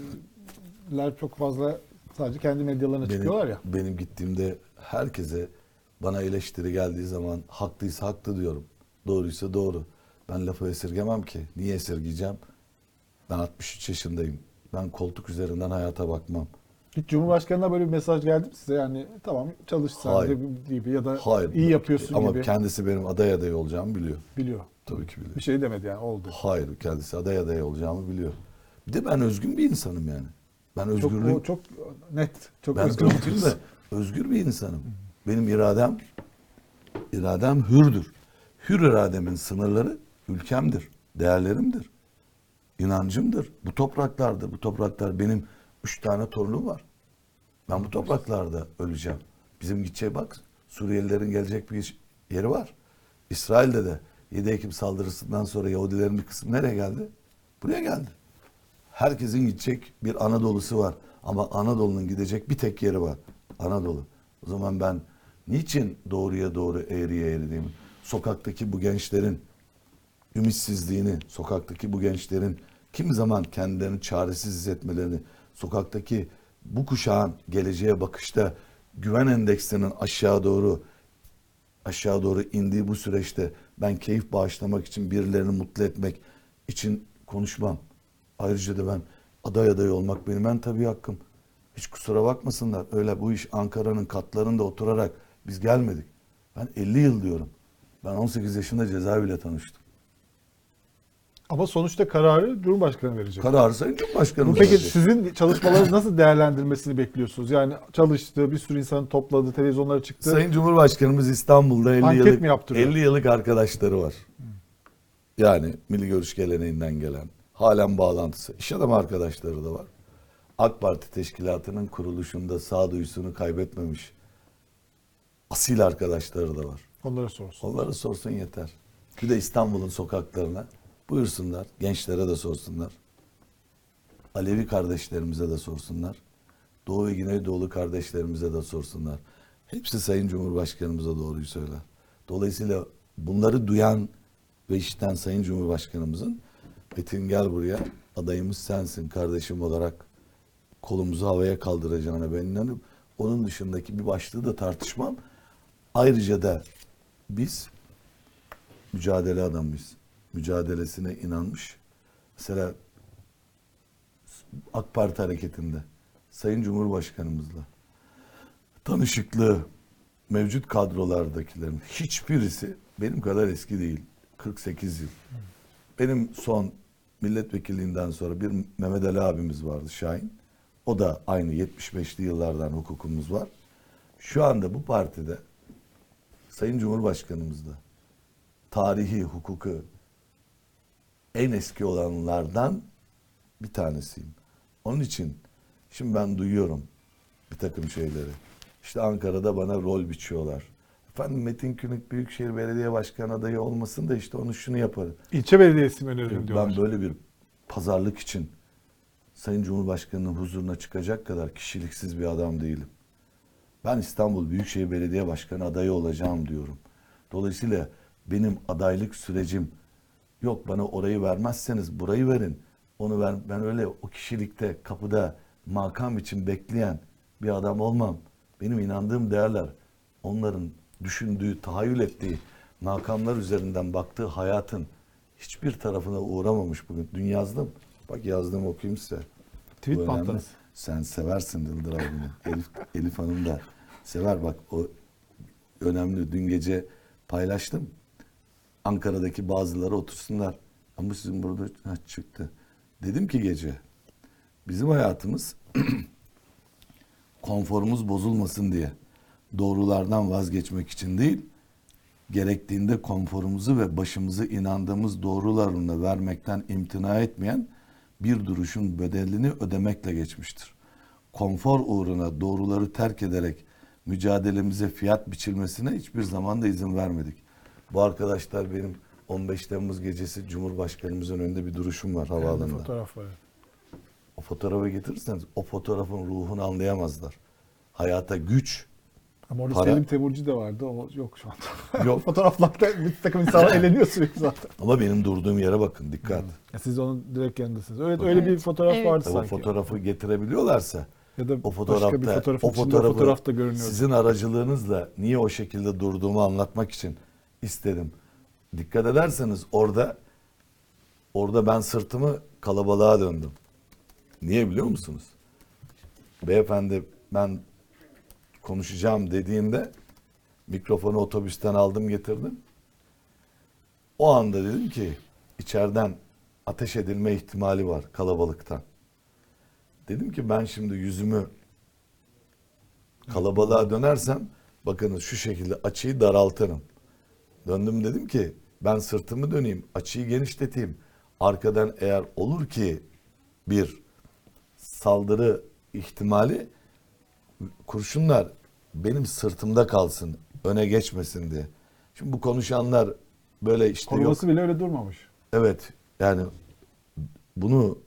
çok fazla sadece kendi medyalarına çıkıyorlar ya. Benim gittiğimde herkese bana eleştiri geldiği zaman haklıysa haklı diyorum. Doğruysa doğru. Ben lafı esirgemem ki. Niye esirgeyeceğim? Ben 63 yaşındayım. Ben koltuk üzerinden hayata bakmam. Hiç Cumhurbaşkanı'na böyle bir mesaj geldi mi size? Yani tamam çalış sen Hayır. de gibi ya da Hayır. iyi yapıyorsun Ama gibi kendisi benim aday aday olacağımı biliyor. biliyor. Tabii ki biliyor. Bir şey demedi yani oldu. Hayır kendisi aday aday olacağımı biliyor. Bir de ben özgün bir insanım yani. Ben Çok, özgürlüğüm, çok net, çok ben özgür özgür, de, özgür bir insanım. Benim iradem iradem hürdür. Hür irademin sınırları ülkemdir, değerlerimdir, inancımdır. Bu topraklardır. Bu topraklar benim üç tane torunum var. Ben bu topraklarda öleceğim. Bizim gideceği bak Suriyelilerin gelecek bir yeri var. İsrail'de de 7 Ekim saldırısından sonra Yahudilerin bir kısmı nereye geldi? Buraya geldi. Herkesin gidecek bir Anadolu'su var. Ama Anadolu'nun gidecek bir tek yeri var. Anadolu. O zaman ben niçin doğruya doğru eğriye eğri diyeyim? Sokaktaki bu gençlerin ümitsizliğini, sokaktaki bu gençlerin kimi zaman kendilerini çaresiz hissetmelerini, sokaktaki bu kuşağın geleceğe bakışta güven endeksinin aşağı doğru aşağı doğru indiği bu süreçte ben keyif bağışlamak için birilerini mutlu etmek için konuşmam. Ayrıca da ben aday aday olmak benim en tabii hakkım. Hiç kusura bakmasınlar. Öyle bu iş Ankara'nın katlarında oturarak biz gelmedik. Ben 50 yıl diyorum. Ben 18 yaşında cezaeviyle tanıştım. Ama sonuçta kararı Cumhurbaşkanı verecek. Kararı Sayın Cumhurbaşkanı peki verecek. sizin çalışmalarınızı nasıl değerlendirmesini bekliyorsunuz? Yani çalıştı, bir sürü insanı topladı, televizyonlara çıktı. Sayın Cumhurbaşkanımız İstanbul'da 50 Anket yıllık mi yaptırıyor? 50 yıllık arkadaşları var. Yani Milli Görüş geleneğinden gelen, halen bağlantısı, iş adamı arkadaşları da var. AK Parti teşkilatının kuruluşunda sağduyusunu kaybetmemiş asil arkadaşları da var. Onlara sorsun. Onları sorsun yeter. Bir de İstanbul'un sokaklarına buyursunlar. Gençlere de sorsunlar. Alevi kardeşlerimize de sorsunlar. Doğu ve Güneydoğulu kardeşlerimize de sorsunlar. Hepsi Sayın Cumhurbaşkanımıza doğruyu söyler. Dolayısıyla bunları duyan ve işiten Sayın Cumhurbaşkanımızın Metin gel buraya adayımız sensin kardeşim olarak kolumuzu havaya kaldıracağına ben inanıyorum. Onun dışındaki bir başlığı da tartışmam. Ayrıca da biz mücadele adamıyız. Mücadelesine inanmış. Mesela AK Parti hareketinde Sayın Cumhurbaşkanımızla tanışıklığı, mevcut kadrolardakilerin hiçbirisi benim kadar eski değil. 48 yıl. Benim son milletvekilliğinden sonra bir Mehmet Ali abimiz vardı Şahin. O da aynı 75'li yıllardan hukukumuz var. Şu anda bu partide Sayın Cumhurbaşkanımız da tarihi hukuku en eski olanlardan bir tanesiyim. Onun için şimdi ben duyuyorum bir takım şeyleri. İşte Ankara'da bana rol biçiyorlar. Efendim Metin Külünk Büyükşehir Belediye Başkanı adayı olmasın da işte onu şunu yaparım. İlçe belediyesi mi öneririm Ben diyorlar. böyle bir pazarlık için Sayın Cumhurbaşkanı'nın huzuruna çıkacak kadar kişiliksiz bir adam değilim. Ben İstanbul Büyükşehir Belediye Başkanı adayı olacağım diyorum. Dolayısıyla benim adaylık sürecim yok bana orayı vermezseniz burayı verin. Onu ben ben öyle o kişilikte kapıda makam için bekleyen bir adam olmam. Benim inandığım değerler onların düşündüğü, tahayyül ettiği makamlar üzerinden baktığı hayatın hiçbir tarafına uğramamış bugün. Dün yazdım. Bak yazdım okuyayım size. Tweet attınız? Sen seversin Dıldır abini. Elif, Elif Hanım da sever. Bak o önemli. Dün gece paylaştım. Ankara'daki bazıları otursunlar. Ama sizin burada ha, çıktı. Dedim ki gece bizim hayatımız konforumuz bozulmasın diye doğrulardan vazgeçmek için değil gerektiğinde konforumuzu ve başımızı inandığımız doğrularına vermekten imtina etmeyen bir duruşun bedelini ödemekle geçmiştir. Konfor uğruna doğruları terk ederek mücadelemize fiyat biçilmesine hiçbir zaman da izin vermedik. Bu arkadaşlar benim 15 Temmuz gecesi Cumhurbaşkanımızın önünde bir duruşum var havaalanında. Fotoğraf var. O fotoğrafı getirirseniz o fotoğrafın ruhunu anlayamazlar. Hayata güç, Ama orada Para- Selim Temurci de vardı. O yok şu anda. Yok. Fotoğraflarda bir takım insanlar eğleniyor sürekli zaten. ama benim durduğum yere bakın dikkat. Ya siz onun direkt yanındasınız. Öyle, öyle bir Evet, fotoğraf evet. vardı O sanki. fotoğrafı getirebiliyorlarsa ya da o başka bir fotoğrafta o fotoğrafı fotoğrafta görünüyor. sizin aracılığınızla niye o şekilde durduğumu anlatmak için istedim. Dikkat ederseniz orada orada ben sırtımı kalabalığa döndüm. Niye biliyor musunuz? Beyefendi ben konuşacağım dediğinde mikrofonu otobüsten aldım getirdim. O anda dedim ki içeriden ateş edilme ihtimali var kalabalıktan. Dedim ki ben şimdi yüzümü kalabalığa dönersem bakınız şu şekilde açıyı daraltırım. Döndüm dedim ki ben sırtımı döneyim, açıyı genişleteyim. Arkadan eğer olur ki bir saldırı ihtimali kurşunlar benim sırtımda kalsın, öne geçmesin diye. Şimdi bu konuşanlar böyle işte yok Koruması bile öyle durmamış. Evet yani bunu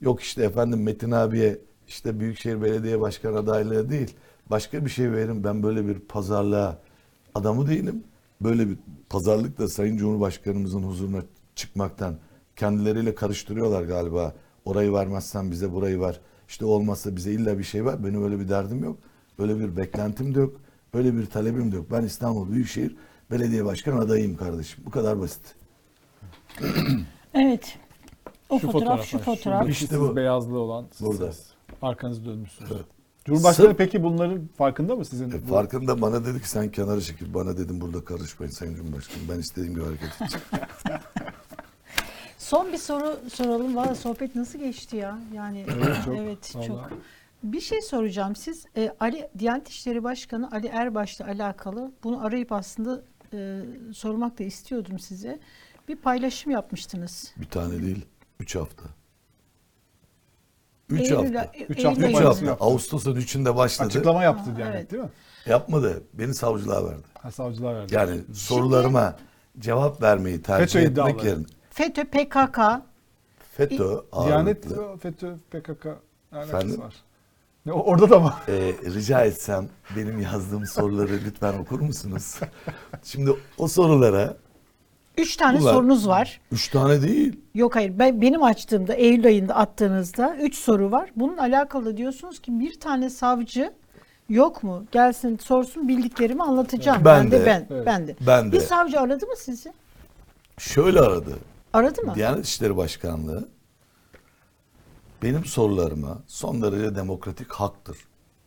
yok işte efendim Metin abiye işte Büyükşehir Belediye Başkanı adaylığı değil başka bir şey verin ben böyle bir pazarlığa adamı değilim. Böyle bir pazarlıkla Sayın Cumhurbaşkanımızın huzuruna çıkmaktan kendileriyle karıştırıyorlar galiba. Orayı vermezsen bize burayı ver. İşte olmazsa bize illa bir şey ver. Benim öyle bir derdim yok. Öyle bir beklentim de yok. Öyle bir talebim de yok. Ben İstanbul Büyükşehir Belediye Başkanı adayıyım kardeşim. Bu kadar basit. Evet. O Şu fotoğraf, şu var. fotoğraf. İşte siz bu. beyazlı olan. Burada. Arkanızı dönmüşsünüz. Evet. Cumhurbaşkanı Sırf- peki bunların farkında mı sizin? E, bu- farkında bana dedi ki sen kenara çekil. Bana dedim burada karışmayın Sayın Cumhurbaşkanım. Ben istediğim gibi hareket edeceğim. Son bir soru soralım. Valla sohbet nasıl geçti ya? Yani Evet, çok. evet Vallahi. çok. Bir şey soracağım. Siz e, Ali Diyanet İşleri Başkanı Ali Erbaş'la alakalı bunu arayıp aslında e, sormak da istiyordum size. Bir paylaşım yapmıştınız. bir tane değil. Üç hafta. Üç Eylül- hafta. e- Üç Eylül hafta Üç ayında. paylaşım hafta. yaptı. Ağustos'un üçünde başladı. Açıklama yaptı yani evet. değil mi? Yapmadı. Beni savcılığa verdi. Ha, savcılar verdi. Yani sorularıma cevap vermeyi tercih FETÖ etmek yerine FETÖ, PKK, FETÖ Diyanet, ağırlıklı. FETÖ, PKK alakası Efendim? var? Ne, o- orada da mı? Ee, rica etsem benim yazdığım soruları lütfen okur musunuz? Şimdi o sorulara üç tane Ulan. sorunuz var. üç tane değil. Yok hayır ben, benim açtığımda Eylül ayında attığınızda 3 soru var. Bunun alakalı diyorsunuz ki bir tane savcı yok mu? Gelsin sorsun bildiklerimi anlatacağım. Ben Ben, de, de. ben Evet. ben de. Ben Bir de. savcı aradı mı sizi? Şöyle aradı. Aradı mı? Diyanet İşleri Başkanlığı benim sorularıma son derece demokratik haktır.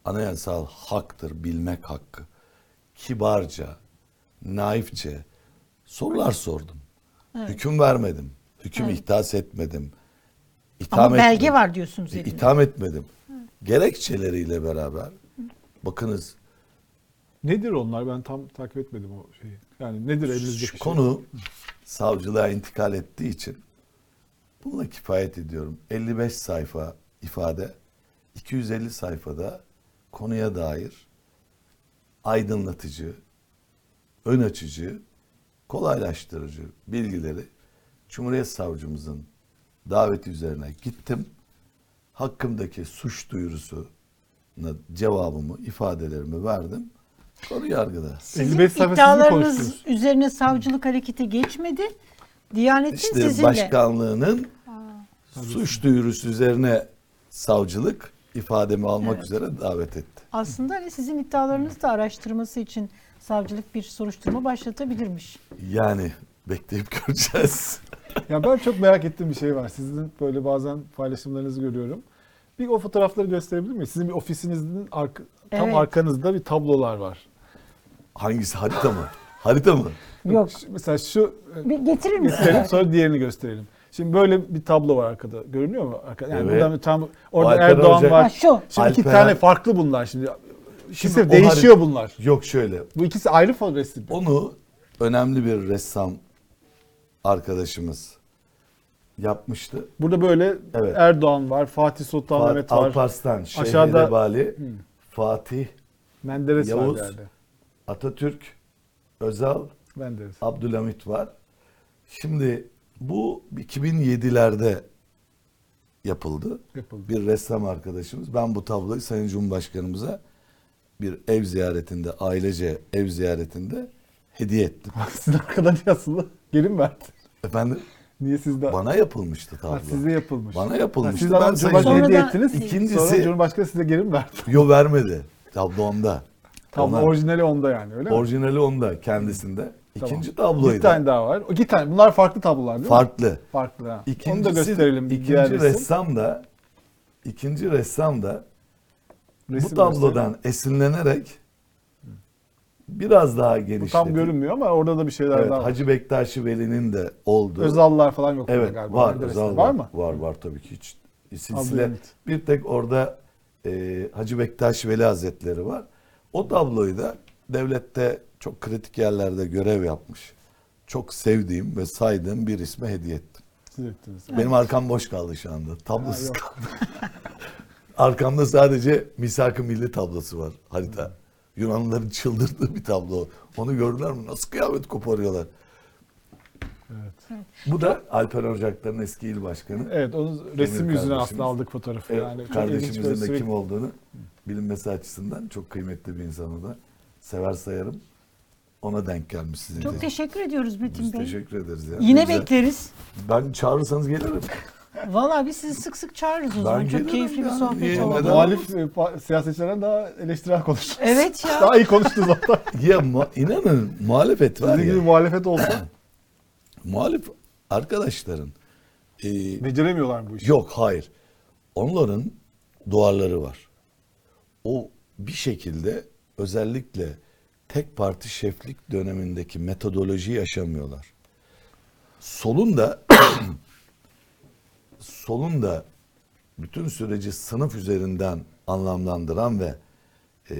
Anayasal haktır, bilmek hakkı. kibarca, naifçe sorular sordum. Evet. Hüküm vermedim. Hüküm Evet. ihdas etmedim. İtham Ama belge etmedim. var diyorsunuz E, elinde. İtham etmedim. Gerekçeleriyle beraber bakınız Nedir onlar? Ben tam takip etmedim o şeyi. Yani nedir elinizdeki şey? konu savcılığa intikal ettiği için bununla kifayet ediyorum. 55 sayfa ifade, 250 sayfada konuya dair aydınlatıcı, ön açıcı, kolaylaştırıcı bilgileri Cumhuriyet Savcımızın daveti üzerine gittim. Hakkımdaki suç duyurusuna cevabımı, ifadelerimi verdim. Konu yargıda. Sizin 55 sayfa siz mi iddialarınız üzerine savcılık hareketi geçmedi. Diyanetin İşte sizinle. başkanlığının suç duyurusu üzerine savcılık ifademi almak Evet. üzere davet etti. Aslında hani sizin iddialarınızı da araştırması için savcılık bir soruşturma başlatabilirmiş. Yani bekleyip göreceğiz. Ya ben çok merak ettiğim bir şey var. Sizin böyle bazen paylaşımlarınızı görüyorum. Bir o fotoğrafları gösterebilir miyiz? Sizin bir ofisinizin arka- tam Evet. arkanızda bir tablolar var. Hangisi harita mı? Harita mı? Yok. Şu- Mesela şu e, Bir getirir gösterelim misiniz? sonra diğerini gösterelim. Şimdi böyle bir tablo var arkada. Görünüyor mu? Arka, yani Evet. buradan tam orada Alper Erdoğan Hoca- var. Ha, şu. Şimdi iki Alperen- tane farklı bunlar şimdi. Şimdi o değişiyor bunlar. Yok şöyle. Bu ikisi ayrı foto resim. Onu önemli bir ressam arkadaşımız yapmıştı. Burada böyle Evet. Erdoğan var, Fatih Sultan Fat- Mehmet var, Alparslan, Aşağıda- Lebali, Fatih, Menderes Yavuz. var yerde. Atatürk, Özal, Menderes. Abdülhamit var. Şimdi bu 2007'lerde yapıldı. Yapıldı. Bir ressam arkadaşımız. Ben bu tabloyu Sayın Cumhurbaşkanımıza bir ev ziyaretinde, ailece ev ziyaretinde hediye ettim. Sizin arkada niye asılı? Geri mi verdi? Efendim Niye sizde? bana yapılmıştı tablo. Ha, size yapılmış. Bana Ha, yapılmıştı. siz Ben Cumhurbaşkanı hediye ettiniz. İkincisi- Sonra Cumhurbaşkanı size geri mi verdi? Yo vermedi. Tablo onda. Tam Ona- orijinali onda yani öyle mi? Orijinali onda kendisinde. Tamam. İkinci tabloydu. Bir tane daha var. İki tane. Bunlar farklı tablolar değil mi? Farklı. Farklı ha. İkincisi, Onu da gösterelim. İkinci ressam da ikinci ressam da Resim bu tablodan gösterelim. esinlenerek biraz daha Bu genişledi. tam görünmüyor ama orada da bir şeyler Evet, daha var. Hacı Bektaşi Veli'nin de olduğu. Özallar falan yok Evet galiba. var. Özal var mı? Var var tabii ki hiç. Silsile. Bir tek orada e, Hacı Bektaş Veli Hazretleri var. O tabloyu da devlette çok kritik yerlerde görev yapmış. Çok sevdiğim ve saydığım bir isme hediye ettim. Siz ettiniz. Benim arkam boş kaldı şu anda. Tablosuz kaldı. Arkamda sadece Misak-ı Milli tablosu var harita. Yunanlıların çıldırdığı bir tablo. Onu gördüler mi? Nasıl kıyamet koparıyorlar. Evet. Bu da Alper Ocaklar'ın eski il başkanı. Evet, onun resim kardeşimiz. aslında aldık fotoğrafı. Evet, Yani kardeşimizin de kim olduğunu bilinmesi açısından çok kıymetli bir insan o da. Sever sayarım. Ona denk gelmiş sizin Çok de. teşekkür ediyoruz Metin Biz Bey. teşekkür ederiz ya. Yine Güzel. bekleriz. Ben çağırırsanız gelirim. Vallahi biz sizi sık sık çağırırız o zaman. Ben Çok keyifli bir sohbet Niye, oldu. neden? Muhalif e, pa- siyasetçilerden daha eleştirel konuştunuz. Evet ya. Daha iyi konuştunuz hatta. ya mu- inanın muhalefet var Sizin gibi ya. muhalefet olsa Muhalif arkadaşların e, beceremiyorlar bu işi. yok hayır. Onların duvarları var. O bir şekilde özellikle tek parti şeflik dönemindeki metodolojiyi yaşamıyorlar. Solun da solun da bütün süreci sınıf üzerinden anlamlandıran ve e,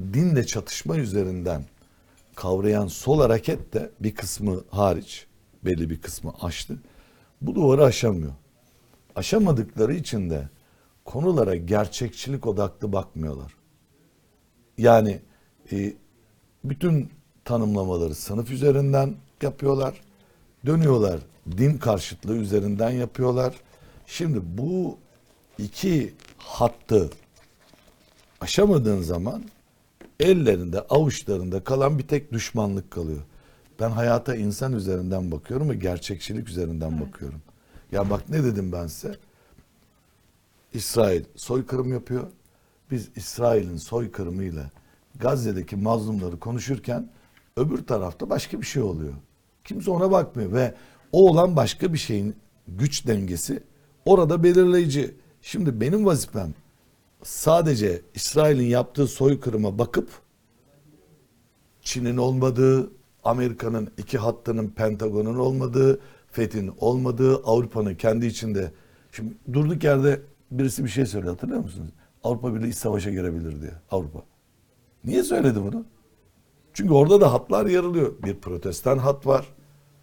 dinle çatışma üzerinden kavrayan sol hareket de bir kısmı hariç belli bir kısmı aştı. Bu duvarı aşamıyor. Aşamadıkları için de konulara gerçekçilik odaklı bakmıyorlar. Yani e, bütün tanımlamaları sınıf üzerinden yapıyorlar. Dönüyorlar din karşıtlığı üzerinden yapıyorlar. Şimdi bu iki hattı aşamadığın zaman ellerinde avuçlarında kalan bir tek düşmanlık kalıyor. Ben hayata insan üzerinden bakıyorum ve gerçekçilik üzerinden bakıyorum. Ya bak ne dedim ben size? İsrail soykırım yapıyor. Biz İsrail'in soykırımıyla Gazze'deki mazlumları konuşurken öbür tarafta başka bir şey oluyor. Kimse ona bakmıyor ve o olan başka bir şeyin güç dengesi orada belirleyici. Şimdi benim vazifem sadece İsrail'in yaptığı soykırıma bakıp Çin'in olmadığı, Amerika'nın iki hattının Pentagon'un olmadığı, FETÖ'nün olmadığı, Avrupa'nın kendi içinde. Şimdi durduk yerde birisi bir şey söyledi hatırlıyor musunuz? Avrupa Birliği iç savaşa girebilir diye Avrupa. Niye söyledi bunu? Çünkü orada da hatlar yarılıyor. Bir protestan hat var,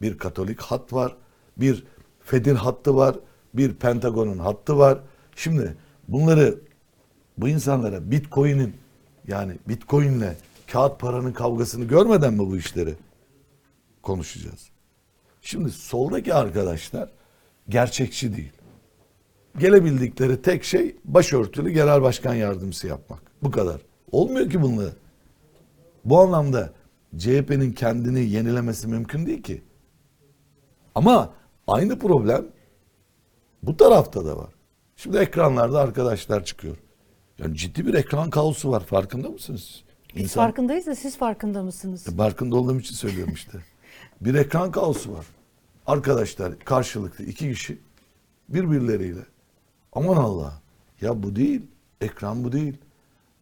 bir katolik hat var, bir Fed'in hattı var, bir Pentagon'un hattı var. Şimdi bunları bu insanlara Bitcoin'in yani Bitcoin'le kağıt paranın kavgasını görmeden mi bu işleri konuşacağız? Şimdi soldaki arkadaşlar gerçekçi değil. Gelebildikleri tek şey başörtülü genel başkan yardımcısı yapmak. Bu kadar. Olmuyor ki bunları. Bu anlamda CHP'nin kendini yenilemesi mümkün değil ki. Ama aynı problem bu tarafta da var. Şimdi ekranlarda arkadaşlar çıkıyor. Yani ciddi bir ekran kaosu var. Farkında mısınız? Biz İnsan- farkındayız da siz farkında mısınız? e, Farkında olduğum için söylüyorum işte. bir ekran kaosu var. Arkadaşlar karşılıklı iki kişi birbirleriyle. Aman Allah. Ya bu değil. Ekran bu değil.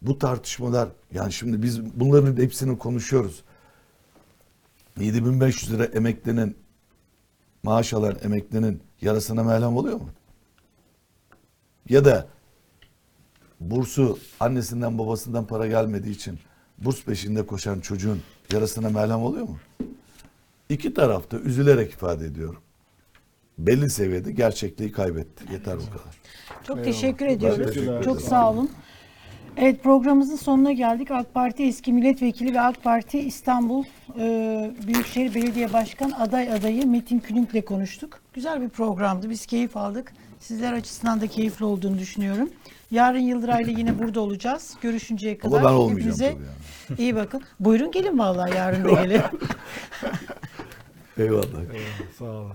Bu tartışmalar yani şimdi biz bunların hepsini konuşuyoruz. 7500 lira emeklinin maaş alan emeklinin yarısına merhem oluyor mu? Ya da bursu annesinden babasından para gelmediği için burs peşinde koşan çocuğun yarasına merhem oluyor mu? İki tarafta üzülerek ifade ediyorum. Belli seviyede gerçekliği kaybetti. Yeter bu kadar. Çok teşekkür ediyoruz. teşekkür Çok sağ olun. Evet programımızın sonuna geldik. AK Parti eski milletvekili ve AK Parti İstanbul e, Büyükşehir Belediye Başkan aday adayı Metin Külünk'le konuştuk. Güzel bir programdı. Biz keyif aldık. Sizler açısından da keyifli olduğunu düşünüyorum. Yarın Yıldıray'la yine burada olacağız. Görüşünceye kadar Ama ben olmayacağım hepinize tabii yani. iyi bakın. Buyurun gelin vallahi yarın da gelin. Eyvallah. Sağ olun.